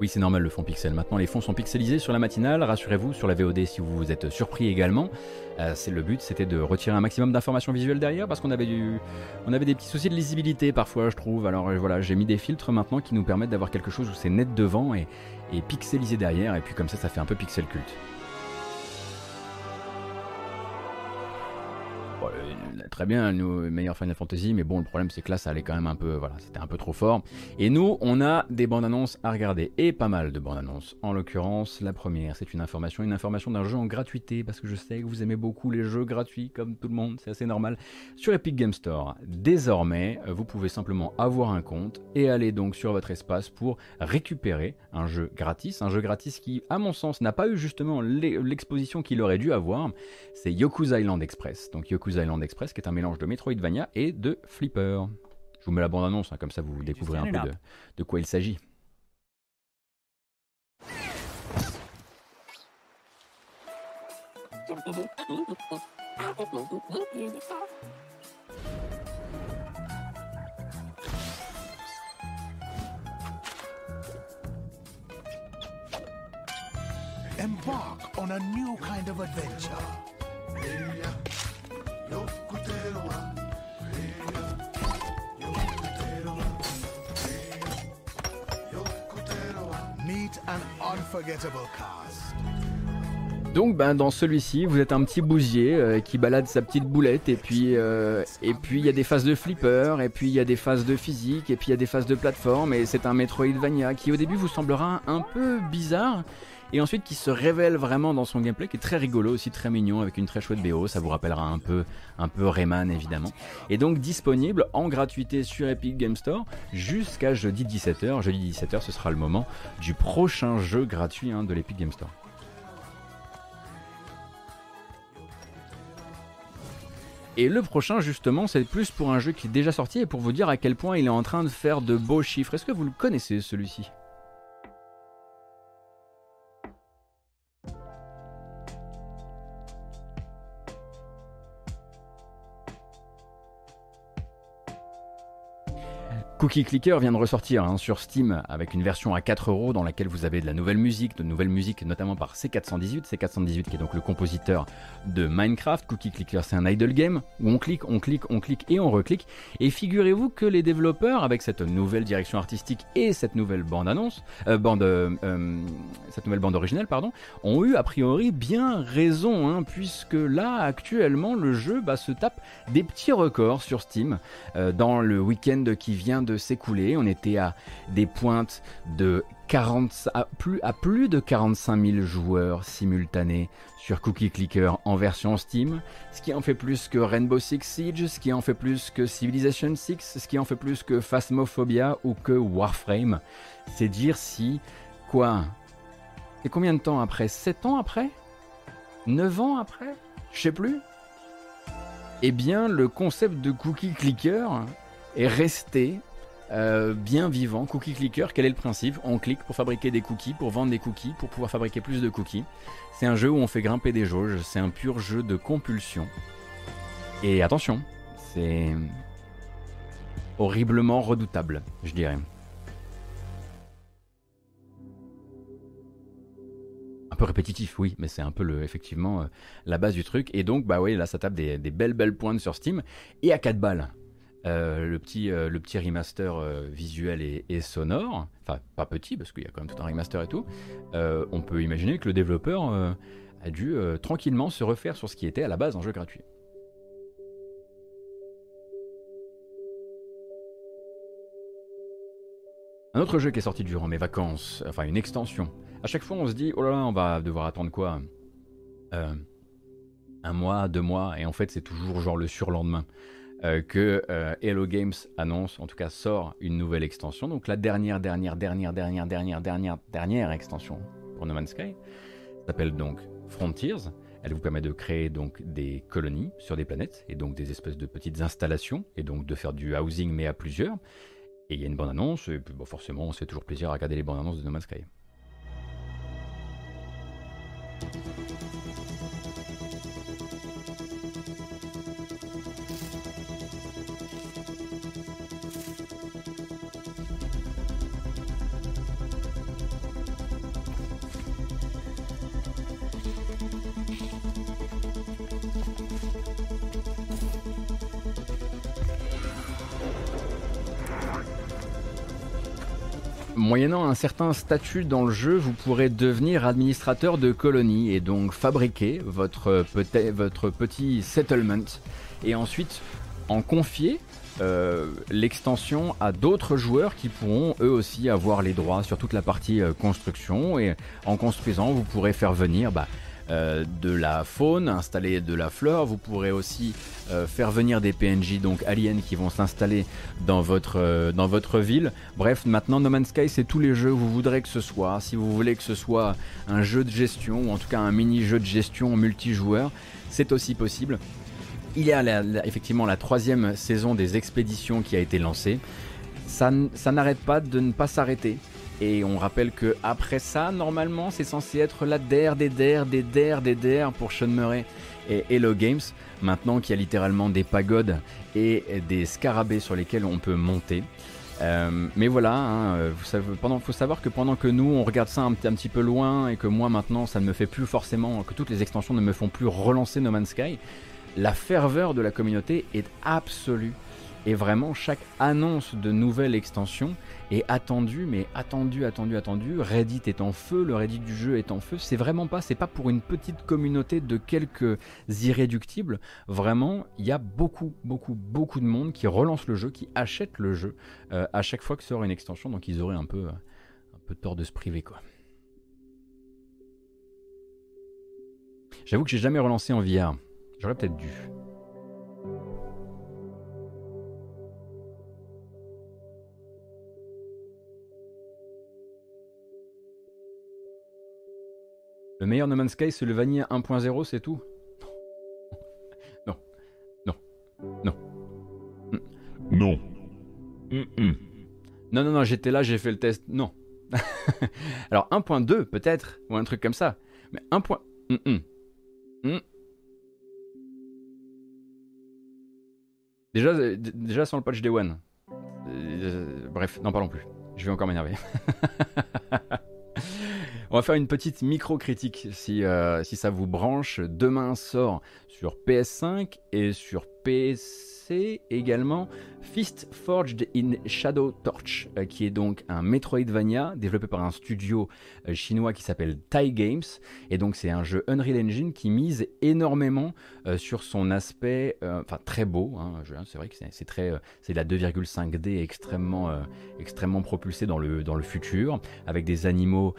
S1: Oui, c'est normal le fond pixel. Maintenant, les fonds sont pixelisés sur la matinale. Rassurez-vous, sur la VOD, si vous vous êtes surpris également, euh, c'est le but, c'était de retirer un maximum d'informations visuelles derrière parce qu'on avait du, on avait des petits soucis de lisibilité parfois, je trouve. Alors euh, voilà, j'ai mis des filtres maintenant qui nous permettent d'avoir quelque chose où c'est net devant et, et pixelisé derrière, et puis comme ça, ça fait un peu pixel culte. Très bien, nous, meilleur Final Fantasy, mais bon, le problème c'est que là, ça allait quand même un peu, voilà, c'était un peu trop fort. Et nous, on a des bandes annonces à regarder, et pas mal de bandes annonces. En l'occurrence, la première, c'est une information, une information d'un jeu en gratuité, parce que je sais que vous aimez beaucoup les jeux gratuits, comme tout le monde, c'est assez normal. Sur Epic Game Store, désormais, vous pouvez simplement avoir un compte et aller donc sur votre espace pour récupérer un jeu gratis, un jeu gratis qui, à mon sens, n'a pas eu justement l'exposition qu'il aurait dû avoir. C'est Yoku's Island Express. Donc Yoku's Island Express, qui est un mélange de Metroidvania et de Flipper. Je vous mets la bande-annonce, hein, comme ça vous découvrez un peu de, quoi il s'agit. Donc ben, dans celui-ci, vous êtes un petit bousier euh, qui balade sa petite boulette et puis euh, et puis il y a des phases de flipper et puis il y a des phases de physique et puis il y a des phases de plateforme et c'est un Metroidvania qui au début vous semblera un peu bizarre et ensuite qui se révèle vraiment dans son gameplay, qui est très rigolo aussi, très mignon, avec une très chouette BO, ça vous rappellera un peu, un peu Rayman évidemment. Et donc disponible en gratuité sur Epic Game Store jusqu'à jeudi 17h. Jeudi 17h, ce sera le moment du prochain jeu gratuit hein, de l'Epic Game Store. Et le prochain, justement, c'est plus pour un jeu qui est déjà sorti et pour vous dire à quel point il est en train de faire de beaux chiffres. Est-ce que vous le connaissez celui-ci? Cookie Clicker vient de ressortir hein, sur Steam avec une version à 4 euros dans laquelle vous avez de la nouvelle musique, de nouvelles musiques notamment par C418, C418 qui est donc le compositeur de Minecraft. Cookie Clicker c'est un idle game où on clique, on clique, on clique et on reclique. Et figurez-vous que les développeurs avec cette nouvelle direction artistique et cette nouvelle bande annonce, euh, bande, euh, euh, cette nouvelle bande pardon, ont eu a priori bien raison hein, puisque là actuellement le jeu bah, se tape des petits records sur Steam dans le week-end qui vient s'écouler. On était à des pointes de 40, à plus, à plus de 45 000 joueurs simultanés sur Cookie Clicker en version Steam, ce qui en fait plus que Rainbow Six Siege, ce qui en fait plus que Civilization 6, ce qui en fait plus que Phasmophobia ou que Warframe. C'est dire si, quoi? Et combien de temps après? 7 ans après? 9 ans après? Je sais plus. Eh bien, le concept de Cookie Clicker est resté euh, bien vivant, cookie clicker, quel est le principe? On clique pour fabriquer des cookies, pour vendre des cookies, pour pouvoir fabriquer plus de cookies. C'est un jeu où on fait grimper des jauges, c'est un pur jeu de compulsion. Et attention, c'est horriblement redoutable, je dirais. Un peu répétitif, oui, mais c'est un peu effectivement euh, la base du truc. Et donc, bah oui, là ça tape des, des belles belles pointes sur Steam. Et à 4 balles. Euh, le, petit, euh, le petit remaster euh, visuel et, sonore, enfin pas petit parce qu'il y a quand même tout un remaster et tout, on peut imaginer que le développeur a dû tranquillement se refaire sur ce qui était à la base un jeu gratuit. Un autre jeu qui est sorti durant mes vacances, enfin une extension. À chaque fois on se dit, oh là là, on va devoir attendre quoi Un mois, deux mois, et en fait c'est toujours genre le surlendemain. Euh, que euh, Hello Games annonce, en tout cas sort une nouvelle extension. Donc la dernière, dernière, dernière, dernière, dernière, dernière, dernière extension pour No Man's Sky s'appelle donc Frontiers. Elle vous permet de créer donc des colonies sur des planètes et donc des espèces de petites installations et donc de faire du housing mais à plusieurs. Et il y a une bande annonce et puis, forcément on se fait toujours plaisir à regarder les bandes annonces de No Man's Sky. Moyennant un certain statut dans le jeu, vous pourrez devenir administrateur de colonies et donc fabriquer votre, petit settlement et ensuite en confier euh, l'extension à d'autres joueurs qui pourront eux aussi avoir les droits sur toute la partie euh, construction. Et en construisant vous pourrez faire venir bah, euh, de la faune, installer de la flore. Vous pourrez aussi euh, faire venir des PNJ, donc aliens, qui vont s'installer dans, votre euh, dans votre ville. Bref, maintenant No Man's Sky, c'est tous les jeux que vous voudrez que ce soit. Si vous voulez que ce soit un jeu de gestion, ou en tout cas un mini-jeu de gestion multijoueur, c'est aussi possible. Il y a effectivement la troisième saison des expéditions qui a été lancée. Ça n'arrête pas de ne pas s'arrêter. Et on rappelle que après ça, normalement, c'est censé être la der des der des der des der pour Sean Murray et Hello Games. Maintenant qu'il y a littéralement des pagodes et des scarabées sur lesquels on peut monter. Euh, mais voilà, hein, vous savez, pendant, faut savoir que pendant que nous on regarde ça un, un, petit peu loin et que moi maintenant ça ne me fait plus forcément, que toutes les extensions ne me font plus relancer No Man's Sky, la ferveur de la communauté est absolue. Et vraiment, chaque annonce de nouvelle extension est attendue, mais attendue, attendue, attendue. Reddit est en feu, le Reddit du jeu est en feu. C'est vraiment pas, c'est pas pour une petite communauté de quelques irréductibles. Vraiment, il y a beaucoup, beaucoup, beaucoup de monde qui relance le jeu, qui achète le jeu euh, à chaque fois que sort une extension. Donc ils auraient un peu, un peu tort de se priver, quoi. J'avoue que j'ai jamais relancé en VR. J'aurais peut-être dû. Le meilleur No Man's Sky, c'est le Vanilla 1.0, c'est tout Non. Non. Non.
S2: Non.
S1: Non, non, non, j'étais là, j'ai fait le test. Non. Alors 1.2 peut-être, ou un truc comme ça. Mais 1. Déjà, euh, déjà sans le patch Day One. Euh, bref, n'en parlons plus. Je vais encore m'énerver. On va faire une petite micro-critique si, euh, si ça vous branche. Demain sort sur PS5 et sur PC également Fist Forged in Shadow Torch, euh, qui est donc un Metroidvania développé par un studio euh, chinois qui s'appelle Tai Games. Et donc c'est un jeu Unreal Engine qui mise énormément euh, sur son aspect, enfin très beau. Hein, hein, c'est vrai que c'est très, c'est la 2,5D extrêmement, extrêmement propulsé dans le, dans le futur, avec des animaux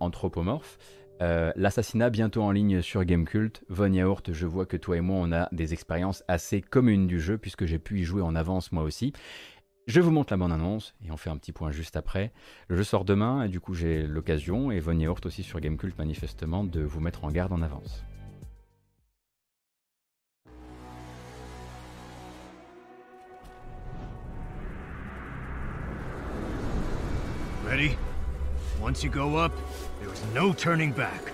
S1: anthropomorphes. Euh, l'assassinat bientôt en ligne sur Gamecult. Von Yaourt, je vois que toi et moi, on a des expériences assez communes du jeu, puisque j'ai pu y jouer en avance moi aussi. Je vous montre la bonne annonce et on fait un petit point juste après. Le jeu sort demain et du coup j'ai l'occasion, et Von Yaourt aussi sur Gamecult manifestement, de vous mettre en garde en avance.
S3: Ready? Once you go up, there is no turning back.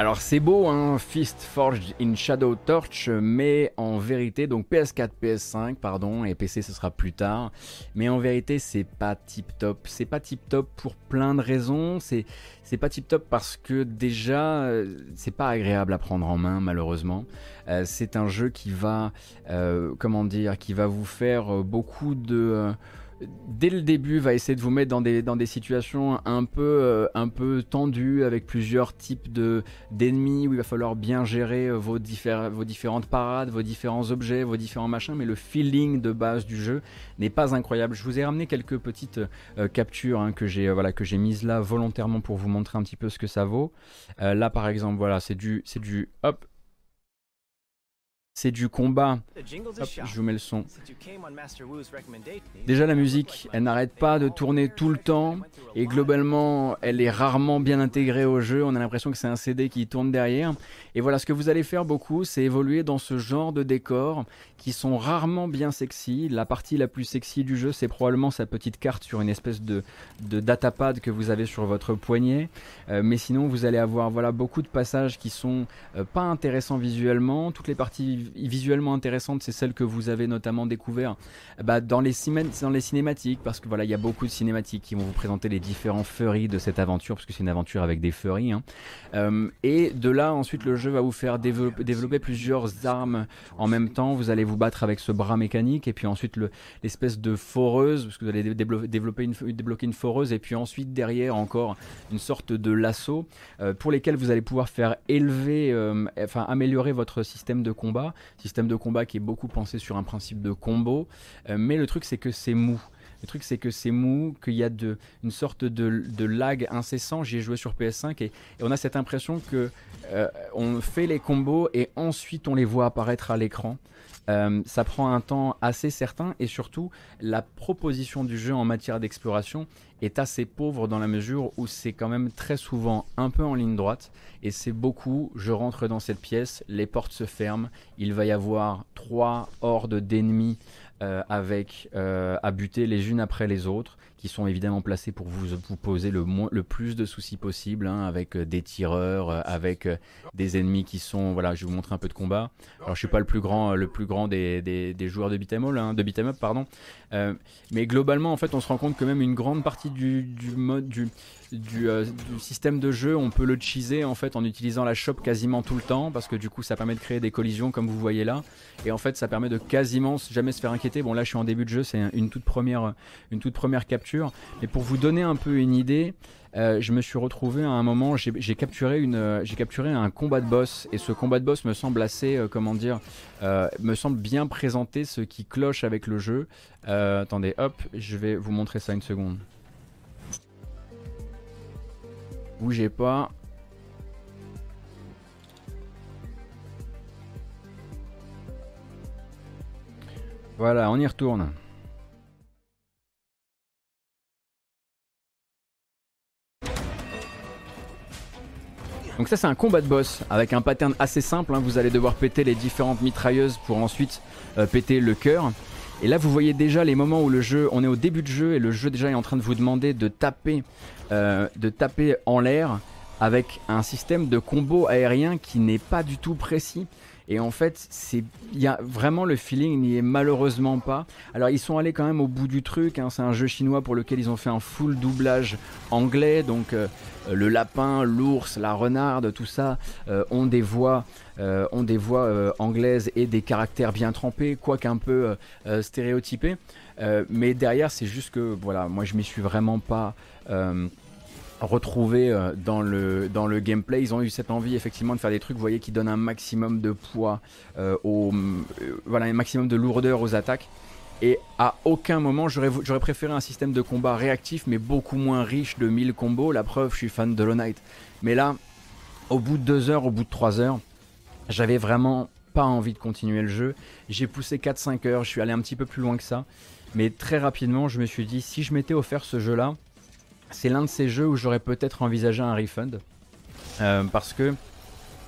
S1: Alors c'est beau, hein, Fist Forged in Shadow Torch, mais en vérité, donc PS4, PS5, pardon, et PC ce sera plus tard, mais en vérité c'est pas tip top. C'est pas tip top pour plein de raisons. C'est pas tip top parce que déjà euh, c'est pas agréable à prendre en main malheureusement. Euh, c'est un jeu qui va, euh, comment dire, qui va vous faire beaucoup de dès le début, va essayer de vous mettre dans des, dans des situations un peu, euh, un peu tendues avec plusieurs types de, d'ennemis où il va falloir bien gérer euh, vos, vos différentes parades, vos différents objets, vos différents machins. Mais le feeling de base du jeu n'est pas incroyable. Je vous ai ramené quelques petites euh, captures hein, que, j'ai, mises là volontairement pour vous montrer un petit peu ce que ça vaut. là, par exemple, voilà, c'est du, c'est du hop, c'est du combat. je vous mets le son. Déjà la musique, elle n'arrête pas de tourner tout le temps et globalement, elle est rarement bien intégrée au jeu. On a l'impression que c'est un CD qui tourne derrière. Et voilà, ce que vous allez faire beaucoup, c'est évoluer dans ce genre de décors qui sont rarement bien sexy. La partie la plus sexy du jeu, c'est probablement sa petite carte sur une espèce de, de datapad que vous avez sur votre poignet. Euh, mais sinon, vous allez avoir voilà beaucoup de passages qui sont euh, pas intéressants visuellement. Toutes les parties visuellement intéressantes, c'est celles que vous avez notamment découvert bah, dans, les cinématiques, parce que voilà, il y a beaucoup de cinématiques qui vont vous présenter les différents furries de cette aventure, parce que c'est une aventure avec des furries. Hein. Euh, et de là, ensuite, le jeu va vous faire développer, plusieurs armes en même temps. Vous allez vous battre avec ce bras mécanique, et puis ensuite l'espèce de foreuse, parce que vous allez développer une, débloquer une foreuse, et puis ensuite derrière encore une sorte de lasso, euh, pour lesquels vous allez pouvoir faire élever, euh, enfin améliorer votre système de combat système de combat qui est beaucoup pensé sur un principe de combo, mais le truc c'est que c'est mou. Le truc, c'est que c'est mou, qu'il y a une sorte de, lag incessant. J'y ai joué sur PS5 et, on a cette impression que euh, on fait les combos et ensuite on les voit apparaître à l'écran. Euh, ça prend un temps assez certain et surtout la proposition du jeu en matière d'exploration est assez pauvre dans la mesure où c'est quand même très souvent un peu en ligne droite et c'est beaucoup je rentre dans cette pièce, les portes se ferment, il va y avoir trois hordes d'ennemis euh, avec euh, à buter les unes après les autres, qui sont évidemment placées pour vous, vous poser le, le plus de soucis possible, hein, avec euh, des tireurs, avec des ennemis qui sont, voilà, je vais vous montrer un peu de combat. Alors je suis pas le plus grand, le plus grand des, des, joueurs de beat'em hein, de up, pardon, mais globalement en fait on se rend compte que même une grande partie du, du mode du euh, du, système de jeu, on peut le cheeser en fait en utilisant la shop quasiment tout le temps parce que du coup ça permet de créer des collisions comme vous voyez là et en fait ça permet de quasiment jamais se faire inquiéter. Bon là je suis en début de jeu, c'est une toute première une toute première capture, mais pour vous donner un peu une idée, euh, je me suis retrouvé à un moment, j'ai capturé une, j'ai capturé un combat de boss et ce combat de boss me semble assez, euh, comment dire, me semble bien présenter ce qui cloche avec le jeu. attendez, hop, je vais vous montrer ça une seconde. Bougez pas. Voilà, on y retourne. Donc ça c'est un combat de boss avec un pattern assez simple, hein. vous allez devoir péter les différentes mitrailleuses pour ensuite euh, péter le cœur. Et là vous voyez déjà les moments où le jeu, on est au début de jeu et le jeu déjà est en train de vous demander de taper euh, de taper en l'air avec un système de combo aérien qui n'est pas du tout précis. Et en fait, c'est, y a vraiment le feeling n'y est malheureusement pas. Alors ils sont allés quand même au bout du truc. Hein. C'est un jeu chinois pour lequel ils ont fait un full doublage anglais. Donc euh, le lapin, l'ours, la renarde, tout ça euh, ont des voix, ont des voix anglaises et des caractères bien trempés, quoique un peu stéréotypés. mais derrière, c'est juste que voilà, moi je m'y suis vraiment pas retrouvé euh, dans le, dans le gameplay. Ils ont eu cette envie effectivement de faire des trucs, vous voyez, qui donnent un maximum de poids, euh, au, euh, voilà, un maximum de lourdeur aux attaques. Et à aucun moment, j'aurais préféré un système de combat réactif, mais beaucoup moins riche de 1000 combos. La preuve, je suis fan de Hollow Knight. Mais là, au bout de 2 heures, au bout de 3 heures, j'avais vraiment pas envie de continuer le jeu. J'ai poussé 4-5 heures, je suis allé un petit peu plus loin que ça. Mais très rapidement, je me suis dit, si je m'étais offert ce jeu-là, c'est l'un de ces jeux où j'aurais peut-être envisagé un refund. Euh, parce que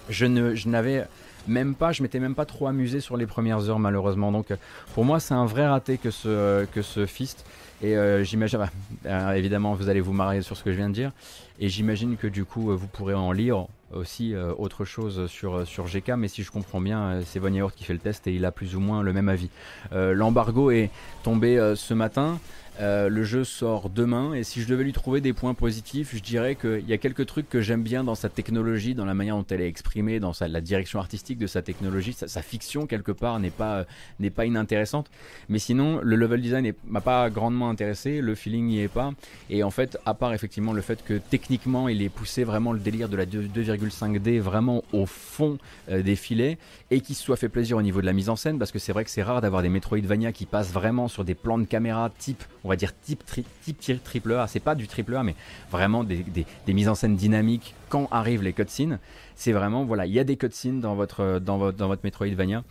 S1: je n'avais même pas, je m'étais même pas trop amusé sur les premières heures malheureusement. Donc pour moi c'est un vrai raté que ce, que ce Fist. Et euh, j'imagine, bah, évidemment vous allez vous marrer sur ce que je viens de dire. Et j'imagine que du coup vous pourrez en lire aussi euh, autre chose sur, sur GK. Mais si je comprends bien, c'est Von Yaourt qui fait le test et il a plus ou moins le même avis. L'embargo est tombé ce matin. Euh, le jeu sort demain et si je devais lui trouver des points positifs, je dirais qu'il y a quelques trucs que j'aime bien dans sa technologie, dans la manière dont elle est exprimée, dans la direction artistique de sa technologie. Sa, fiction, quelque part, n'est pas, n'est pas inintéressante. Mais sinon, le level design m'a pas grandement intéressé, le feeling n'y est pas. Et en fait, à part effectivement le fait que techniquement, il est poussé vraiment le délire de la 2,5D vraiment au fond euh, des filets et qu'il se soit fait plaisir au niveau de la mise en scène, parce que c'est vrai que c'est rare d'avoir des Metroidvania qui passent vraiment sur des plans de caméra type va dire type, type triple A, c'est pas du triple A, mais vraiment des, mises en scène dynamiques quand arrivent les cutscenes. C'est vraiment, voilà, il y a des cutscenes dans votre, dans votre, dans votre Metroidvania,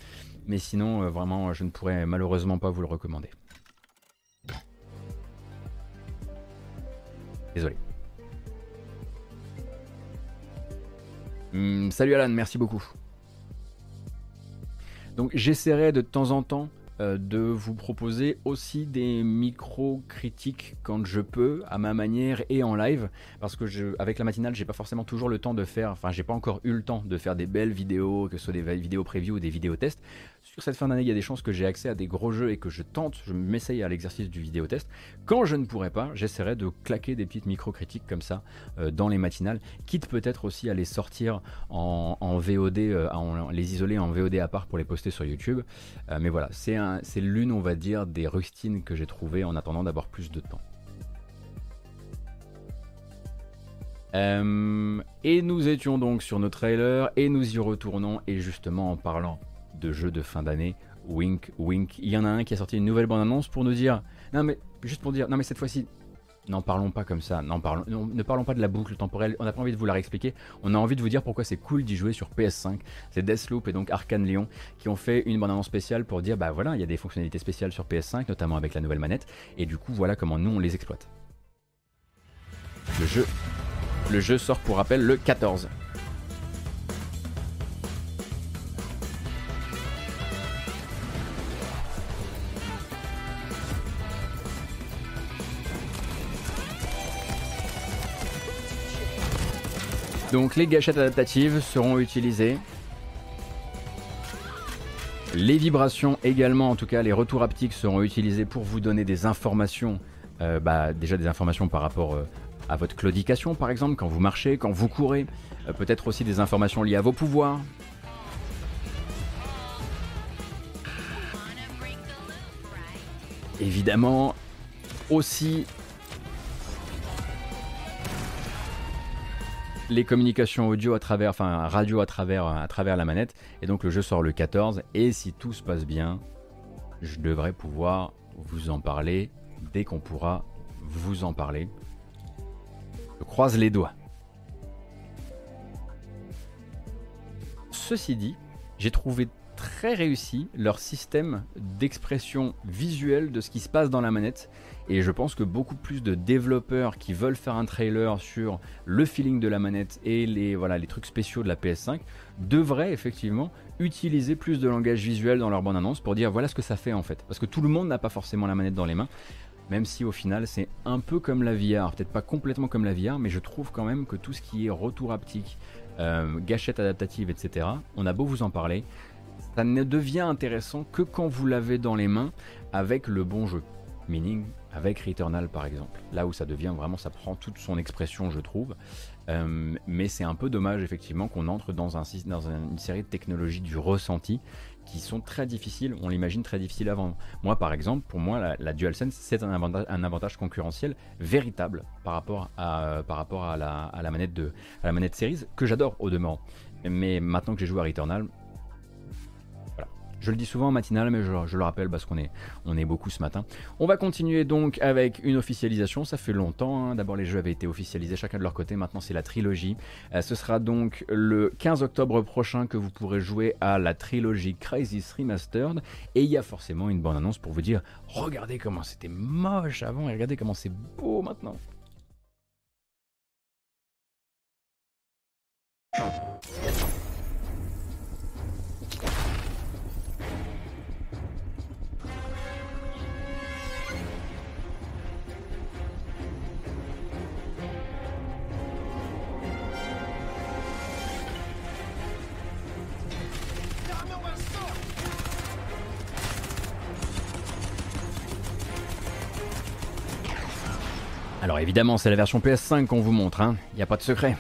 S1: mais sinon, euh, vraiment, je ne pourrais malheureusement pas vous le recommander. Désolé. Hmm, salut Alan, merci beaucoup. Donc j'essaierai de temps en temps de vous proposer aussi des micro-critiques quand je peux, à ma manière et en live, parce que avec la matinale, j'ai pas forcément toujours le temps de faire, enfin, j'ai pas encore eu le temps de faire des belles vidéos, que ce soit des vidéos preview ou des vidéos tests. Sur cette fin d'année, il y a des chances que j'ai accès à des gros jeux et que je tente, je m'essaye à l'exercice du vidéo test. Quand je ne pourrai pas, j'essaierai de claquer des petites micro-critiques comme ça euh, dans les matinales, quitte peut-être aussi à les sortir en, VOD, euh, les isoler en VOD à part pour les poster sur YouTube. mais voilà, c'est l'une, on va dire, des rustines que j'ai trouvées en attendant d'avoir plus de temps. Euh, et nous étions donc sur nos trailers et nous y retournons et justement en parlant de jeux de fin d'année. Wink, wink. Il y en a un qui a sorti une nouvelle bande-annonce pour nous dire. Non, mais juste pour dire. Non, mais cette fois-ci, N'en parlons pas comme ça, parlons, ne parlons pas de la boucle temporelle, on n'a pas envie de vous la réexpliquer, on a envie de vous dire pourquoi c'est cool d'y jouer sur PS5. C'est Deathloop et donc Arkane Lyon qui ont fait une bande-annonce spéciale pour dire bah voilà, il y a des fonctionnalités spéciales sur PS5, notamment avec la nouvelle manette, et du coup voilà comment nous on les exploite. Le jeu, le jeu sort pour rappel le 14. Donc les gâchettes adaptatives seront utilisées. Les vibrations également, en tout cas les retours haptiques seront utilisés pour vous donner des informations, euh, bah, déjà des informations par rapport euh, à votre claudication par exemple, quand vous marchez, quand vous courez, euh, peut-être aussi des informations liées à vos pouvoirs. Évidemment, aussi les communications audio à travers, enfin radio à travers, à travers la manette. Et donc le jeu sort le 14. Et si tout se passe bien, je devrais pouvoir vous en parler dès qu'on pourra vous en parler. Je croise les doigts. Ceci dit, j'ai trouvé très réussi leur système d'expression visuelle de ce qui se passe dans la manette. Et je pense que beaucoup plus de développeurs qui veulent faire un trailer sur le feeling de la manette et les, voilà, les trucs spéciaux de la PS5 devraient effectivement utiliser plus de langage visuel dans leur bande-annonce pour dire voilà ce que ça fait en fait. Parce que tout le monde n'a pas forcément la manette dans les mains. Même si au final c'est un peu comme la VR, peut-être pas complètement comme la VR, mais je trouve quand même que tout ce qui est retour haptique, euh, gâchette adaptative, etc., on a beau vous en parler, ça ne devient intéressant que quand vous l'avez dans les mains avec le bon jeu. Meaning avec Returnal par exemple. Là où ça devient vraiment, ça prend toute son expression, je trouve. Euh, mais c'est un peu dommage effectivement qu'on entre dans, un, dans une série de technologies du ressenti qui sont très difficiles, on l'imagine très difficiles avant. Moi par exemple, pour moi la, DualSense c'est un avantage, concurrentiel véritable par rapport à, à la, à la manette de à la manette Series que j'adore au demeurant. Mais maintenant que j'ai joué à Returnal, je le dis souvent en matinale, mais je, le rappelle parce qu'on est, beaucoup ce matin. On va continuer donc avec une officialisation. Ça fait longtemps. Hein. D'abord, les jeux avaient été officialisés chacun de leur côté. Maintenant, c'est la trilogie. Euh, ce sera donc le 15 octobre prochain que vous pourrez jouer à la trilogie Crisis Remastered. Et il y a forcément une bonne annonce pour vous dire regardez comment c'était moche avant et regardez comment c'est beau maintenant. Évidemment, c'est la version PS5 qu'on vous montre, hein. Il n'y a pas de secret.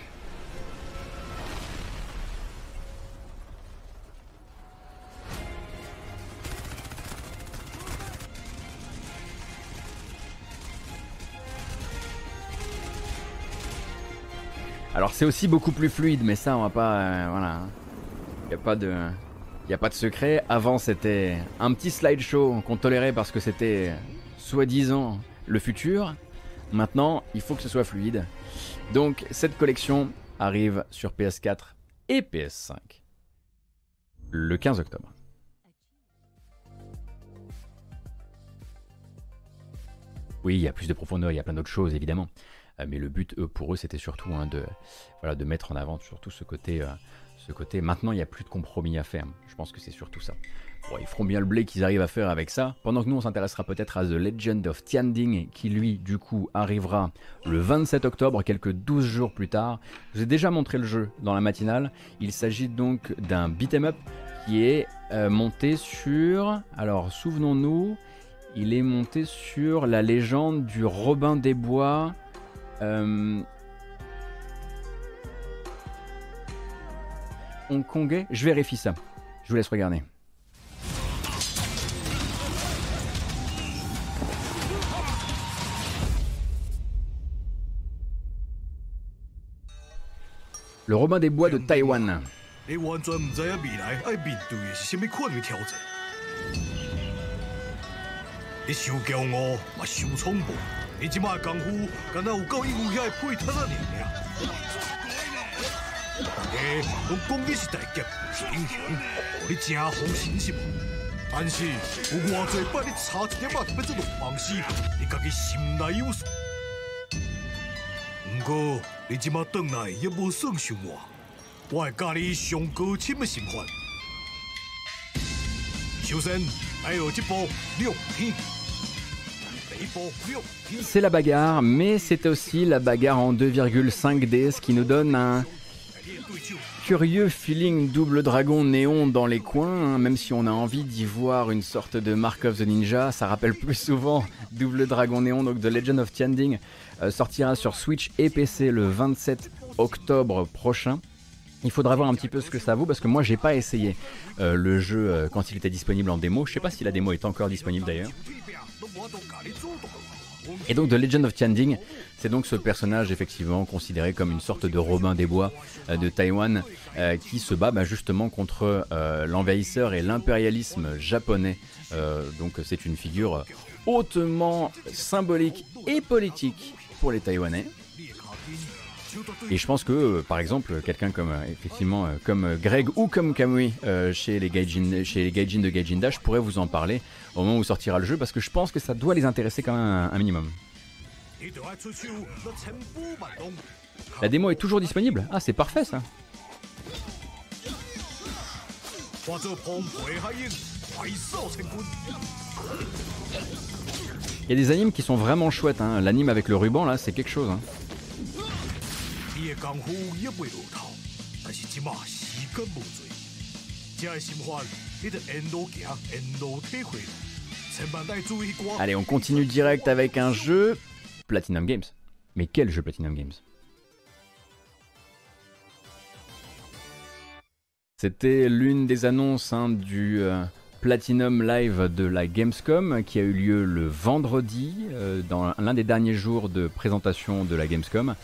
S1: Alors c'est aussi beaucoup plus fluide, mais ça on va pas, euh, voilà, il n'y a pas de, il a pas de secret. Avant c'était un petit slideshow qu'on tolérait parce que c'était soi-disant le futur. Maintenant, il faut que ce soit fluide. Donc, cette collection arrive sur PS4 et PS5 le 15 octobre. Oui, il y a plus de profondeur, il y a plein d'autres choses évidemment. Euh, mais le but pour eux, c'était surtout hein, de, voilà, de mettre en avant surtout ce côté, euh, ce côté. Maintenant, il n'y a plus de compromis à faire. Je pense que c'est surtout ça ils feront bien le blé qu'ils arrivent à faire avec ça. Pendant que nous, on s'intéressera peut-être à The Legend of Tianding, qui lui, du coup, arrivera le 27 octobre, quelques 12 jours plus tard. Je vous ai déjà montré le jeu dans la matinale. Il s'agit donc d'un beat'em up qui est euh, monté sur. Alors, souvenons-nous, il est monté sur la légende du Robin des Bois. Euh, hongkongais Je vérifie ça. Je vous laisse regarder. Le Robin des Bois de Taïwan.
S3: 你完全唔知影未来爱面对的是什么款的挑战。你伤骄傲，嘛伤冲动，你即马功夫，敢若有够应有遐的配套啊，尔大家拢讲你是大劫英雄，你真好心心。但是有偌济摆你差一点仔就要做落放死，你家己心内有数。不过 你即马转来也无算伤我，我会教你上高深的心法。首先，来有一步六天。第一步六天。
S1: C'est la bagarre, mais c'est aussi la bagarre en 2,5D, ce qui nous donne un curieux feeling double dragon néon dans les coins, hein, même si on a envie d'y voir une sorte de Mark of the Ninja, ça rappelle plus souvent double dragon néon, donc The Legend of Tianding euh, sortira sur Switch et PC le 27 octobre prochain. Il faudra voir un petit peu ce que ça vaut parce que moi j'ai pas essayé euh, le jeu euh, quand il était disponible en démo. Je sais pas si la démo est encore disponible d'ailleurs. Et donc The Legend of Tianding, c'est donc ce personnage effectivement considéré comme une sorte de Robin des Bois euh, de Taïwan euh, qui se bat bah, justement contre euh, l'envahisseur et l'impérialisme japonais. Euh, donc c'est une figure hautement symbolique et politique les Taïwanais. Et je pense que, par exemple, quelqu'un comme effectivement euh, comme Greg ou comme Kamui euh, chez les Gaijin, chez les Gaijin de Gaijin Dash pourrait vous en parler au moment où sortira le jeu parce que je pense que ça doit les intéresser quand même un, un minimum. La démo est toujours disponible Ah, c'est parfait ça. Il y a des animes qui sont vraiment chouettes. Hein. L'anime avec le ruban, là, c'est quelque chose. Hein. Allez, on continue direct avec un jeu Platinum Games. Mais quel jeu Platinum Games? C'était l'une des annonces hein, du... Euh, Platinum Live de la Gamescom qui a eu lieu le vendredi, euh, dans l'un des derniers jours de présentation de la Gamescom.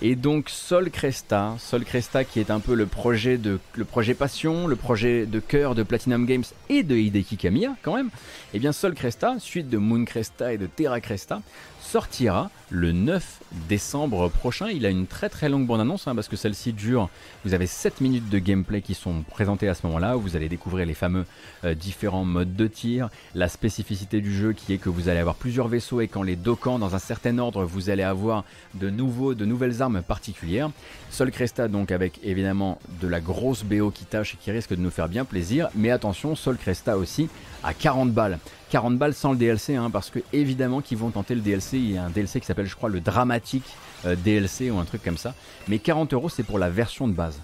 S1: Et donc Sol Cresta, Sol Cresta qui est un peu le projet de le projet passion, le projet de cœur de Platinum Games et de Hideki Kamiya quand même. Et bien Sol Cresta, suite de Moon Cresta et de Terra Cresta, sortira le 9 décembre prochain. Il a une très très longue bande annonce hein, parce que celle-ci dure. Vous avez 7 minutes de gameplay qui sont présentées à ce moment-là. Vous allez découvrir les fameux euh, différents modes de tir, la spécificité du jeu qui est que vous allez avoir plusieurs vaisseaux et qu'en les dockant dans un certain ordre, vous allez avoir de nouveaux, de nouvelles armes particulières. Sol Cresta donc avec évidemment de la grosse BO qui tâche et qui risque de nous faire bien plaisir. Mais attention, Sol Cresta aussi à 40 balles. 40 balles sans le DLC, hein, parce que évidemment qu'ils vont tenter le DLC. Il y a un DLC qui s'appelle, je crois, le dramatique euh, DLC ou un truc comme ça. Mais 40 euros, c'est pour la version de base.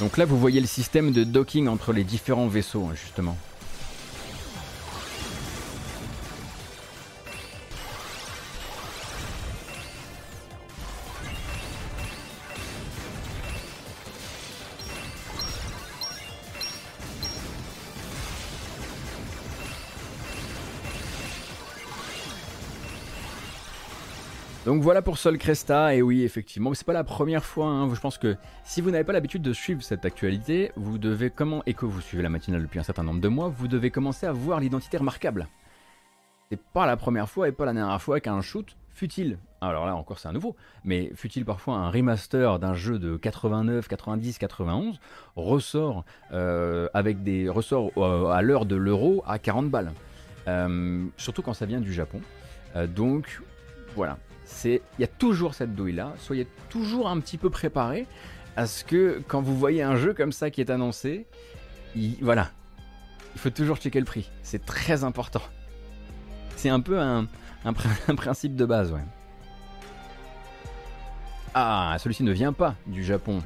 S1: Donc là, vous voyez le système de docking entre les différents vaisseaux, hein, justement. Donc voilà pour Sol Cresta, et oui, effectivement, c'est pas la première fois. hein. Je pense que si vous n'avez pas l'habitude de suivre cette actualité, vous devez comment et que vous suivez la matinale depuis un certain nombre de mois, vous devez commencer à voir l'identité remarquable. C'est pas la première fois et pas la dernière fois qu'un shoot fut-il, alors là encore c'est un nouveau, mais fut-il parfois un remaster d'un jeu de 89, 90, 91, ressort euh, avec des ressorts euh, à l'heure de l'euro à 40 balles. Euh, surtout quand ça vient du Japon. Donc voilà, c'est il y a toujours cette douille là. Soyez toujours un petit peu préparés à ce que quand vous voyez un jeu comme ça qui est annoncé, il, voilà, il faut toujours checker le prix. C'est très important. C'est un peu un, un, pr- un principe de base, ouais. Ah, celui-ci ne vient pas du Japon,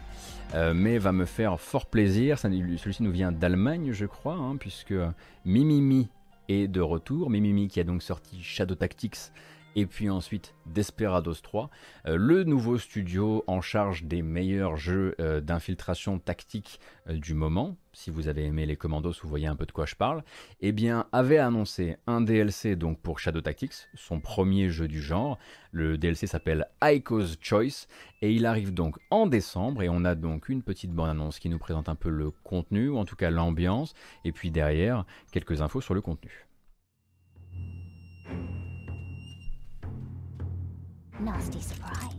S1: euh, mais va me faire fort plaisir. Celui-ci nous vient d'Allemagne, je crois, hein, puisque Mimimi est de retour. Mimimi qui a donc sorti Shadow Tactics et puis ensuite Desperados 3, euh, le nouveau studio en charge des meilleurs jeux euh, d'infiltration tactique euh, du moment, si vous avez aimé les Commandos, vous voyez un peu de quoi je parle, eh bien avait annoncé un DLC donc pour Shadow Tactics, son premier jeu du genre. Le DLC s'appelle Ico's Choice et il arrive donc en décembre et on a donc une petite bande-annonce qui nous présente un peu le contenu, ou en tout cas l'ambiance, et puis derrière quelques infos sur le contenu.
S4: Nasty surprise.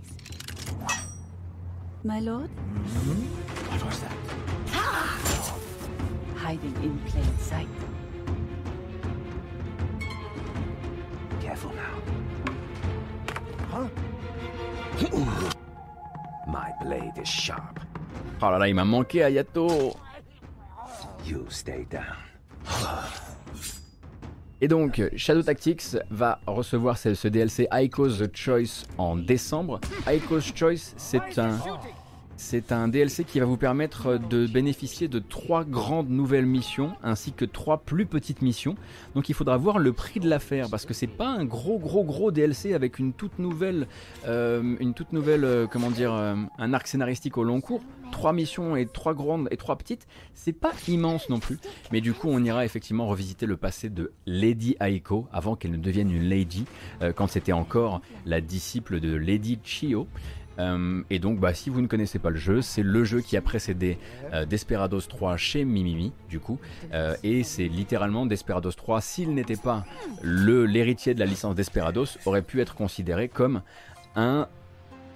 S5: My lord? Mm-hmm.
S3: What was that? Ah!
S5: Hiding in plain sight.
S3: Careful now. Huh?
S6: My blade is sharp.
S1: Oh là là, il m'a manqué Ayato
S6: You stay down.
S1: Et donc, Shadow Tactics va recevoir ce, DLC Ico's Choice en décembre. Ico's Choice, c'est un, c'est un DLC qui va vous permettre de bénéficier de trois grandes nouvelles missions ainsi que trois plus petites missions. Donc il faudra voir le prix de l'affaire parce que c'est pas un gros gros gros DLC avec une toute nouvelle, euh, une toute nouvelle, euh, comment dire, euh, un arc scénaristique au long cours. Trois missions et trois grandes et trois petites, c'est pas immense non plus. Mais du coup, on ira effectivement revisiter le passé de Lady Aiko avant qu'elle ne devienne une lady, euh, quand c'était encore la disciple de Lady Chio. Euh, et donc, bah, si vous ne connaissez pas le jeu, c'est le jeu qui a précédé euh, Desperados 3 chez Mimimi, du coup. Euh, et c'est littéralement Desperados 3, s'il n'était pas l'héritier de la licence Desperados, aurait pu être considéré comme un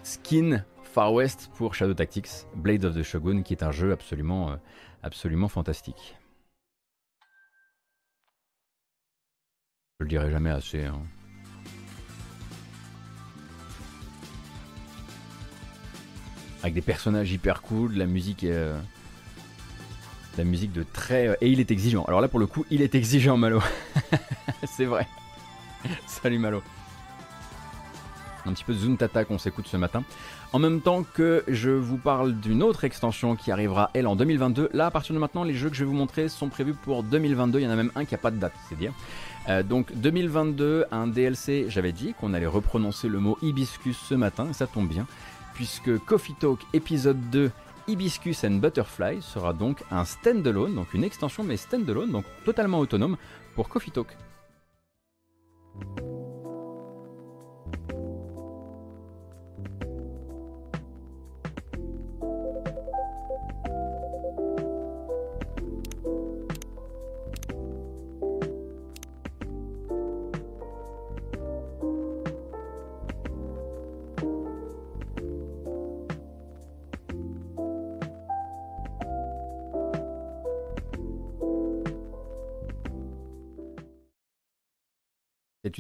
S1: skin Far West pour Shadow Tactics, Blade of the Shogun, qui est un jeu absolument, absolument fantastique. Je le dirai jamais assez. hein. Avec des personnages hyper cool, de la musique euh, de la musique de très euh, et il est exigeant. Alors là pour le coup, il est exigeant Malo. C'est vrai. Salut Malo. Un petit peu de Zuntata qu'on s'écoute ce matin. En même temps que je vous parle d'une autre extension qui arrivera elle en 2022. Là à partir de maintenant, les jeux que je vais vous montrer sont prévus pour 2022. Il y en a même un qui a pas de date, c'est dire. Euh, donc 2022, un DLC. J'avais dit qu'on allait reprononcer le mot hibiscus ce matin, ça tombe bien puisque Coffee Talk épisode 2 Hibiscus and Butterfly sera donc un standalone, donc une extension mais standalone, donc totalement autonome pour Coffee Talk.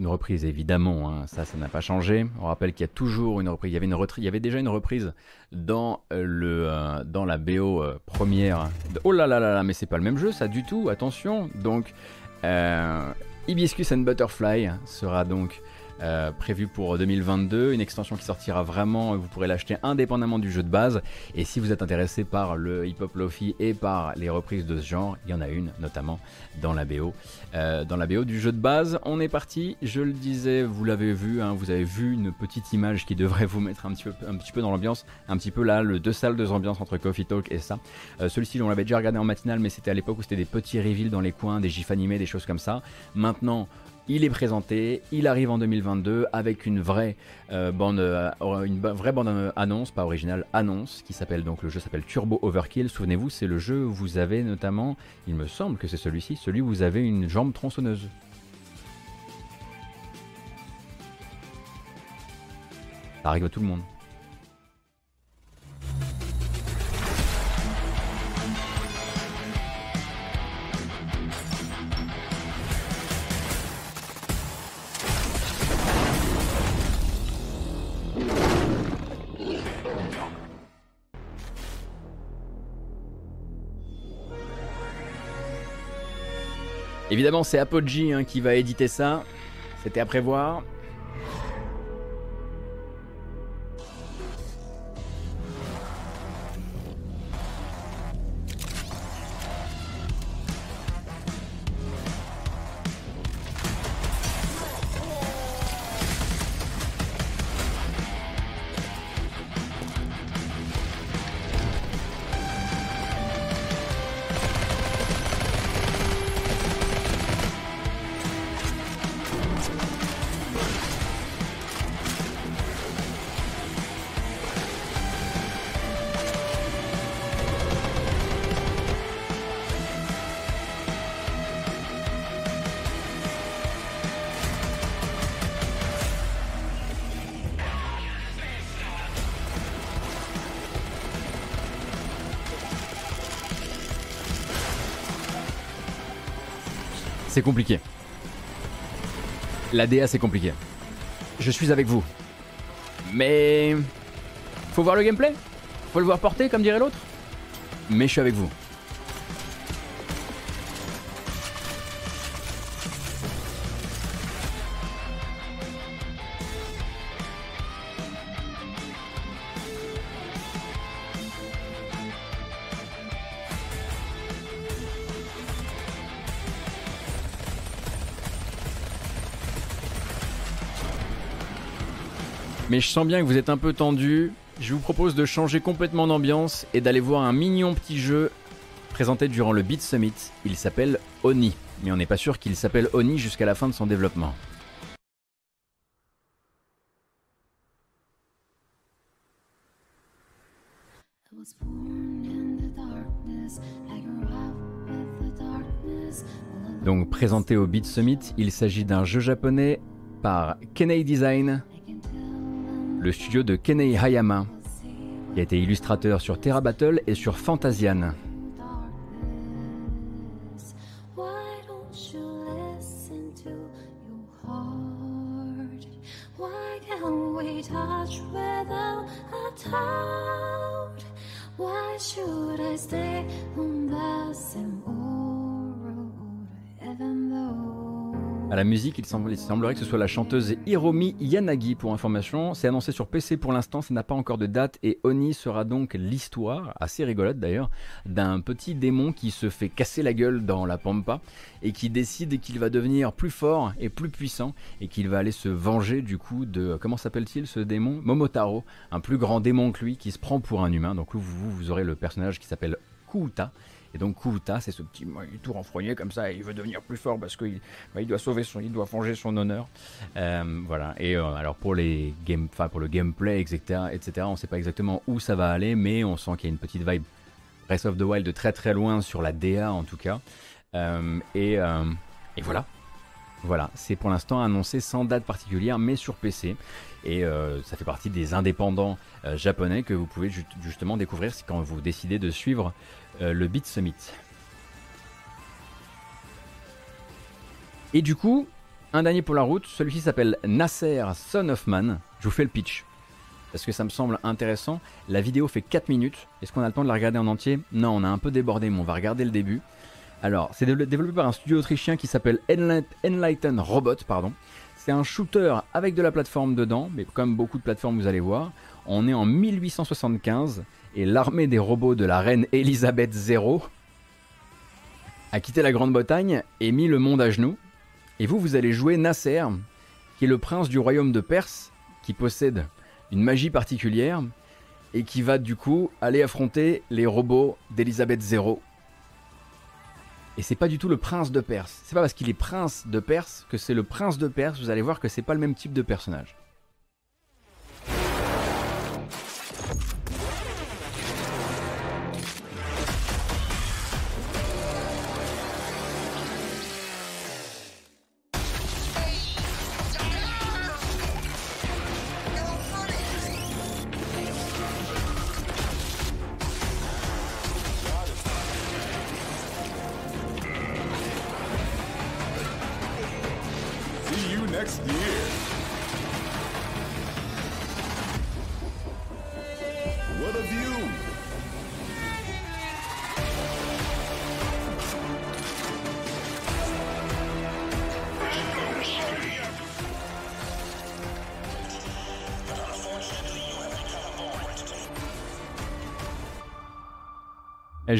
S1: Une reprise évidemment, hein, ça, ça n'a pas changé. On rappelle qu'il y a toujours une reprise. Il y avait, déjà une reprise dans euh, le euh, dans la BO euh, première. Oh là là là là, mais c'est pas le même jeu, ça du tout. Attention. Donc, euh, Hibiscus and Butterfly sera donc euh, prévu pour 2022, une extension qui sortira vraiment, vous pourrez l'acheter indépendamment du jeu de base. Et si vous êtes intéressé par le hip-hop lofi et par les reprises de ce genre, il y en a une notamment dans la BO. Euh, dans la BO du jeu de base, on est parti, je le disais, vous l'avez vu, hein, vous avez vu une petite image qui devrait vous mettre un petit peu, dans l'ambiance, un petit peu là, le deux salles, deux ambiances entre Coffee Talk et ça. Euh, Celui-ci, on l'avait déjà regardé en matinale, mais c'était à l'époque où c'était des petits reveals dans les coins, des gifs animés, des choses comme ça. Maintenant, il est présenté, il arrive en 2022 avec une vraie euh, bande, euh, bande annonce, pas originale, annonce, qui s'appelle donc le jeu s'appelle Turbo Overkill. Souvenez-vous, c'est le jeu où vous avez notamment, il me semble que c'est celui-ci, celui où vous avez une jambe tronçonneuse. Ça arrive à tout le monde. Évidemment, c'est Apogee hein, qui va éditer ça. C'était à prévoir. C'est compliqué. La DA c'est compliqué. Je suis avec vous. Mais... Faut voir le gameplay Faut le voir porter comme dirait l'autre Mais je suis avec vous. Je sens bien que vous êtes un peu tendu. Je vous propose de changer complètement d'ambiance et d'aller voir un mignon petit jeu présenté durant le Beat Summit. Il s'appelle Oni. Mais on n'est pas sûr qu'il s'appelle Oni jusqu'à la fin de son développement. Donc présenté au Beat Summit, il s'agit d'un jeu japonais par Kenei Design, le studio de Kenei Hayama, qui a été illustrateur sur Terra Battle et sur Fantasian. Il semblerait que ce soit la chanteuse Hiromi Yanagi pour information. C'est annoncé sur PC pour l'instant, ça n'a pas encore de date et Oni sera donc l'histoire, assez rigolote d'ailleurs, d'un petit démon qui se fait casser la gueule dans la pampa et qui décide qu'il va devenir plus fort et plus puissant et qu'il va aller se venger du coup de comment s'appelle-t-il ce démon? Momotaro, un plus grand démon que lui qui se prend pour un humain. Donc vous, aurez le personnage qui s'appelle Kuuta. Et donc Kuuta, c'est ce petit, il est tout renfrogné comme ça, et il veut devenir plus fort parce qu'il bah, il doit sauver son, il doit venger son honneur. Euh, voilà. Et euh, alors pour les game, pour le gameplay, etc., etc., on sait pas exactement où ça va aller, mais on sent qu'il y a une petite vibe Breath of the Wild de très très loin sur la DA en tout cas. Euh, et, voilà. Voilà, c'est pour l'instant annoncé sans date particulière, mais sur PC. Et ça fait partie des indépendants japonais que vous pouvez ju- justement découvrir quand vous décidez de suivre le Beat Summit. Et du coup, un dernier pour la route, celui-ci s'appelle Nasser Son. Je vous fais le pitch. Parce que ça me semble intéressant. La vidéo fait 4 minutes. Est-ce qu'on a le temps de la regarder en entier? Non, on a un peu débordé, mais on va regarder le début. Alors, c'est dévelop- développé par un studio autrichien qui s'appelle Enlight- Enlighten Robot, pardon. C'est un shooter avec de la plateforme dedans, mais comme beaucoup de plateformes, vous allez voir. On est en 1875 et l'armée des robots de la reine Elisabeth II a quitté la Grande-Bretagne et mis le monde à genoux. Et vous, vous allez jouer Nasser, qui est le prince du royaume de Perse, qui possède une magie particulière et qui va du coup aller affronter les robots d'Elisabeth II. Et c'est pas du tout le prince de Perse. C'est pas parce qu'il est prince de Perse que c'est le prince de Perse. Vous allez voir que c'est pas le même type de personnage.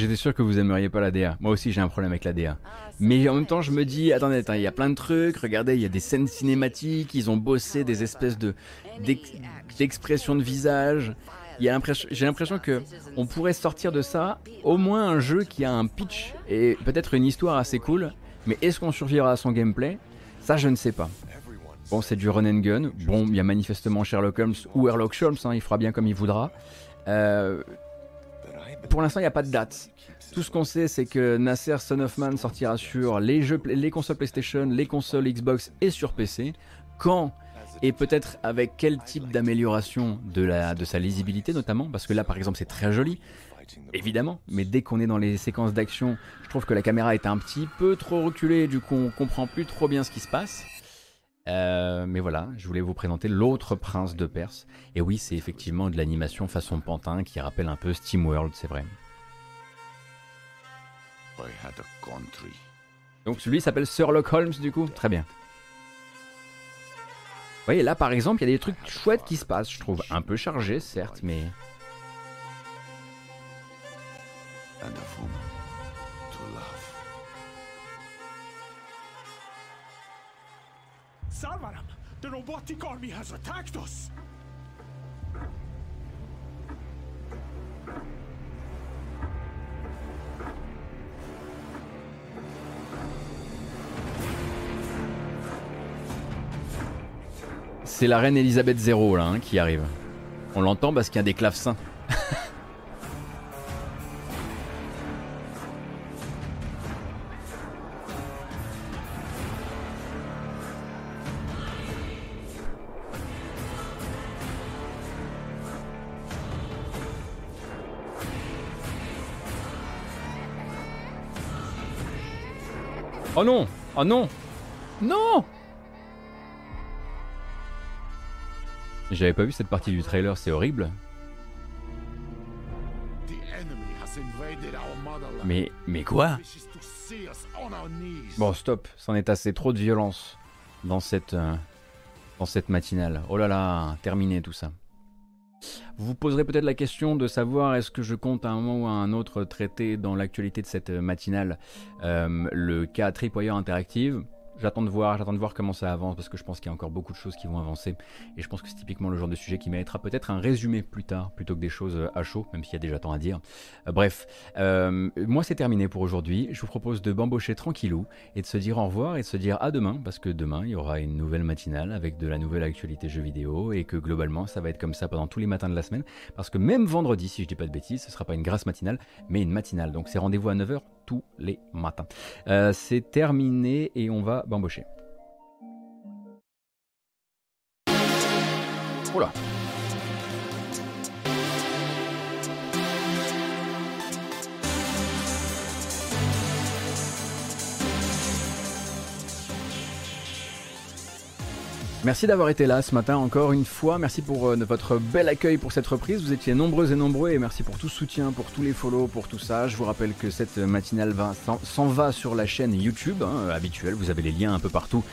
S1: J'étais sûr que vous aimeriez pas la DA. Moi aussi j'ai un problème avec la DA. Mais en même temps je me dis, attendez, il y a plein de trucs, regardez, il y a des scènes cinématiques, ils ont bossé des espèces de d'ex- d'expressions de visage. J'ai l'impression que on pourrait sortir de ça au moins un jeu qui a un pitch et peut-être une histoire assez cool. Mais est-ce qu'on survivra à son gameplay? Ça je ne sais pas. Bon, c'est du run and gun. Bon, il y a manifestement Sherlock Holmes ou Sherlock Holmes, hein, il fera bien comme il voudra. Euh, pour l'instant, il n'y a pas de date. Tout ce qu'on sait, c'est que Nasser Son of Man sortira sur les, jeux, les consoles PlayStation, les consoles Xbox et sur PC. Quand et peut-être avec quel type d'amélioration de, sa lisibilité notamment, parce que là par exemple c'est très joli. évidemment, mais dès qu'on est dans les séquences d'action, je trouve que la caméra est un petit peu trop reculée, du coup on comprend plus trop bien ce qui se passe. Euh, mais voilà, je voulais vous présenter l'autre prince de Perse. Et oui, c'est effectivement de l'animation façon pantin qui rappelle un peu SteamWorld, c'est vrai.
S2: I had a country.
S1: Donc celui s'appelle Sherlock Holmes du coup Très bien. Vous voyez, là par exemple, il y a des trucs chouettes qui se passent, je trouve. Un peu chargé, certes, mais...
S3: The robotic army has attacked us.
S1: C'est la reine Elisabeth Zéro là hein, qui arrive. On l'entend parce qu'il y a des clavecins. Oh non Non J'avais pas vu cette partie du trailer, c'est horrible. Mais, mais quoi? Bon, stop, c'en est assez trop de violence dans cette, euh, dans cette matinale. Oh là là, terminé tout ça. Vous poserez peut-être la question de savoir est-ce que je compte à un moment ou à un autre traiter dans l'actualité de cette matinale euh, le cas Tripwire Interactive. J'attends de voir, j'attends de voir comment ça avance parce que je pense qu'il y a encore beaucoup de choses qui vont avancer et je pense que c'est typiquement le genre de sujet qui méritera peut-être un résumé plus tard plutôt que des choses euh, à chaud, même s'il y a déjà tant à dire. Euh, bref, euh, moi c'est terminé pour aujourd'hui. Je vous propose de bambocher tranquillou et de se dire au revoir et de se dire à demain parce que demain il y aura une nouvelle matinale avec de la nouvelle actualité jeux vidéo et que globalement ça va être comme ça pendant tous les matins de la semaine parce que même vendredi, si je dis pas de bêtises, ce sera pas une grasse matinale mais une matinale. Donc c'est rendez-vous à 9h tous les matins. Euh, c'est terminé et on va bambocher. Oula. Merci d'avoir été là ce matin encore une fois. Merci pour euh, votre bel accueil pour cette reprise. Vous étiez nombreux et nombreux et merci pour tout soutien, pour tous les follow, pour tout ça. Je vous rappelle que cette matinale s'en va sur la chaîne YouTube hein, habituelle. Vous avez les liens un peu partout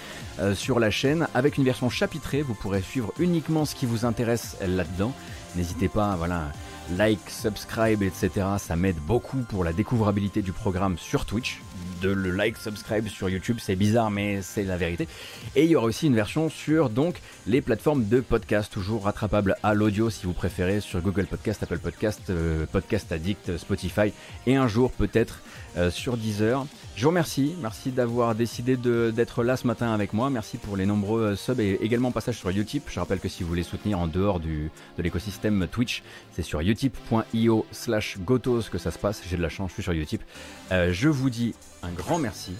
S1: euh, sur la chaîne. Avec une version chapitrée, vous pourrez suivre uniquement ce qui vous intéresse là-dedans. N'hésitez pas, voilà, like, subscribe, etc. Ça m'aide beaucoup pour la découvrabilité du programme sur Twitch. De le like, subscribe sur YouTube, c'est bizarre, mais c'est la vérité. Et il y aura aussi une version sur donc les plateformes de podcast, toujours rattrapable à l'audio si vous préférez, sur Google Podcast, Apple Podcast, euh, Podcast Addict, Spotify, et un jour peut-être euh, sur Deezer. Je vous remercie, merci d'avoir décidé d'être là ce matin avec moi, merci pour les nombreux euh, subs et également passage sur Utip. Je rappelle que si vous voulez soutenir en dehors du, de l'écosystème Twitch, c'est sur utip.io slash gotos que ça se passe, j'ai de la chance, je suis sur Utip. Je vous dis un grand merci,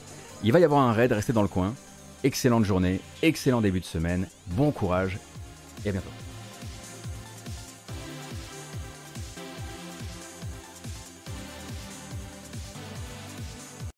S1: il va y avoir un raid, restez dans le coin, excellente journée, excellent début de semaine, bon courage et à bientôt.